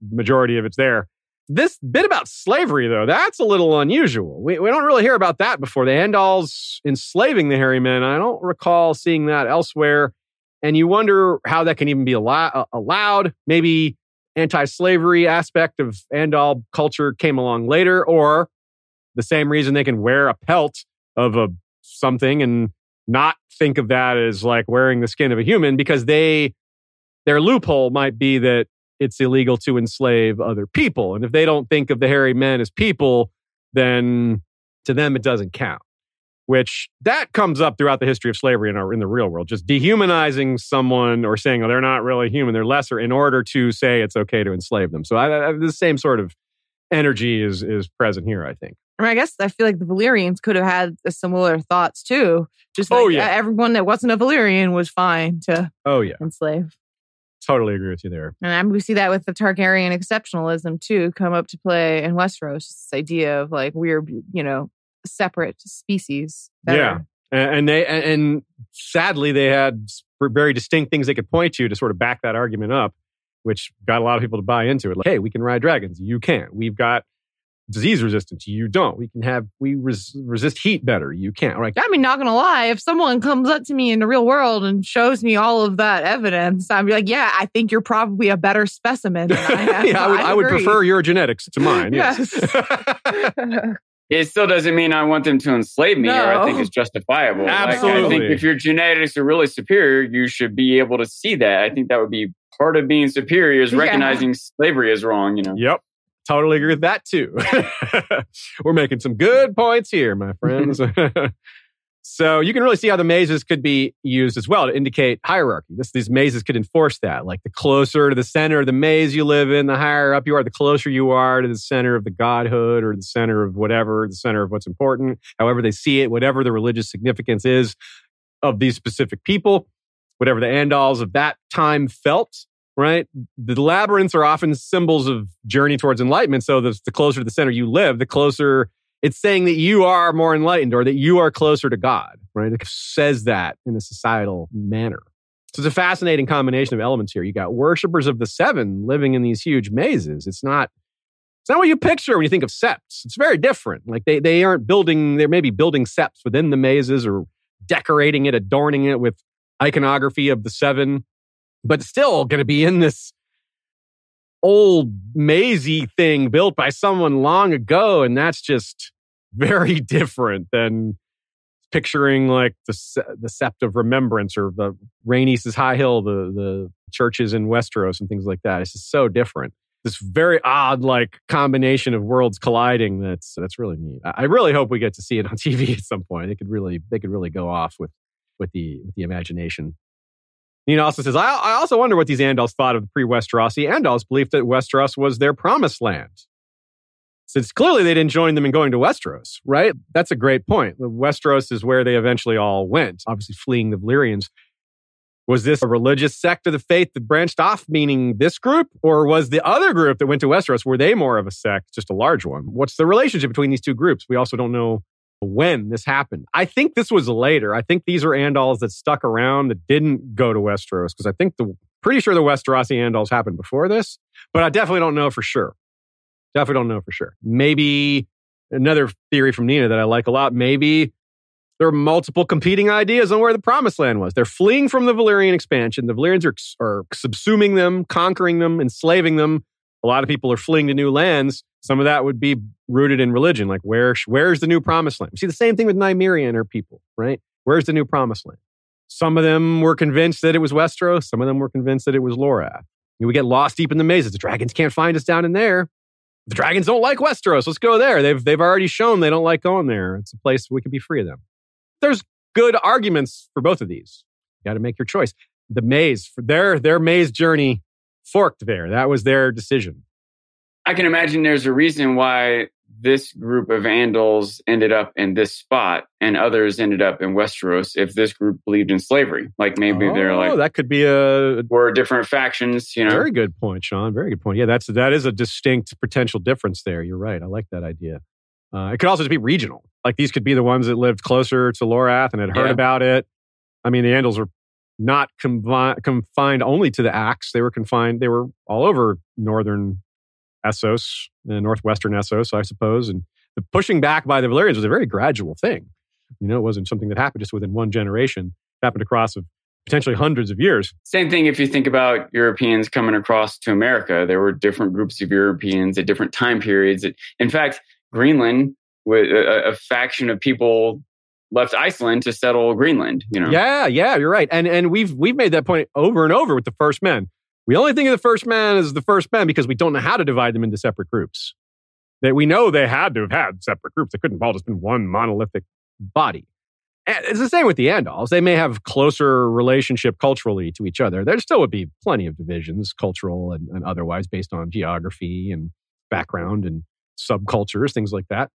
the majority of it's there. This bit about slavery, though, that's a little unusual. We, we don't really hear about that before. The Andals enslaving the hairy men, I don't recall seeing that elsewhere. And you wonder how that can even be allow- allowed. Maybe anti-slavery aspect of Andal culture came along later, or the same reason they can wear a pelt of a something and not think of that as like wearing the skin of a human because they their loophole might be that it's illegal to enslave other people. And if they don't think of the hairy men as people, then to them it doesn't count which that comes up throughout the history of slavery in, our, in the real world, just dehumanizing someone or saying, oh, they're not really human, they're lesser, in order to say it's okay to enslave them. So I, I, the same sort of energy is is present here, I think. I, mean, I guess I feel like the Valyrians could have had similar thoughts too. Just oh, like oh, yeah. everyone that wasn't a Valyrian was fine to oh yeah enslave. Totally agree with you there. And we see that with the Targaryen exceptionalism too come up to play in Westeros. This idea of like we're you know separate species. Better. Yeah, and they and sadly they had very distinct things they could point to to sort of back that argument up, which got a lot of people to buy into it. Like, hey, we can ride dragons. You can't. We've got disease resistance. You don't. We can have, we res- resist heat better. You can't. Like, I mean, not gonna lie, if someone comes up to me in the real world and shows me all of that evidence, I'd be like, yeah, I think you're probably a better specimen than I am. yeah, I would, I would prefer your genetics to mine. Yes. It still doesn't mean I want them to enslave me or I think No. it's justifiable. Like, I think if your genetics are really superior, you should be able to see that. I think that would be part of being superior is Yeah. recognizing slavery is wrong, you know. Yep. Totally agree with that too. We're making some good points here, my friends. so you can really see how the mazes could be used as well to indicate hierarchy. This, these mazes could enforce that. Like the closer to the center of the maze you live in, the higher up you are, the closer you are to the center of the godhood or the center of whatever, the center of what's important, however they see it, whatever the religious significance is of these specific people, whatever the Andals of that time felt right? The labyrinths are often symbols of journey towards enlightenment. So the, the closer to the center you live, the closer it's saying that you are more enlightened or that you are closer to God, right? It says that in a societal manner. So it's a fascinating combination of elements here. You got worshippers of the seven living in these huge mazes. It's not it's not what you picture when you think of septs. It's very different. Like they they aren't building, they're maybe building septs within the mazes or decorating it, adorning it with iconography of the seven but still to be in this old mazy thing built by someone long ago. And that's just very different than picturing like the, the Sept of Remembrance or the Rhaenys' High Hill, the, the churches in Westeros and things like that. It's just so different. This very odd like combination of worlds colliding. That's that's really neat. I I really hope we get to see it on TV at some point. They could really they could really go off with with the with the imagination. Nina also says, I, I also wonder what these Andals thought of the pre Westerosi Andals' belief that Westeros was their promised land. Since clearly they didn't join them in going to Westeros, right? That's a great point. Westeros is where they eventually all went, obviously fleeing the Valyrians. Was this a religious sect of the faith that branched off, meaning this group? Or was the other group that went to Westeros, were they more of a sect, just a large one? What's the relationship between these two groups? We also don't know when this happened. I think this was later. I think these are Andals that stuck around that didn't go to Westeros because I think the pretty sure the Westerosi Andals happened before this, but I definitely don't know for sure. Definitely don't know for sure. Maybe another theory from Nina that I like a lot. Maybe there are multiple competing ideas on where the promised land was. They're fleeing from the Valyrian expansion. The Valyrians are, are subsuming them, conquering them, enslaving them. A lot of people are fleeing to new lands. Some of that would be rooted in religion. Like, where, where's the new promised land? See the same thing with Nymeria and her people, right? Where's the new promised land? Some of them were convinced that it was Westeros. Some of them were convinced that it was Lorath. We get lost deep in the mazes. The dragons can't find us down in there. The dragons don't like Westeros. Let's go there. They've, they've already shown they don't like going there. It's a place we can be free of them. There's good arguments for both of these. You got to make your choice. The maze, for their, their maze journey forked there. That was their decision. I can imagine there's a reason why this group of Andals ended up in this spot and others ended up in Westeros if this group believed in slavery. Like maybe they're Oh, like, that could be a we're different factions, you know. very good point, Sean. Very good point. Yeah, that's that is a distinct potential difference there. You're right. I like that idea. Uh, it could also just be regional. Like these could be the ones that lived closer to Lorath and had heard Yeah. about it. I mean, the Andals were not confi- confined only to the Axe. They were confined. They were all over northern Essos, uh, northwestern Essos, I suppose. And the pushing back by the Valyrians was a very gradual thing. You know, it wasn't something that happened just within one generation. It happened across of potentially hundreds of years. Same thing if you think about Europeans coming across to America. There were different groups of Europeans at different time periods. In fact, Greenland, with a, a faction of people left Iceland to settle Greenland. You know, Yeah, yeah, you're right. And and we've we've made that point over and over with the first men. We only think of the first man as the first men because we don't know how to divide them into separate groups. That we know they had to have had separate groups. They couldn't have all just been one monolithic body. And it's the same with the Andals. They may have closer relationship culturally to each other. There still would be plenty of divisions, cultural and, and otherwise, based on geography and background and subcultures, things like that.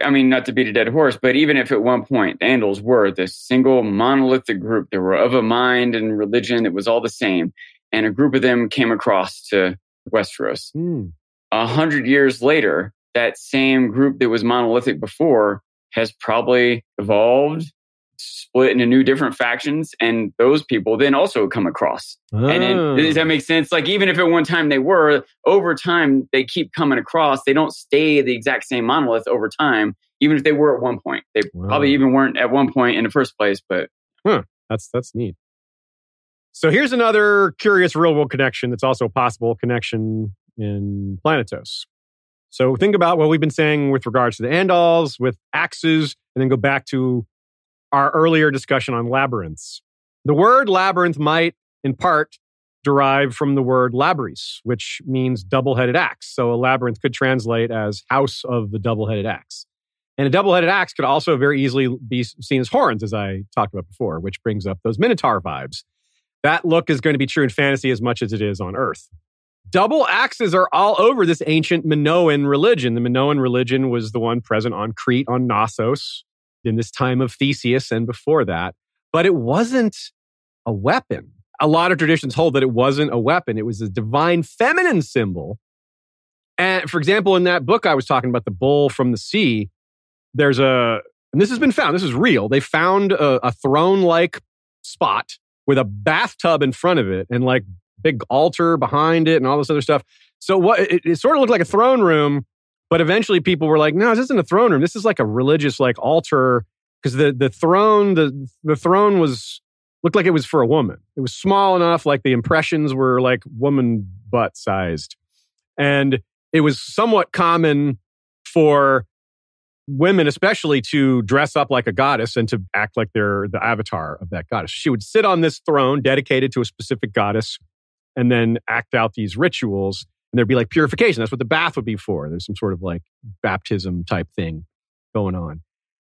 I mean, not to beat a dead horse, but even if at one point the Andals were this single monolithic group that were of a mind and religion that was all the same, and a group of them came across to Westeros. Hmm. A hundred years later, that same group that was monolithic before has probably evolved, split into new different factions, and those people then also come across. Oh. And then, oh. does that make sense? Like even if at one time they were, over time they keep coming across. They don't stay the exact same monolith over time, even if they were at one point. They Wow. probably even weren't at one point in the first place. But That's that's neat. So here's another curious real world connection that's also a possible connection in Planetos. So think about what we've been saying with regards to the Andals, with axes, and then go back to our earlier discussion on labyrinths. The word labyrinth might, in part, derive from the word labrys, which means double headed axe. So a labyrinth could translate as house of the double headed axe. And a double headed axe could also very easily be seen as horns, as I talked about before, which brings up those Minotaur vibes. That look is going to be true in fantasy as much as it is on Earth. Double axes are all over this ancient Minoan religion. The Minoan religion was the one present on Crete, on Knossos, in this time of Theseus and before that. But it wasn't a weapon. A lot of traditions hold that it wasn't a weapon, it was a divine feminine symbol. And for example, in that book I was talking about, The Bull from the Sea, there's a, and this has been found, this is real. They found a, a throne like spot with a bathtub in front of it and like big altar behind it and all this other stuff. So what it, it sort of looked like a throne room, but eventually people were like, no, this isn't a throne room. This is like a religious like altar because the the throne the the throne was looked like it was for a woman. It was small enough, like the impressions were like woman butt sized, and it was somewhat common for women especially to dress up like a goddess and to act like they're the avatar of that goddess she would sit on this throne dedicated to a specific goddess and then act out these rituals and there'd be like purification. That's what the bath would be for. There's some sort of like baptism type thing going on.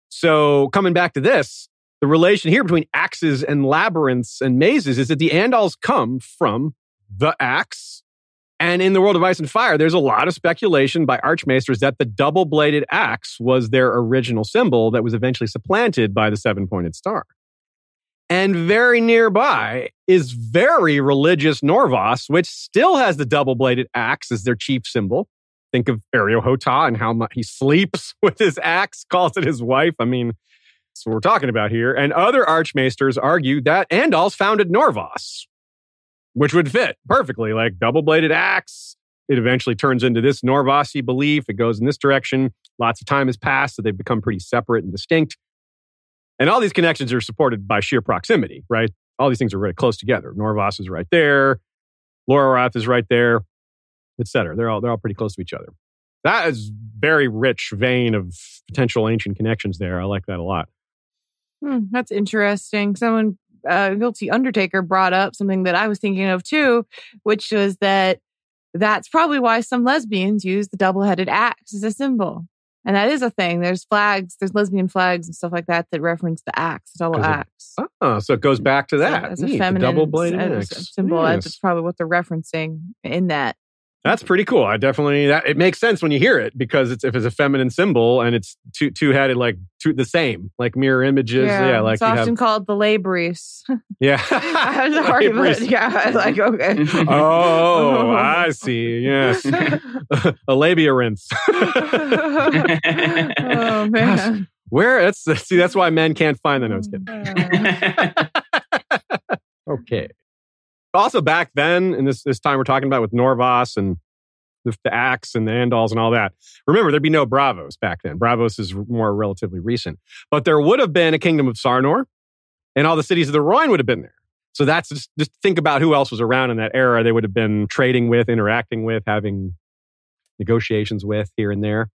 So coming back to this the relation here between axes and labyrinths and mazes is that the andals come from the axe. And in the world of ice and fire, there's a lot of speculation by archmaesters that the double bladed axe was their original symbol that was eventually supplanted by the seven pointed star. And very nearby is very religious Norvos, which still has the double bladed axe as their chief symbol. Think of Areo Hotah and how much he sleeps with his axe, calls it his wife. I mean, that's what we're talking about here. And other archmaesters argue that Andals founded Norvos, which would fit perfectly, like double bladed axe. It eventually turns into this Norvoshi belief. It goes in this direction. Lots of time has passed, so they've become pretty separate and distinct. And all these connections are supported by sheer proximity, right? All these things are really close together. Norvos is right there, Lorath is right there, etc. They're all they're all pretty close to each other. That is very rich vein of potential ancient connections there. I like that a lot. Hmm, that's interesting. Someone, uh, Guilty Undertaker, brought up something that I was thinking of too, which was that that's probably why some lesbians use the double headed axe as a symbol. And that is a thing. There's flags, there's lesbian flags and stuff like that that reference the axe, the double it- axe. Oh, so it goes back to So that. as a Neat, the feminine double bladed axe. symbol. Yes. That's probably what they're referencing in that. That's pretty cool. I definitely that it makes sense when you hear it because it's if it's a feminine symbol and it's two two headed like two the same like mirror images. Yeah, like it's you often have called the labrys. yeah. Sorry, but Labrys. yeah, I was like, okay. Oh, I see. Yes, a labyrinth. oh man. Where that's see that's why men can't find the notes. Mm, Kidding. Okay. Also, back then, in this this time we're talking about with Norvos and the, the axe and the Andals and all that. Remember, there'd be no Braavos back then. Braavos is more relatively recent, but there would have been a kingdom of Sarnor, and all the cities of the Rhoyne would have been there. So that's just, just think about who else was around in that era. They would have been trading with, interacting with, having negotiations with here and there.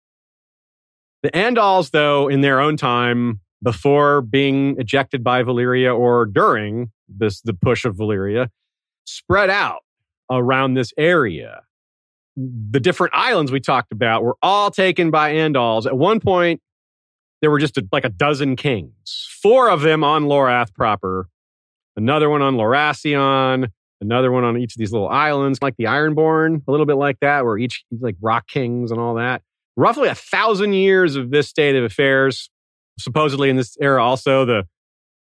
The Andals, though, in their own time, before being ejected by Valyria or during this the push of Valyria, spread out around this area. The different islands we talked about were all taken by Andals. At one point, there were just a, like a dozen kings, four of them on Lorath proper, another one on Lorassion, another one on each of these little islands, like the Ironborn, a little bit like that, where each like rock kings and all that. Roughly a thousand years of this state of affairs. Supposedly in this era, also the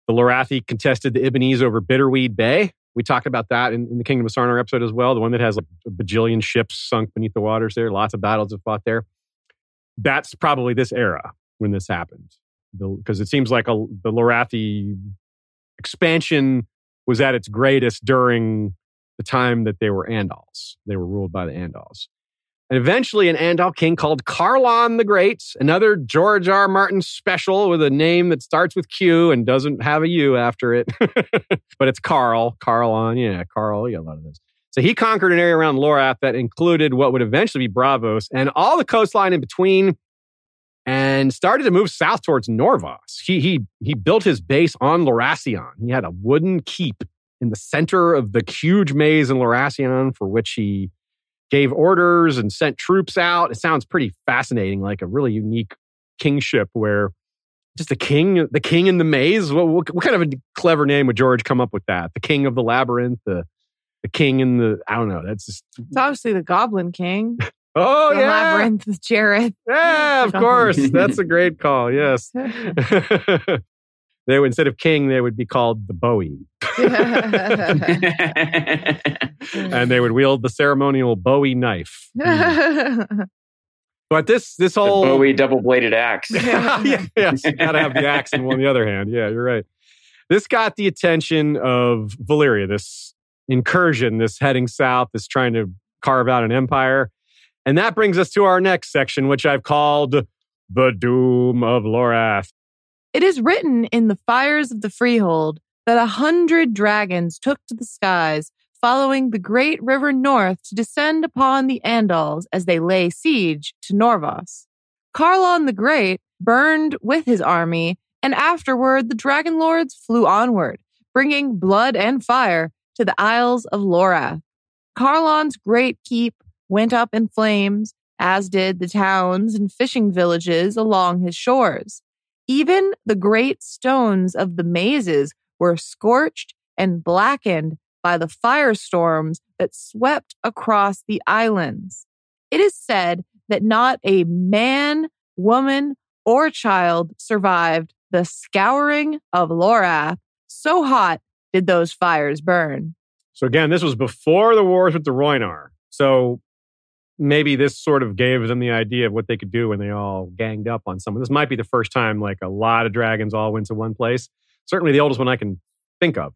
the Lorathi contested the Ibbenese over Bitterweed Bay. We talked about that in, in the Kingdom of Sarnor episode as well. The one that has like a bajillion ships sunk beneath the waters there. Lots of battles have fought there. That's probably this era when this happened. because it seems like a, the Lorathi expansion was at its greatest during the time that they were Andals. They were ruled by the Andals. And eventually, an Andal king called Qarlon the Great, another George R. Martin special with a name that starts with Q and doesn't have a U after it. but it's Carl, Qarlon. Yeah, Carl. You got a lot of this. So he conquered an area around Lorath that included what would eventually be Braavos and all the coastline in between and started to move south towards Norvos. He, he, he built his base on Lorassion. He had a wooden keep in the center of the huge maze in Lorassion for which he gave orders and sent troops out. It sounds pretty fascinating, like a really unique kingship where just the king, the king in the maze. What, what, what, kind of a clever name would George come up with that? The king of the labyrinth, the the king in the I don't know. That's just it's obviously the Goblin King. oh the yeah, labyrinth with Jareth. Yeah, of course. That's a great call. Yes. they would instead of king, they would be called the Bowie. and they would wield the ceremonial Bowie knife. but this this whole the Bowie double bladed axe. yeah, yes, you gotta have the axe in one the other hand. Yeah, you're right. This got the attention of Valyria, this incursion, this heading south, this trying to carve out an empire. And that brings us to our next section, which I've called The Doom of Lorath. It is written in the Fires of the Freehold that a hundred dragons took to the skies, following the great river north to descend upon the Andals as they lay siege to Norvos. Qarlon the Great burned with his army, and afterward the dragon lords flew onward, bringing blood and fire to the Isles of Lorath. Qarlon's great keep went up in flames, as did the towns and fishing villages along his shores. Even the great stones of the mazes were scorched and blackened by the firestorms that swept across the islands. It is said that not a man, woman, or child survived the scouring of Lorath. So hot did those fires burn. So again, this was before the wars with the Rhoynar. So maybe this sort of gave them the idea of what they could do when they all ganged up on someone. This might be the first time like a lot of dragons all went to one place. Certainly the oldest one I can think of.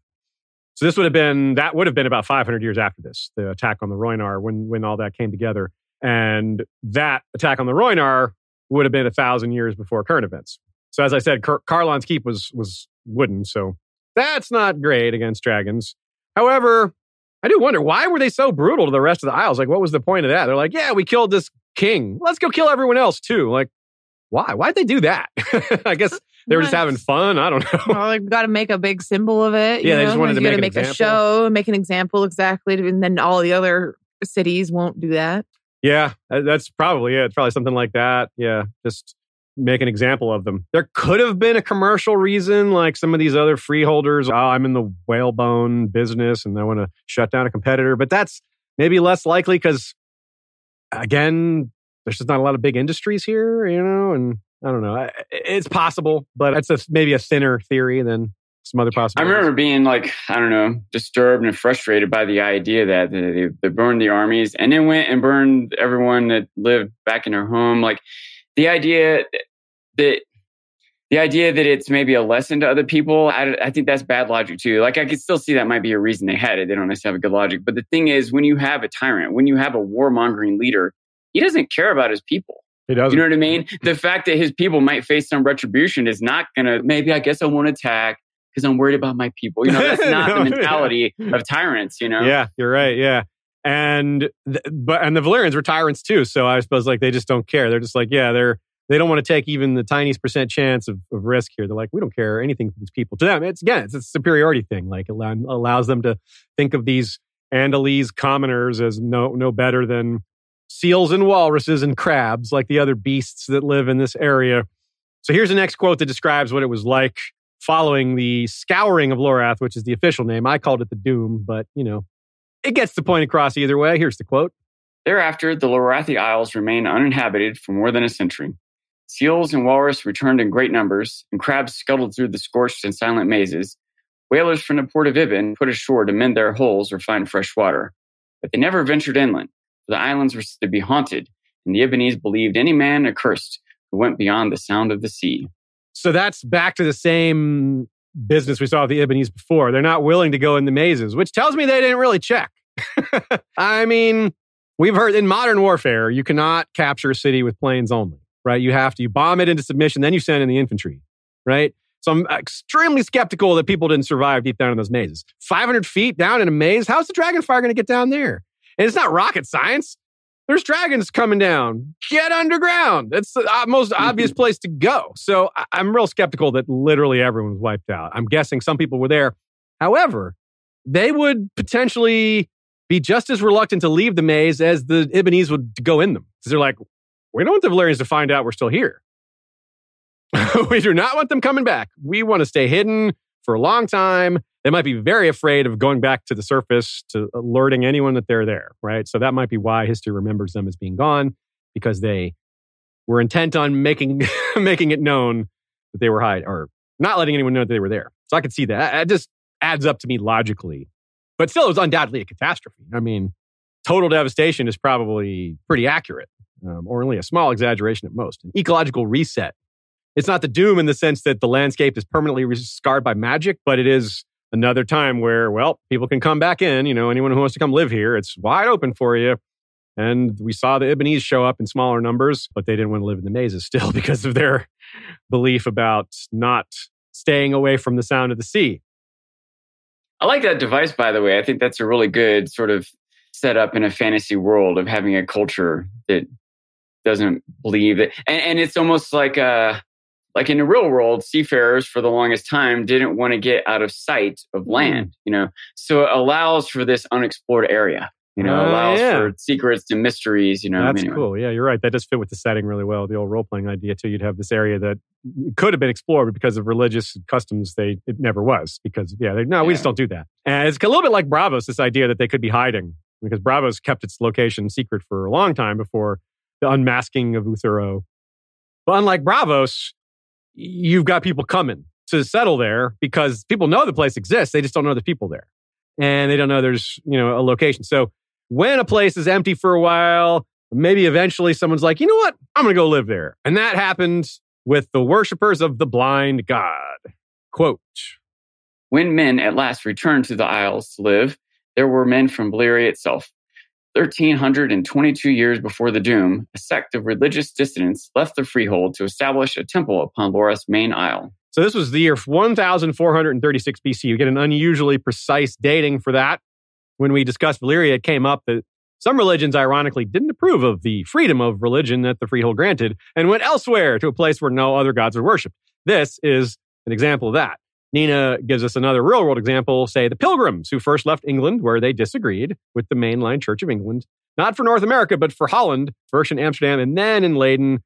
So this would have been that would have been about 500 years after this, the attack on the Rhoynar, when when all that came together, and that attack on the Rhoynar would have been a thousand years before current events. So as I said, Car- Qarlon's keep was was wooden, so that's not great against dragons. However, I do wonder why were they so brutal to the rest of the Isles? Like, what was the point of that? They're like, yeah, we killed this king. Let's go kill everyone else too. Like, why? Why'd they do that? I guess they were just having fun. I don't know. Well, like, got to make a big symbol of it. Yeah, they know? just wanted to make an make a show, make an example exactly, and then all the other cities won't do that. Yeah, that's probably it. It's probably something like that. Yeah, just make an example of them. There could have been a commercial reason, like some of these other freeholders. Oh, I'm in the whalebone business and I want to shut down a competitor. But that's maybe less likely because, again, there's just not a lot of big industries here, you know. And I don't know. It's possible, but it's a, maybe a thinner theory than some other possibilities. I remember being like, I don't know, disturbed and frustrated by the idea that they, they burned the armies and then went and burned everyone that lived back in their home. Like the idea that the idea that it's maybe a lesson to other people, I, I think that's bad logic too. Like I could still see that might be a reason they had it. They don't necessarily have a good logic. But the thing is, when you have a tyrant, when you have a warmongering leader, he doesn't care about his people. He doesn't. You know what I mean? The fact that his people might face some retribution is not going to, maybe I guess I won't attack because I'm worried about my people. You know, that's not No, the yeah. mentality of tyrants, you know? Yeah, you're right. Yeah. And th- but and the Valyrians were tyrants too, so I suppose like they just don't care. They're just like, yeah, they're they don't want to take even the tiniest percent chance of, of risk here. They're like, we don't care anything for these people. To them, it's again, it's a superiority thing. Like it allows them to think of these Andalese commoners as no no better than seals and walruses and crabs, like the other beasts that live in this area. So here's the next quote that describes what it was like following the scouring of Lorath, which is the official name. I called it the Doom, but you know, it gets the point across either way. Here's the quote. Thereafter, the Lorathi Isles remained uninhabited for more than a century. Seals and walrus returned in great numbers, and crabs scuttled through the scorched and silent mazes. Whalers from the port of Ibben put ashore to mend their hulls or find fresh water. But they never ventured inland, for the islands were to be haunted, and the Ibbenese believed any man accursed who went beyond the sound of the sea. So that's back to the same business we saw with the Ibbenese before. They're not willing to go in the mazes, which tells me they didn't really check. I mean, we've heard in modern warfare, you cannot capture a city with planes only, right? You have to you bomb it into submission, then you send in the infantry, right? So I'm extremely skeptical that people didn't survive deep down in those mazes. 500 feet down in a maze, how's the dragonfire going to get down there? And it's not rocket science. There's dragons coming down. Get underground. That's the uh, most obvious place to go. So I'm real skeptical that literally everyone was wiped out. I'm guessing some people were there. However, they would potentially be just as reluctant to leave the maze as the Ibbenese would go in them. Because they're like, we don't want the Valyrians to find out we're still here. we do not want them coming back. We want to stay hidden for a long time. They might be very afraid of going back to the surface to alerting anyone that they're there, right? So that might be why history remembers them as being gone because they were intent on making making it known that they were hiding or not letting anyone know that they were there. So I could see that. It just adds up to me logically. But still, it was undoubtedly a catastrophe. I mean, total devastation is probably pretty accurate, um, or only a small exaggeration at most. An ecological reset it's not the doom in the sense that the landscape is permanently scarred by magic, but it is another time where, well, people can come back in. You know, anyone who wants to come live here, it's wide open for you. And we saw the Ibbenese show up in smaller numbers, but they didn't want to live in the mazes still because of their belief about not staying away from the sound of the sea. I like that device, by the way. I think that's a really good sort of setup in a fantasy world of having a culture that doesn't believe it. And, and it's almost like a, like in the real world, seafarers for the longest time didn't want to get out of sight of hmm. land, you know. So it allows for this unexplored area, you know, uh, allows yeah. for secrets and mysteries, you know. That's anyway. cool. Yeah, you're right. That does fit with the setting really well. The old role playing idea too. You'd have this area that could have been explored, but because of religious customs, they it never was. Because yeah, they, no, yeah. we just don't do that. And it's a little bit like Braavos, This idea that they could be hiding because Braavos kept its location secret for a long time before the unmasking of Uthero. But unlike Braavos, you've got people coming to settle there because people know the place exists. They just don't know the people there. And they don't know there's, you know, a location. So when a place is empty for a while, maybe eventually someone's like, you know what? I'm going to go live there. And that happened with the worshippers of the blind God. Quote When men at last returned to the Isles to live, there were men from Valyria itself, 1322 years before the Doom, a sect of religious dissidents left the freehold to establish a temple upon Lorath's main isle. So this was the year 1436 BC. You get an unusually precise dating for that. When we discussed Valyria, it came up that some religions, ironically, didn't approve of the freedom of religion that the freehold granted and went elsewhere to a place where no other gods are worshipped. This is an example of that. Nina gives us another real world example, say the Pilgrims, who first left England, where they disagreed with the mainline Church of England, not for North America, but for Holland, first in Amsterdam and then in Leyden.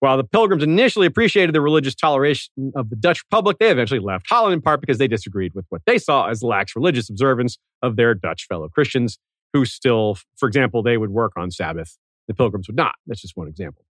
While the Pilgrims initially appreciated the religious toleration of the Dutch Republic, they eventually left Holland in part because they disagreed with what they saw as lax religious observance of their Dutch fellow Christians, who still, for example, they would work on Sabbath. The Pilgrims would not. That's just one example.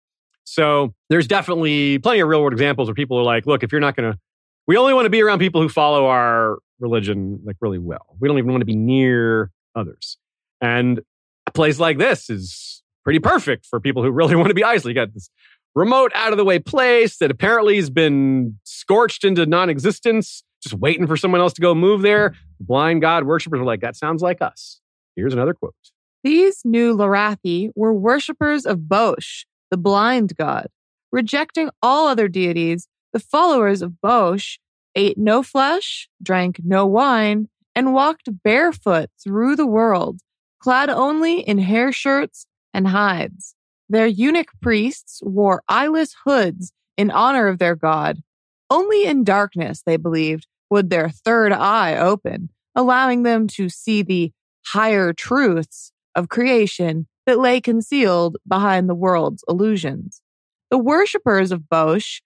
So there's definitely plenty of real world examples where people are like, look, if you're not going to we only want to be around people who follow our religion like really well. We don't even want to be near others. And a place like this is pretty perfect for people who really want to be isolated. You got this remote, out of the way place that apparently has been scorched into non existence, just waiting for someone else to go move there. Blind God worshippers are like, that sounds like us. Here's another quote. These new Lorathi were worshippers of Boash, the blind god, rejecting all other deities the followers of Boash ate no flesh, drank no wine, and walked barefoot through the world, clad only in hair shirts and hides. Their eunuch priests wore eyeless hoods in honor of their god. Only in darkness, they believed, would their third eye open, allowing them to see the higher truths of creation that lay concealed behind the world's illusions. The worshippers of Boash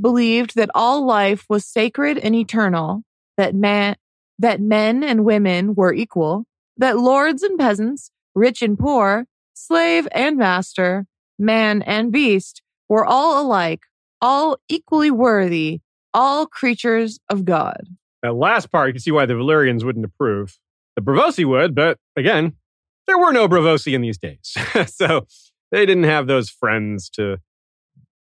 believed that all life was sacred and eternal, that man, that men and women were equal, that lords and peasants, rich and poor, slave and master, man and beast were all alike, all equally worthy, all creatures of God. That last part, you can see why the Valyrians wouldn't approve. The Braavosi would, but again, there were no Braavosi in these days. so they didn't have those friends to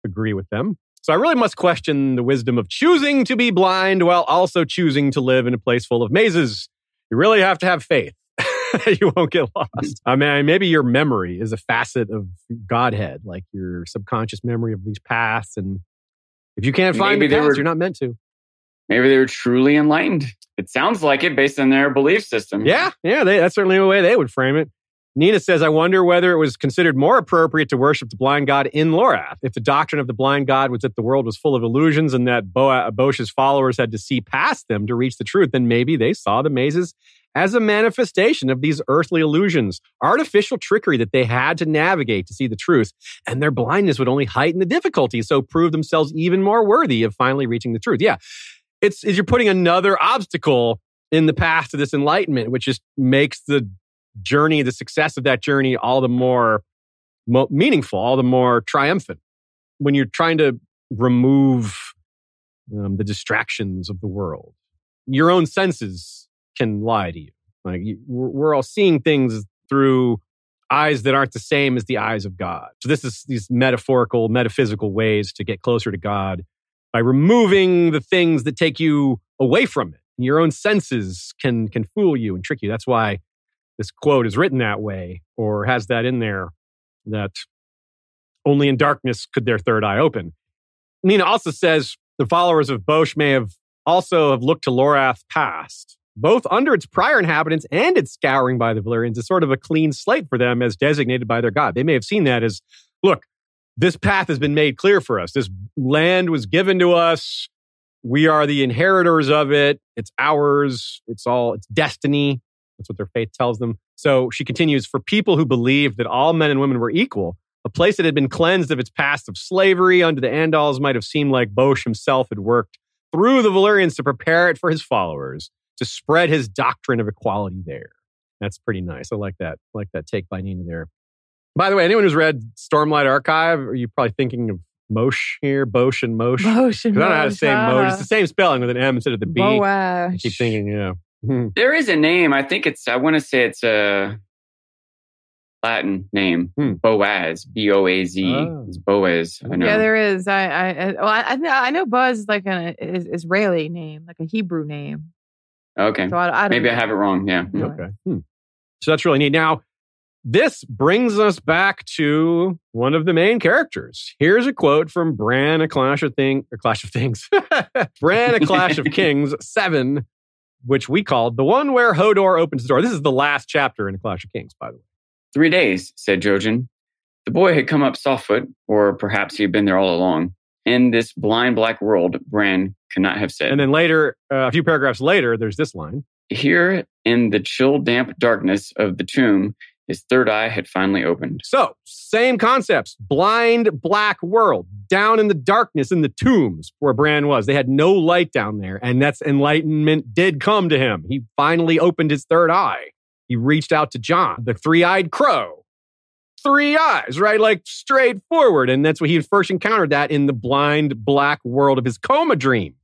agree with them. So I really must question the wisdom of choosing to be blind while also choosing to live in a place full of mazes. You really have to have faith. you won't get lost. Mm-hmm. I mean, maybe your memory is a facet of Godhead, like your subconscious memory of these paths. And if you can't find Maybe the paths, were- you're not meant to. Maybe they were truly enlightened. It sounds like it based on their belief system. Yeah, yeah, they, that's certainly the way they would frame it. Nina says, I wonder whether it was considered more appropriate to worship the blind god in Lorath. If the doctrine of the blind god was that the world was full of illusions and that Bo- Boash's followers had to see past them to reach the truth, then maybe they saw the mazes as a manifestation of these earthly illusions, artificial trickery that they had to navigate to see the truth. And their blindness would only heighten the difficulty, so prove themselves even more worthy of finally reaching the truth. Yeah, it's, it's you're putting another obstacle in the path to this enlightenment, which just makes the journey, the success of that journey, all the more mo- meaningful, all the more triumphant. When you're trying to remove um, the distractions of the world, your own senses can lie to you. Like you, we're, we're all seeing things through eyes that aren't the same as the eyes of God. So this is these metaphorical, metaphysical ways to get closer to God by removing the things that take you away from it. Your own senses can can fool you and trick you. That's why this quote is written that way or has that in there that only in darkness could their third eye open. Nina also says the followers of Boash may have also have looked to Lorath past, both under its prior inhabitants and its scouring by the Valyrians as sort of a clean slate for them as designated by their god. They may have seen that as, look, this path has been made clear for us. This land was given to us. We are the inheritors of it. It's ours. It's all, it's destiny. That's what their faith tells them. So she continues For people who believed that all men and women were equal, a place that had been cleansed of its past of slavery under the Andals might have seemed like Boash himself had worked through the Valyrians to prepare it for his followers, to spread his doctrine of equality there. That's pretty nice. I like that. I like that take by Nina there. By the way, anyone who's read Stormlight Archive, are you probably thinking of Moash here? Boash and Moash? Boash and I don't know how to say Moash. It's uh, the same spelling with an M instead of the B. I Boash. keep thinking, yeah. Hmm. There is a name. I think it's, I want to say it's a Latin name. Hmm. Boaz. B O A Z. Oh. It's Boaz. I know. Yeah, there is. I, I, I well, I, I know- I know Boaz is like an is- Israeli name, like a Hebrew name. okay. So I, I don't Maybe I have it wrong. Yeah. Yeah. Okay. Hmm. So that's really neat. Now, this brings us back to one of the main characters. Here's a quote from Bran, A Clash of Thing, A Clash of Things. Bran, A Clash of Kings 7, which we called the one where Hodor opens the door. This is the last chapter in A Clash of Kings, by the way. Three days, said Jojen. The boy had come up softfoot, or perhaps he had been there all along. In this blind black world, Bran could not have said. And then later, uh, a few paragraphs later, there's this line. Here in the chill, damp darkness of the tomb, his third eye had finally opened. So, same concepts. Blind, black world. Down in the darkness in the tombs where Bran was. They had no light down there. And that's enlightenment did come to him. He finally opened his third eye. He reached out to John, the three eyed crow. Three eyes, right? Like straightforward. And that's what he first encountered that in the blind, black world of his coma dream.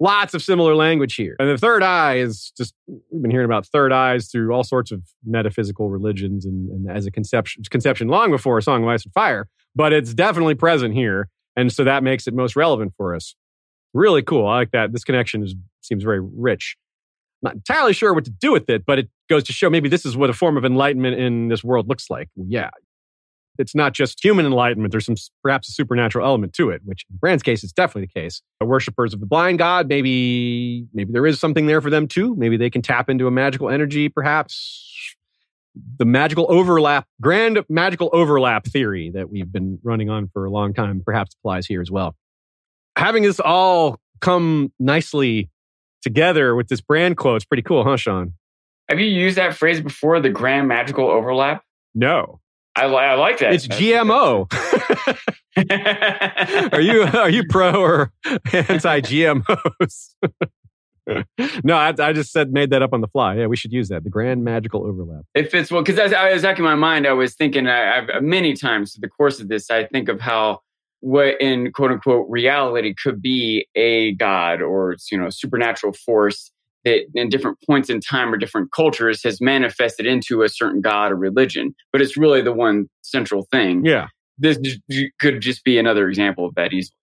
Lots of similar language here. And the third eye is just, we've been hearing about third eyes through all sorts of metaphysical religions and, and as a conception, conception long before A Song of Ice and Fire, but it's definitely present here. And so that makes it most relevant for us. Really cool. I like that. This connection is, seems very rich. Not entirely sure what to do with it, but it goes to show maybe this is what a form of enlightenment in this world looks like. Yeah. It's not just human enlightenment. There's some perhaps a supernatural element to it, which in Bran's case is definitely the case. The worshippers of the blind god, maybe maybe there is something there for them too. Maybe they can tap into a magical energy, perhaps. The magical overlap, grand magical overlap theory that we've been running on for a long time, perhaps applies here as well. Having this all come nicely together with this Bran quote is pretty cool, huh, Sean? Have you used that phrase before, the grand magical overlap? No, I, I like that. it's GMO. are you are you pro or anti GMOs? no, I, I just said made that up on the fly. Yeah, we should use that. The grand magical overlap. It fits well because I was back in my mind. I was thinking I, I've, many times through the course of this. I think of how what in quote unquote reality could be a god or you know supernatural force that in different points in time or different cultures has manifested into a certain god or religion, but it's really the one central thing. Yeah, This j- could just be another example of that easily.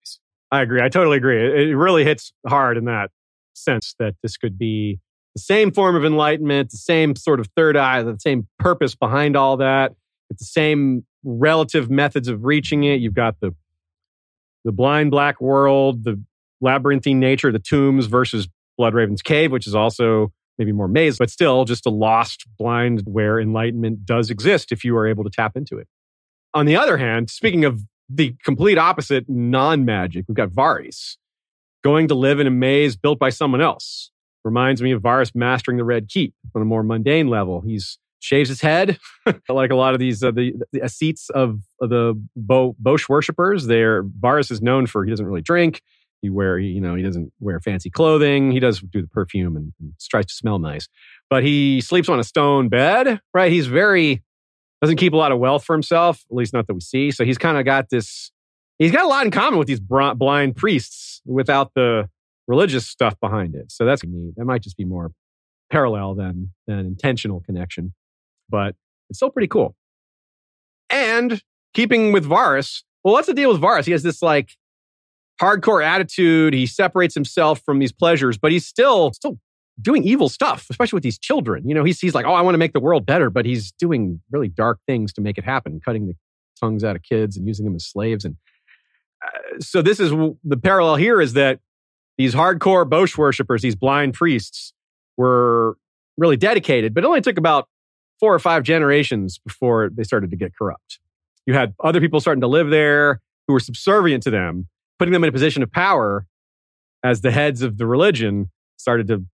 I agree. I totally agree. It, it really hits hard in that sense that this could be the same form of enlightenment, the same sort of third eye, the same purpose behind all that. It's the same relative methods of reaching it. You've got the the blind black world, the labyrinthine nature, the tombs versus Bloodraven's cave, which is also maybe more maze, but still just a lost blind where enlightenment does exist if you are able to tap into it. On the other hand, speaking of the complete opposite non magic, we've got Varys going to live in a maze built by someone else. Reminds me of Varys mastering the Red Keep on a more mundane level. He's shaves his head, like a lot of these uh, the, the ascetes of, of the Bo, Boash worshippers. They're Varys is known for he doesn't really drink. He wear you know he doesn't wear fancy clothing. He does do the perfume and, and tries to smell nice, but he sleeps on a stone bed. Right? He's very doesn't keep a lot of wealth for himself, at least not that we see. So he's kind of got this. He's got a lot in common with these blind priests without the religious stuff behind it. So that's neat. That might just be more parallel than than intentional connection, but it's still pretty cool. And keeping with Varys, well, what's the deal with Varys? He has this like hardcore attitude. He separates himself from these pleasures, but he's still still doing evil stuff, especially with these children. You know, he's, he's like, oh, I want to make the world better, but he's doing really dark things to make it happen, cutting the tongues out of kids and using them as slaves. And uh, so this is the parallel here is that these hardcore Boash worshippers, these blind priests, were really dedicated, but it only took about four or five generations before they started to get corrupt. You had other people starting to live there who were subservient to them, putting them in a position of power as the heads of the religion started to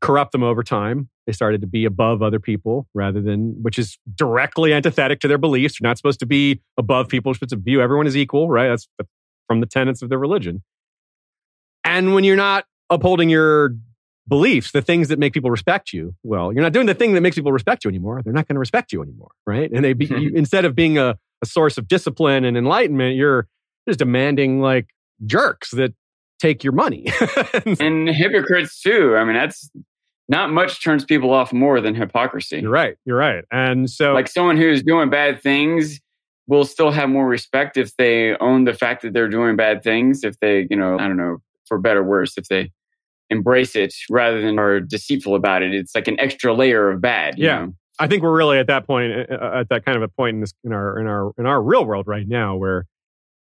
corrupt them over time. They started to be above other people rather than, which is directly antithetic to their beliefs. You're not supposed to be above people. You're supposed to view everyone as equal, right? That's from the tenets of their religion. And when you're not upholding your beliefs, the things that make people respect you, well, you're not doing the thing that makes people respect you anymore. They're not going to respect you anymore, right? And they be, you, instead of being a, a source of discipline and enlightenment, you're just demanding like jerks that take your money. and hypocrites too. I mean, that's not much turns people off more than hypocrisy. You're right. You're right. And so, like someone who's doing bad things will still have more respect if they own the fact that they're doing bad things. If they, you know, I don't know, for better or worse, if they embrace it rather than are deceitful about it, it's like an extra layer of bad. yeah. Know? I think we're really at that point, uh, uh, at that kind of a point in this, in our, in our, in our real world right now, where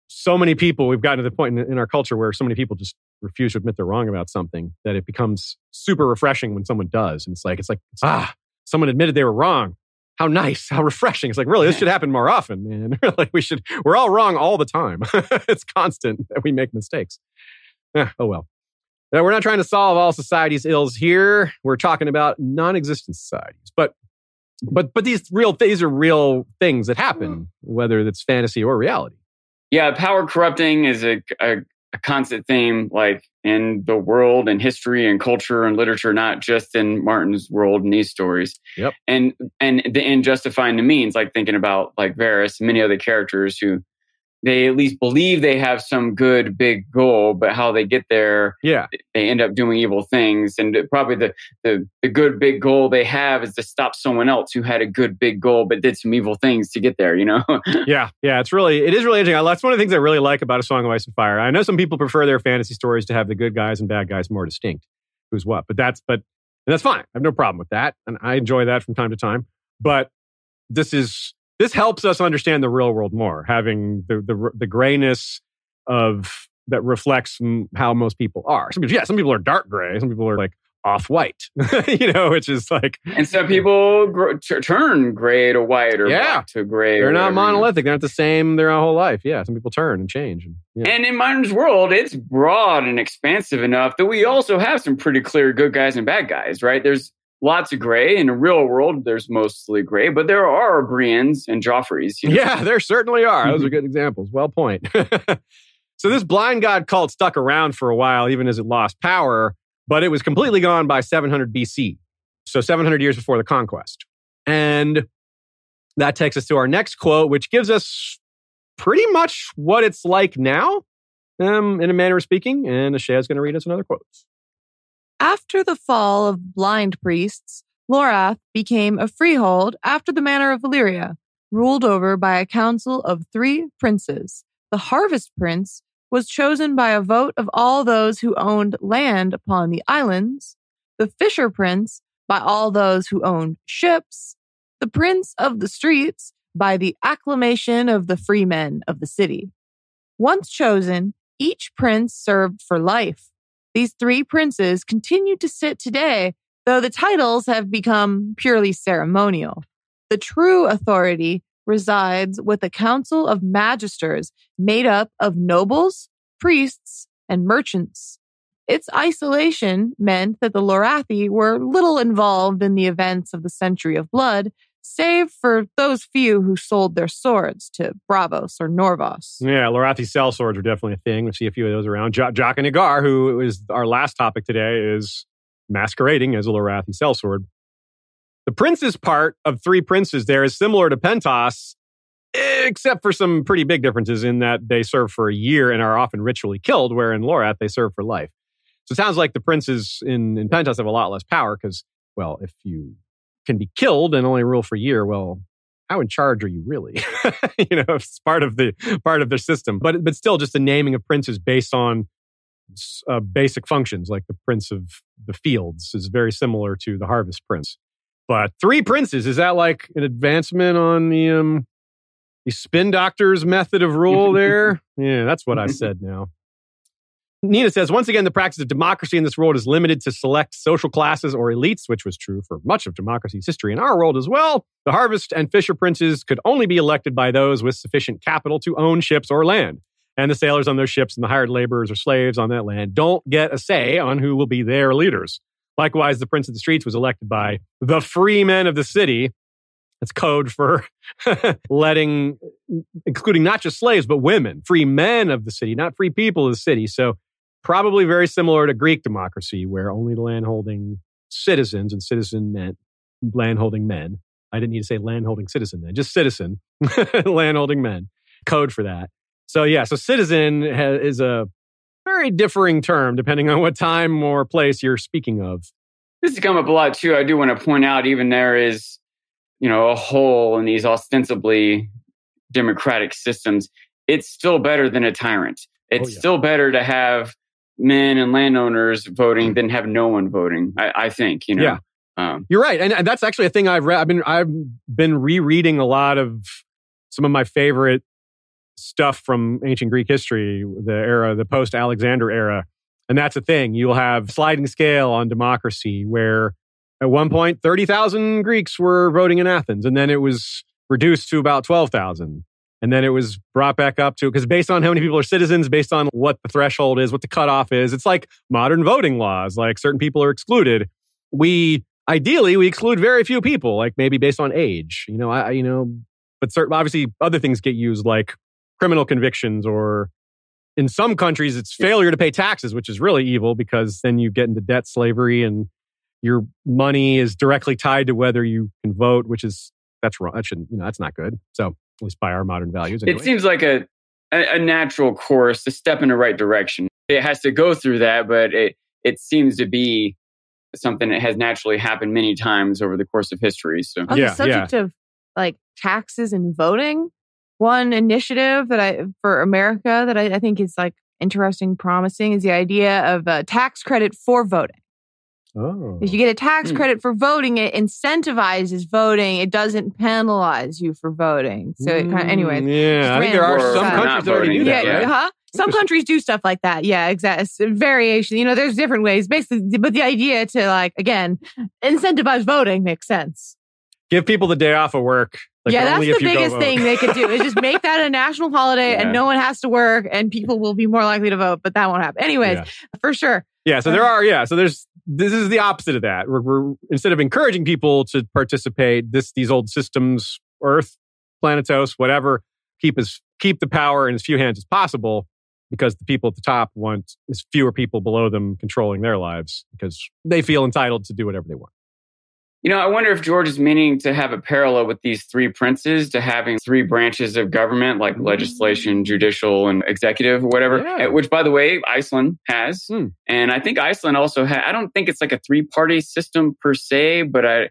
so many people, we've gotten to the point in, in our culture where so many people just refuse to admit they're wrong about something that it becomes super refreshing when someone does. And it's like, it's like, ah, someone admitted they were wrong. How nice, how refreshing. It's like, really, this should happen more often, man. like we should, we're all wrong all the time. it's constant that we make mistakes. Eh, oh well. Now, we're not trying to solve all society's ills here. We're talking about non-existent societies. But but but these real these are real things that happen, whether it's fantasy or reality. Yeah, power corrupting is a, a a constant theme like in the world and history and culture and literature not just in martin's world and these stories. Yep. And and the justifying the means like thinking about like Varys many other characters who they at least believe they have some good big goal, but how they get there, yeah, they end up doing evil things. And probably the, the the good big goal they have is to stop someone else who had a good big goal but did some evil things to get there. You know? yeah, yeah. It's really it is really interesting. That's one of the things I really like about a Song of Ice and Fire. I know some people prefer their fantasy stories to have the good guys and bad guys more distinct. Who's what? But that's but and that's fine. I have no problem with that, and I enjoy that from time to time. But this is this helps us understand the real world more, having the the, the grayness of that reflects how most people are. Some people, yeah, some people are dark gray. Some people are like off white, you know, which is like. And some people gr- t- turn gray to white or yeah. black to gray. They're not monolithic. They're not the same their whole life. Yeah, some people turn and change. And, yeah. and in Martin's world, it's broad and expansive enough that we also have some pretty clear good guys and bad guys, right? There's lots of gray. In the real world, there's mostly gray, but there are Briennes and Joffreys. You know? Yeah, there certainly are. Those are good examples. Well point. so this blind god cult stuck around for a while, even as it lost power, but it was completely gone by 700 BC. So 700 years before the conquest. And that takes us to our next quote, which gives us pretty much what it's like now, um, in a manner of speaking. And Ashea is going to read us another quote. After the fall of blind priests, Lorath became a freehold after the manner of Valyria, ruled over by a council of three princes the Harvest Prince, was chosen by a vote of all those who owned land upon the islands, the Fisher Prince by all those who owned ships, the Prince of the Streets by the acclamation of the freemen of the city. Once chosen, each prince served for life. These three princes continue to sit today, though the titles have become purely ceremonial. The true authority resides with a council of magisters made up of nobles, priests, and merchants. Its isolation meant that the Lorathi were little involved in the events of the Century of Blood, save for those few who sold their swords to Braavos or Norvos. Yeah, Lorathi sellswords are definitely a thing. We see a few of those around. Jo- Jaqen H'ghar, who is our last topic today, is masquerading as a Lorathi sellsword. The prince's part of three princes there is similar to Pentos, except for some pretty big differences in that they serve for a year and are often ritually killed, where in Lorath they serve for life. So it sounds like the princes in, in Pentos have a lot less power because, well, if you can be killed and only rule for a year, well, how in charge are you really? you know, it's part of the part of their system. But but still, just the naming of princes based on uh, basic functions, like the prince of the fields, is very similar to the harvest prince. But three princes is that like an advancement on the um the spin doctor's method of rule there? yeah, that's what I said now. Nina says, once again, the practice of democracy in this world is limited to select social classes or elites, which was true for much of democracy's history in our world as well. The harvest and fisher princes could only be elected by those with sufficient capital to own ships or land. And the sailors on those ships and the hired laborers or slaves on that land don't get a say on who will be their leaders. Likewise, the prince of the streets was elected by the free men of the city. That's code for letting, including not just slaves, but women, free men of the city, not free people of the city. So probably very similar to Greek democracy, where only landholding citizens and citizen meant landholding men. I didn't need to say landholding citizen then, just citizen, landholding men. Code for that. So yeah, so citizen is a very differing term depending on what time or place you're speaking of. This has come up a lot too. I do want to point out, even there is, you know, a hole in these ostensibly democratic systems. It's still better than a tyrant. Oh, it's oh, yeah. still better to have men and landowners voting than have no one voting. I, I think, you know. Yeah. Um, You're right, and, and that's actually a thing I've read. I've been I've been rereading a lot of some of my favorite stuff from ancient Greek history, the era, the post Alexander era. And that's a thing. You'll have sliding scale on democracy where at one point 30,000 Greeks were voting in Athens and then it was reduced to about 12,000. And then it was brought back up to because based on how many people are citizens, based on what the threshold is, what the cutoff is, it's like modern voting laws. Like certain people are excluded. We ideally we exclude very few people, like maybe based on age. You know, I you know, but certain obviously other things get used like criminal convictions or in some countries it's failure to pay taxes which is really evil because then you get into debt slavery and your money is directly tied to whether you can vote which is that's wrong that shouldn't you know that's not good so at least by our modern values anyway. it seems like a a natural course a step in the right direction it has to go through that but it it seems to be something that has naturally happened many times over the course of history so on yeah, the subject yeah. of like taxes and voting one initiative that I for America that I, I think is like interesting, promising is the idea of a tax credit for voting. Oh. If you get a tax hmm. credit for voting, it incentivizes voting. It doesn't penalize you for voting. So it kind of, anyways. Mm, yeah, I think there are some countries that already do that. Yeah, right? huh? Some countries do stuff like that. Yeah, exactly. Variation. You know, there's different ways, basically. But the idea to like again incentivize voting makes sense. Give people the day off of work like yeah, that's the biggest thing they could do is just make that a national holiday yeah. and no one has to work and people will be more likely to vote, but that won't happen. Anyways, yeah. for sure. Yeah, so there are, yeah, so there's, this is the opposite of that. We're, we're instead of encouraging people to participate, this, these old systems, Earth, Planetos, whatever, keep as, keep the power in as few hands as possible because the people at the top want as fewer people below them controlling their lives because they feel entitled to do whatever they want. You know, I wonder if George is meaning to have a parallel with these three princes to having three branches of government, like mm. legislation, judicial, and executive, or whatever. Yeah. Which, by the way, Iceland has, mm. and I think Iceland also has. I don't think it's like a three-party system per se, but I,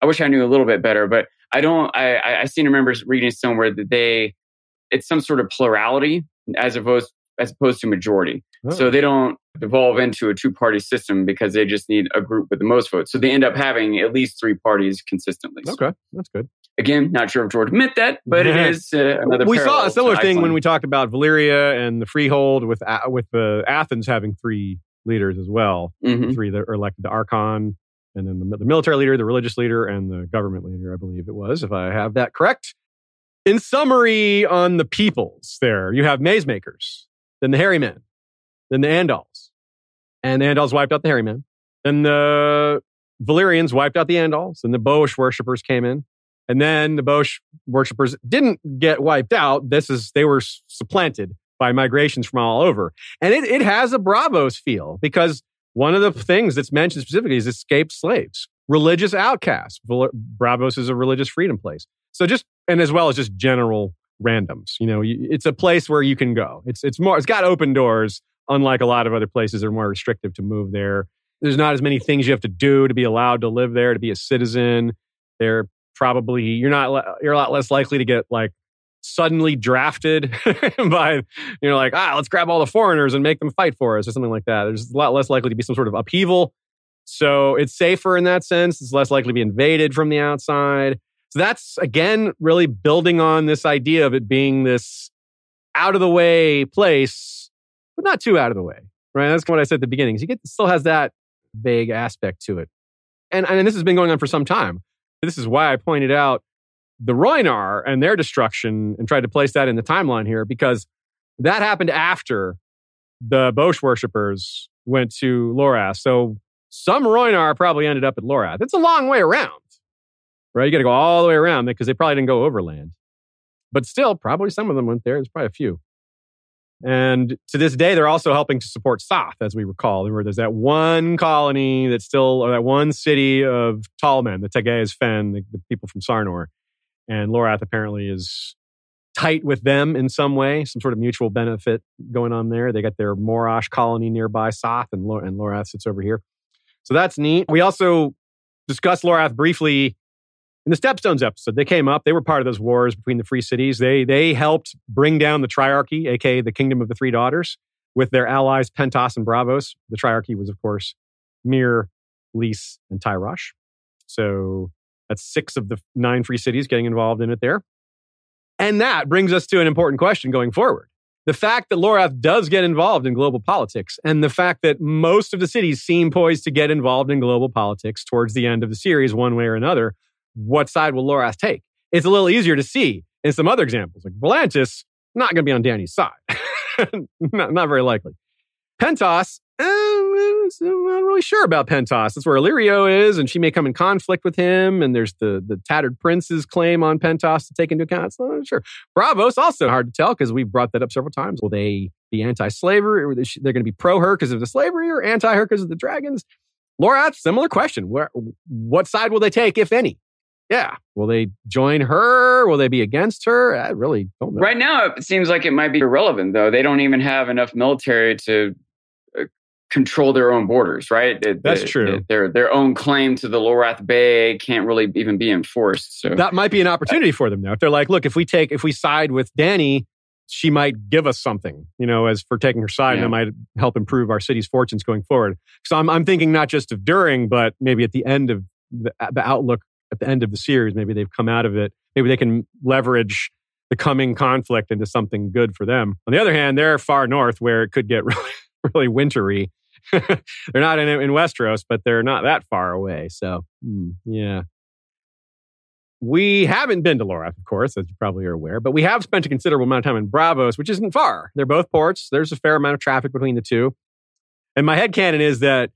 I wish I knew a little bit better. But I don't. I, I seem to remember reading somewhere that they, it's some sort of plurality as opposed as opposed to majority. Oh. So they don't devolve into a two party system because they just need a group with the most votes. So they end up having at least three parties consistently. So Okay, that's good. again, not sure if George meant that, but it is uh, another. we saw a similar thing when we talked about Valyria and the Freehold with A- with the Athens having three leaders as well. Mhm. Three that are elected the Archon, and then the, the military leader, the religious leader, and the government leader. I believe it was, if I have that correct. In summary, on the peoples, there you have maze makers, then the hairy men, then the Andals, and the Andals wiped out the hairy men. Then the Valyrians wiped out the Andals, and the Boash worshippers came in. And then the Boash worshippers didn't get wiped out. This is they were supplanted by migrations from all over. And it, it has a Braavos feel because one of the things that's mentioned specifically is escaped slaves, religious outcasts. Braavos is a religious freedom place. So just and as well as just general randoms. You know, it's a place where you can go. It's it's more it's got open doors, unlike a lot of other places that are more restrictive to move there. There's not as many things you have to do to be allowed to live there, to be a citizen. They're probably you're not you're a lot less likely to get like suddenly drafted by you know like ah let's grab all the foreigners and make them fight for us or something like that. There's a lot less likely to be some sort of upheaval. So it's safer in that sense. It's less likely to be invaded from the outside. So that's again really building on this idea of it being this out of the way place, but not too out of the way. Right? That's what I said at the beginning. is You get still has that vague aspect to it. And and this has been going on for some time. This is why I pointed out the Roinar and their destruction and tried to place that in the timeline here because that happened after the Boash worshippers went to Lorath. So some Roinar probably ended up at Lorath. It's a long way around, right? You got to go all the way around because they probably didn't go overland. But still, probably some of them went there. There's probably a few. And to this day, they're also helping to support Saath, as we recall. There- There's that one colony that's still, or that one city of tall men, the Tagaez Fen, the, the people from Sarnor. And Lorath apparently is tight with them in some way, some sort of mutual benefit going on there. They got their Morosh colony nearby, Saath, and, Lor- and Lorath sits over here. So that's neat. We also discussed Lorath briefly in the Stepstones episode. They came up. They were part of those wars between the free cities. They they helped bring down the Triarchy, aka the Kingdom of the Three Daughters, with their allies Pentos and Braavos. The Triarchy was, of course, Myr, Lys, and Tyrosh. So that's six of the nine free cities getting involved in it there. And that brings us to an important question going forward. The fact that Lorath does get involved in global politics, and the fact that most of the cities seem poised to get involved in global politics towards the end of the series, one way or another, what side will Lorath take? It's a little easier to see in some other examples. Like Volantis, not going to be on Dany's side. not, not very likely. Pentos, eh, I'm not really sure about Pentos. That's where Illyrio is, and she may come in conflict with him. And there's the the tattered prince's claim on Pentos to take into account. So I'm not sure. Braavos also hard to tell because we've brought that up several times. Will they be is she- they're going to be pro her because of the slavery, or anti her because of the dragons? Lorath, similar question. Where, what side will they take, if any? Yeah, will they join her? Will they be against her? I really don't know. Right now, it seems like it might be irrelevant, though. They don't even have enough military to uh, control their own borders, right? It- That's the- true. the- their their own claim to the Lorath Bay can't really even be enforced. So that might be an opportunity for them now. If they're like, look, if we take, if we side with Dany, she might give us something, you know, as for taking her side, and Yeah. it might help improve our city's fortunes going forward. So I'm, I'm thinking not just of during, but maybe at the end of the, the outlook at the end of the series, maybe they've come out of it. Maybe they can leverage the coming conflict into something good for them. On the other hand, they're far north where it could get really, really wintry. they're not in, in Westeros, but they're not that far away. So, hmm, yeah. We haven't been to Lorath, of course, as you probably are aware, but we have spent a considerable amount of time in Braavos, which isn't far. They're both ports. There's a fair amount of traffic between the two. And my head headcanon is that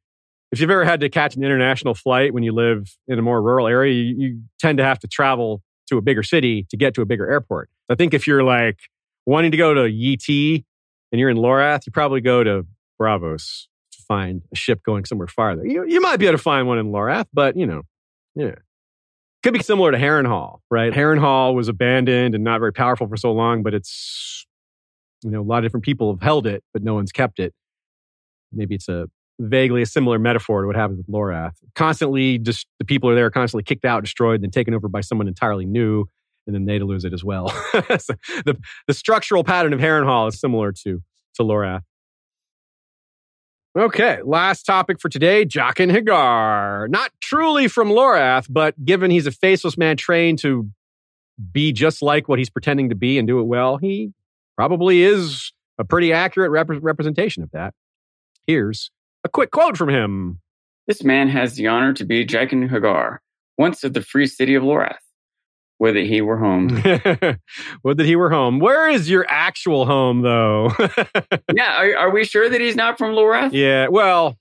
if you've ever had to catch an international flight when you live in a more rural area, you, you tend to have to travel to a bigger city to get to a bigger airport. I think if you're like wanting to go to Yee and you're in Lorath, you probably go to Braavos to find a ship going somewhere farther. You, you might be able to find one in Lorath, but you know, yeah. Could be similar to Harrenhal, right? Harrenhal was abandoned and not very powerful for so long, but it's, you know, a lot of different people have held it, but no one's kept it. Maybe it's a vaguely a similar metaphor to what happens with Lorath. Constantly, just the people are there, constantly kicked out, destroyed, and then taken over by someone entirely new, and then they lose it as well. so the, the structural pattern of Harrenhal is similar to to Lorath. Okay, last topic for today Jaqen H'ghar. Not truly from Lorath, but given he's a faceless man trained to be just like what he's pretending to be and do it well, he probably is a pretty accurate rep- representation of that. Here's a quick quote from him. This man has the honor to be Jaqen H'ghar, once of the free city of Lorath. Would that he were home. Would that he were home. Where is your actual home, though? yeah, are, are, we sure that he's not from Lorath? Yeah, well,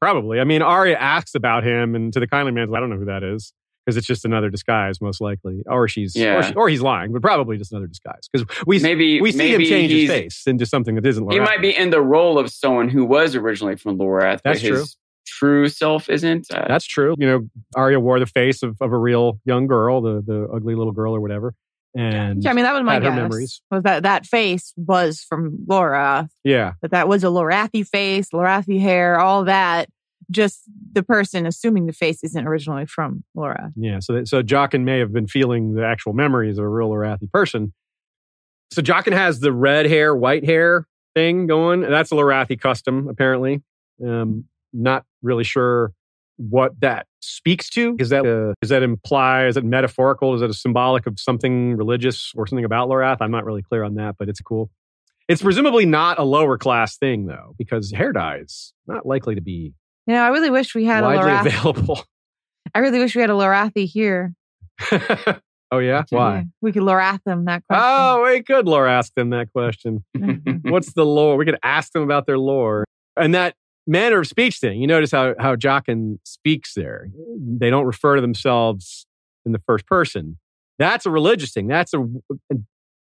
probably. I mean, Arya asks about him, and to the kindly man, I don't know who that is because it's just another disguise, most likely, or she's, yeah. or, she, or he's lying, but probably just another disguise because we maybe we see maybe him change his face into something that isn't. Lorath. He might be in the role of someone who was originally from Lorath. That's his, true true self isn't. Uh, That's true. You know, Arya wore the face of, of a real young girl, the the ugly little girl or whatever. And yeah, I mean that was my guess. memories. Was that that face was from Lorath? Yeah, that that was a Lorathi face, Lorathi hair, all that. Just the person assuming the face isn't originally from Lorath. Yeah, so so Jaqen may have been feeling the actual memories of a real Lorathi person. So Jaqen has the red hair, white hair thing going. That's a Lorathi custom, apparently. Um, not really sure what that speaks to. Is that uh, does that imply? Is it metaphorical? Is it a symbolic of something religious or something about Lorath? I'm not really clear on that, but it's cool. It's presumably not a lower class thing though, because hair dye is not likely to be. You know, I really wish we had widely a Lorath. available. I really wish we had a Lorathi here. oh yeah, why? Yeah, we could Lorath them that question. Oh, we could ask them that question. What's the lore? We could ask them about their lore, and that manner of speech thing. You notice how how Jaqen speaks there. They don't refer to themselves in the first person. That's a religious thing. That's a, a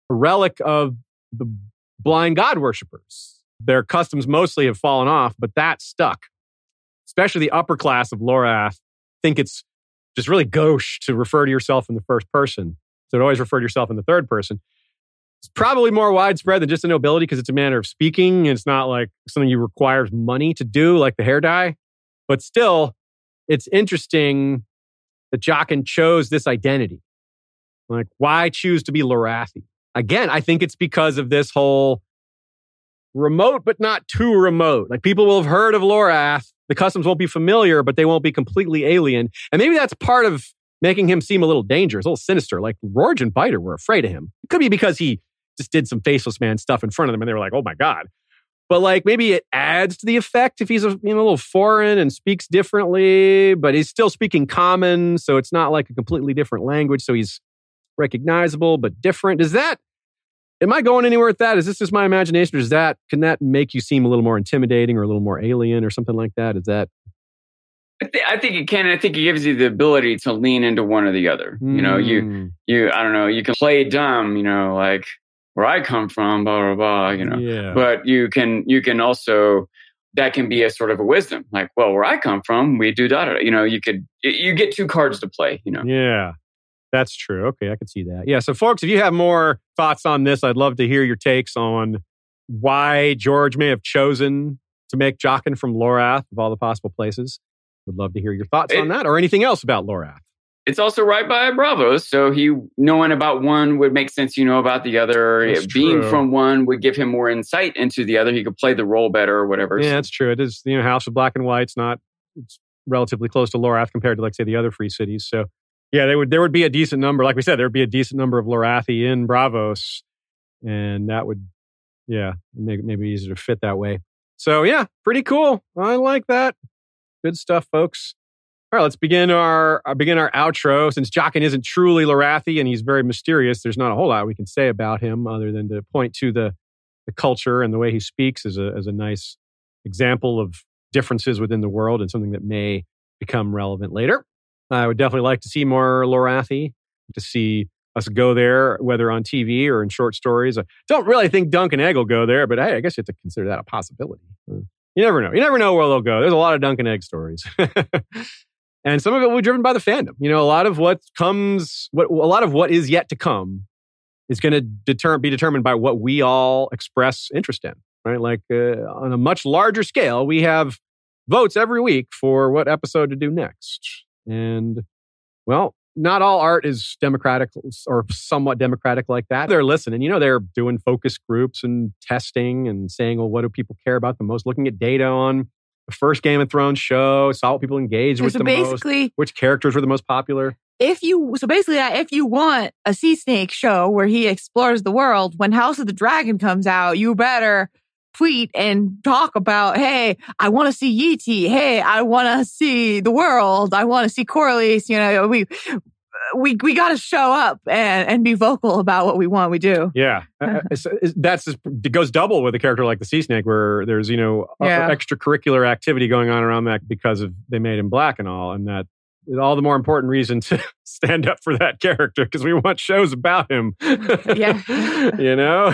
relic of the blind god worshippers. Their customs mostly have fallen off, but that stuck. Especially the upper class of Lorath think it's just really gauche to refer to yourself in the first person. So always refer to yourself in the third person. It's probably more widespread than just a nobility because it's a manner of speaking. It's not like something you requires money to do, like the hair dye. But still, it's interesting that Jaqen chose this identity. Like, why choose to be Lorathi? Again, I think it's because of this whole remote, but not too remote. Like people will have heard of Lorath. The customs won't be familiar, but they won't be completely alien. And maybe that's part of making him seem a little dangerous, a little sinister. Like Rorge and Biter were afraid of him. It could be because he just did some faceless man stuff in front of them and they were like, oh my God. But like maybe it adds to the effect if he's a, you know, a little foreign and speaks differently, but he's still speaking common. So it's not like a completely different language. So he's recognizable but different. Does that, am I going anywhere with that? Is this just my imagination or does that, can that make you seem a little more intimidating or a little more alien or something like that? Is that, I, th- I, think it can. I think it gives you the ability to lean into one or the other. Mm. You know, you hmm. you I don't know. You can play dumb. You know, like where I come from, blah blah blah. You know, yeah. but you can you can also that can be a sort of a wisdom. Like, well, where I come from, we do da da. You know, you could you get two cards to play. You know, yeah. That's true. Okay, I can see that. Yeah. So, folks, if you have more thoughts on this, I'd love to hear your takes on why George may have chosen to make Jaqen from Lorath of all the possible places. Would love to hear your thoughts it, on that or anything else about Lorath it's also right by Braavos. So he knowing about one would make sense. You know about the other. That's Being true. from one would give him more insight into the other. He could play the role better or whatever. Yeah, that's true. It is you know House of Black and White. It's not it's relatively close to Lorath compared to like say the other free cities. So yeah, there would there would be a decent number. Like we said, there would be a decent number of Lorathi in Braavos, and that would yeah make maybe easier to fit that way. So yeah, pretty cool. I like that. Good stuff, folks. All right, let's begin our uh, begin our outro. Since Jaqen isn't truly Lorathi and he's very mysterious, there's not a whole lot we can say about him other than to point to the the culture and the way he speaks as a as a nice example of differences within the world and something that may become relevant later. I would definitely like to see more Lorathi, to see us go there, whether on TV or in short stories. I don't really think Dunk and Egg will go there, but hey, I guess you have to consider that a possibility. You never know. You never know where they'll go. There's a lot of Dunk and Egg stories. and some of it will be driven by the fandom. You know, a lot of what comes, what a lot of what is yet to come, is going to deter, be determined by what we all express interest in. Right, like uh, on a much larger scale, we have votes every week for what episode to do next, and well, not all art is democratic or somewhat democratic like that. They're listening. You know, they're doing focus groups and testing and saying, well, what do people care about the most? Looking at data on the first Game of Thrones show, saw what people engaged with so the basically, most, which characters were the most popular. if you so basically uh, if you want a sea snake show where he explores the world when house of the dragon comes out you better tweet and talk about hey i want to see Yi Ti hey i want to see the world i want to see corlys you know we we we got to show up and and be vocal about what we want we do Yeah, Uh, it's- that's just, it goes double with a character like the Sea Snake, where there's you know Yeah. extracurricular activity going on around that because of they made him black and all, and that is all the more important reason to stand up for that character because we want shows about him. Yeah. you know,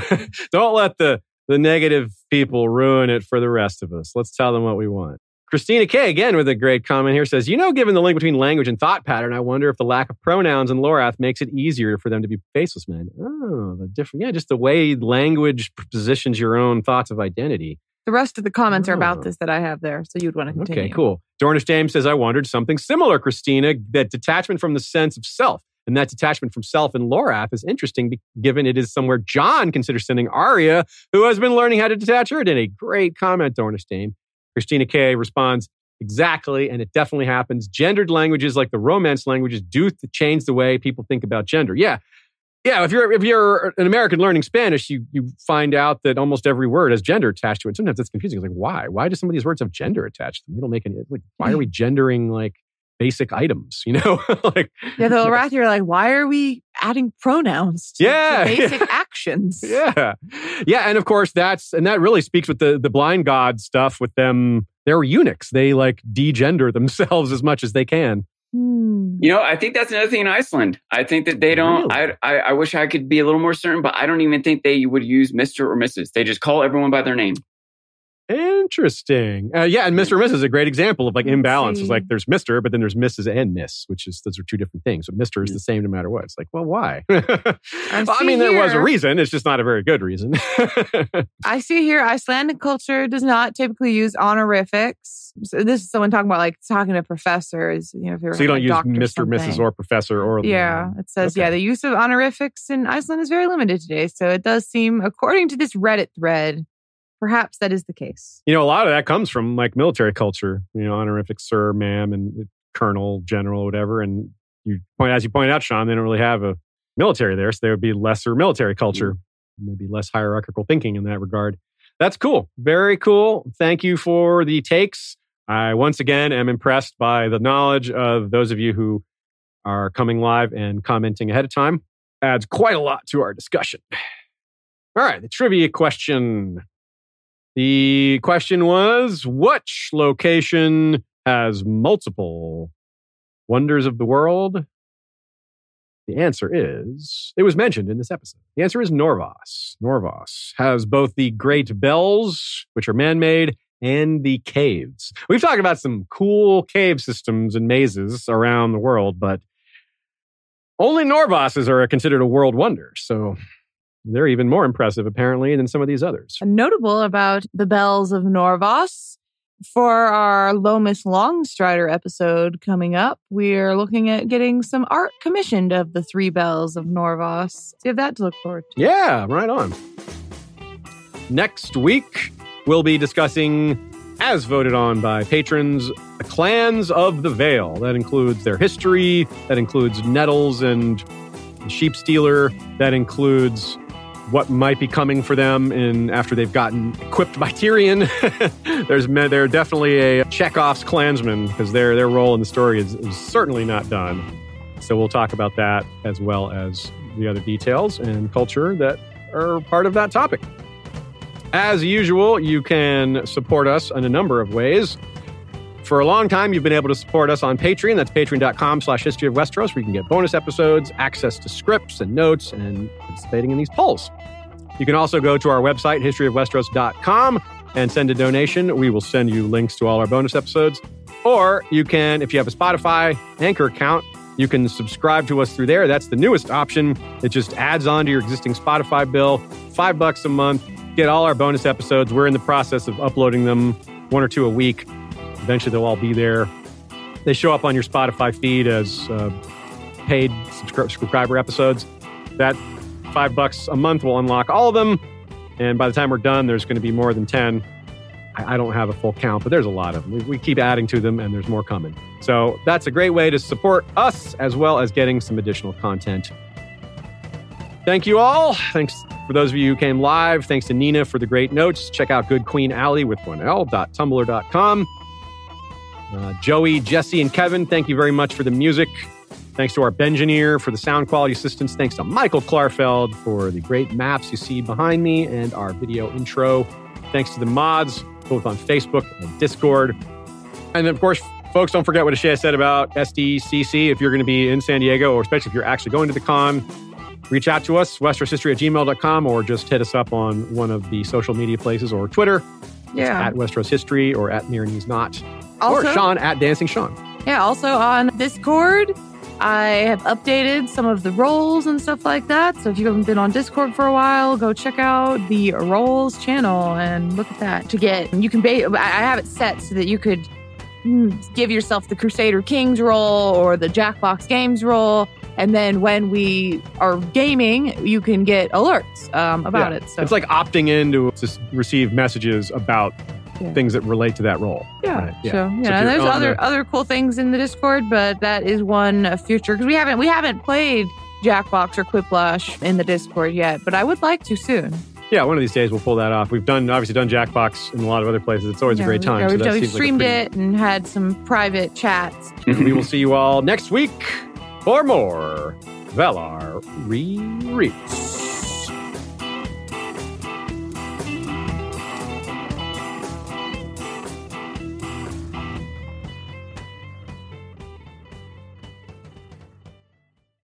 don't let the the negative people ruin it for the rest of us. Let's tell them what we want. Christina K again with a great comment here says, you know, given the link between language and thought pattern, I wonder if the lack of pronouns in Lorath makes it easier for them to be faceless men. Oh, the different, yeah, just the way language positions your own thoughts of identity. the rest of the comments are Oh. about this that i have there so you'd want to continue Okay, cool. Dornish James says, I wondered something similar, Christina, that detachment from the sense of self. And that detachment from self in Lorath is interesting, given it is somewhere Jon considers sending Arya, who has been learning how to detach her identity. Great comment, Dame. Christina K responds, exactly, and it definitely happens. Gendered languages like the Romance languages do change the way people think about gender. Yeah. Yeah, if you're if you're an American learning Spanish, you you find out that almost every word has gender attached to it. Sometimes it's confusing. It's like, why? Why do some of these words have gender attached to them? They don't make any like why are mm. we gendering like basic items, you know? like yeah the Lorath, you're like why are we adding pronouns to, to Yeah. basic actions Yeah. Yeah. And of course, that's, and that really speaks with the, the blind god stuff with them. They're eunuchs. They like degender themselves as much as they can. Hmm. You know, I think that's another thing in Iceland. I think that they don't. Really? I, I I wish I could be a little more certain, but I don't even think they would use Mister or Mrs. They just call everyone by their name. Interesting. Uh, yeah. And Mr. and Mrs. is a great example of like imbalance. It's like there's Mr., but then there's Mrs. and Miss, which is, those are two different things. So Mr. is the same no matter what. It's like, well, why? Well, I mean, there was a reason. It's just not a very good reason. I see here Icelandic culture does not typically use honorifics. So this is someone talking about like talking to professors. You know, if so you don't use Mr., Mrs., or Professor or. Yeah, it says Okay. yeah. The use of honorifics in Iceland is very limited today. So it does seem, according to this Reddit thread, perhaps that is the case. you know, a lot of that comes from like military culture, you know, honorific sir, ma'am, and uh, colonel, general, whatever. And you point, as you pointed out, Sean, they don't really have a military there. So there would be lesser military culture, mm. maybe less hierarchical thinking in that regard. That's cool. Very cool. Thank you for the takes. I once again am impressed by the knowledge of those of you who are coming live and commenting ahead of time. Adds quite a lot to our discussion. All right, the trivia question. The question was which location has multiple wonders of the world? The answer is it was mentioned in this episode. The answer is Norvos. Norvos has both the great bells, which are man made, and the caves. We've talked about some cool cave systems and mazes around the world, but only Norvos's are considered a world wonder. So they're even more impressive, apparently, than some of these others. Notable about the bells of Norvos. For our Lomas Longstrider episode coming up, we are looking at getting some art commissioned of the three bells of Norvos. So you have that to look forward to. Yeah, right on. Next week, we'll be discussing, as voted on by patrons, the clans of the Vale. That includes their history, that includes Nettles and Sheep Stealer, that includes what might be coming for them in after they've gotten equipped by Tyrion. There's they're definitely a Chekhov's clansman because their their role in the story is, is certainly not done. So we'll talk about that as well as the other details and culture that are part of that topic. As usual, you can support us in a number of ways. For a long time, you've been able to support us on Patreon. That's patreon.com slash history of Westeros, where you can get bonus episodes, access to scripts and notes, and participating in these polls. You can also go to our website, historyofwesteros.com, and send a donation. We will send you links to all our bonus episodes. Or you can, if you have a Spotify Anchor account, you can subscribe to us through there. That's the newest option. It just adds on to your existing Spotify bill. Five bucks a month. Get all our bonus episodes. We're in the process of uploading them one or two a week. Eventually, they'll all be there. They show up on your Spotify feed as uh, paid subscri- subscriber episodes. That five bucks a month will unlock all of them. And by the time we're done, there's going to be more than 10. I, I don't have a full count, but there's a lot of them. We, we keep adding to them, and there's more coming. So that's a great way to support us as well as getting some additional content. Thank you all. Thanks for those of you who came live. Thanks to Nina for the great notes. Check out Good Queen Aly with one L.tumblr.com. Uh, Joey, Jesse, and Kevin, thank you very much for the music. Thanks to our Bengineer for the sound quality assistance. Thanks to Michael Klarfeld for the great maps you see behind me and our video intro. Thanks to the mods, both on Facebook and Discord. And of course, folks, don't forget what Ashea said about SDCC. If you're going to be in San Diego, or especially if you're actually going to the con, reach out to us, westeroshistory at gmail.com, or just hit us up on one of the social media places or Twitter. Yeah. at Westeros History or at Knees Not. Also- or Sean at Dancing Sean. Yeah, also on Discord, I have updated some of the roles and stuff like that. So if you haven't been on Discord for a while, go check out the roles channel and look at that to get. You can ba- I have it set so that you could mm, give yourself the Crusader Kings role or the Jackbox Games role, and then when we are gaming, you can get alerts um, about Yeah. it. So It's like opting in to receive messages about Yeah. things that relate to that role. Yeah. Right, So if yeah, and there's other the- other cool things in the Discord, but that is one future because we haven't we haven't played Jackbox or Quiplash in the Discord yet, but I would like to soon. yeah, one of these days we'll pull that off. We've done obviously done Jackbox in a lot of other places. It's always Yeah, a great time. Yeah, so we've, done- we've seems like streamed pretty- it and had some private chats. we will see you all next week for more Velar Re-Reads.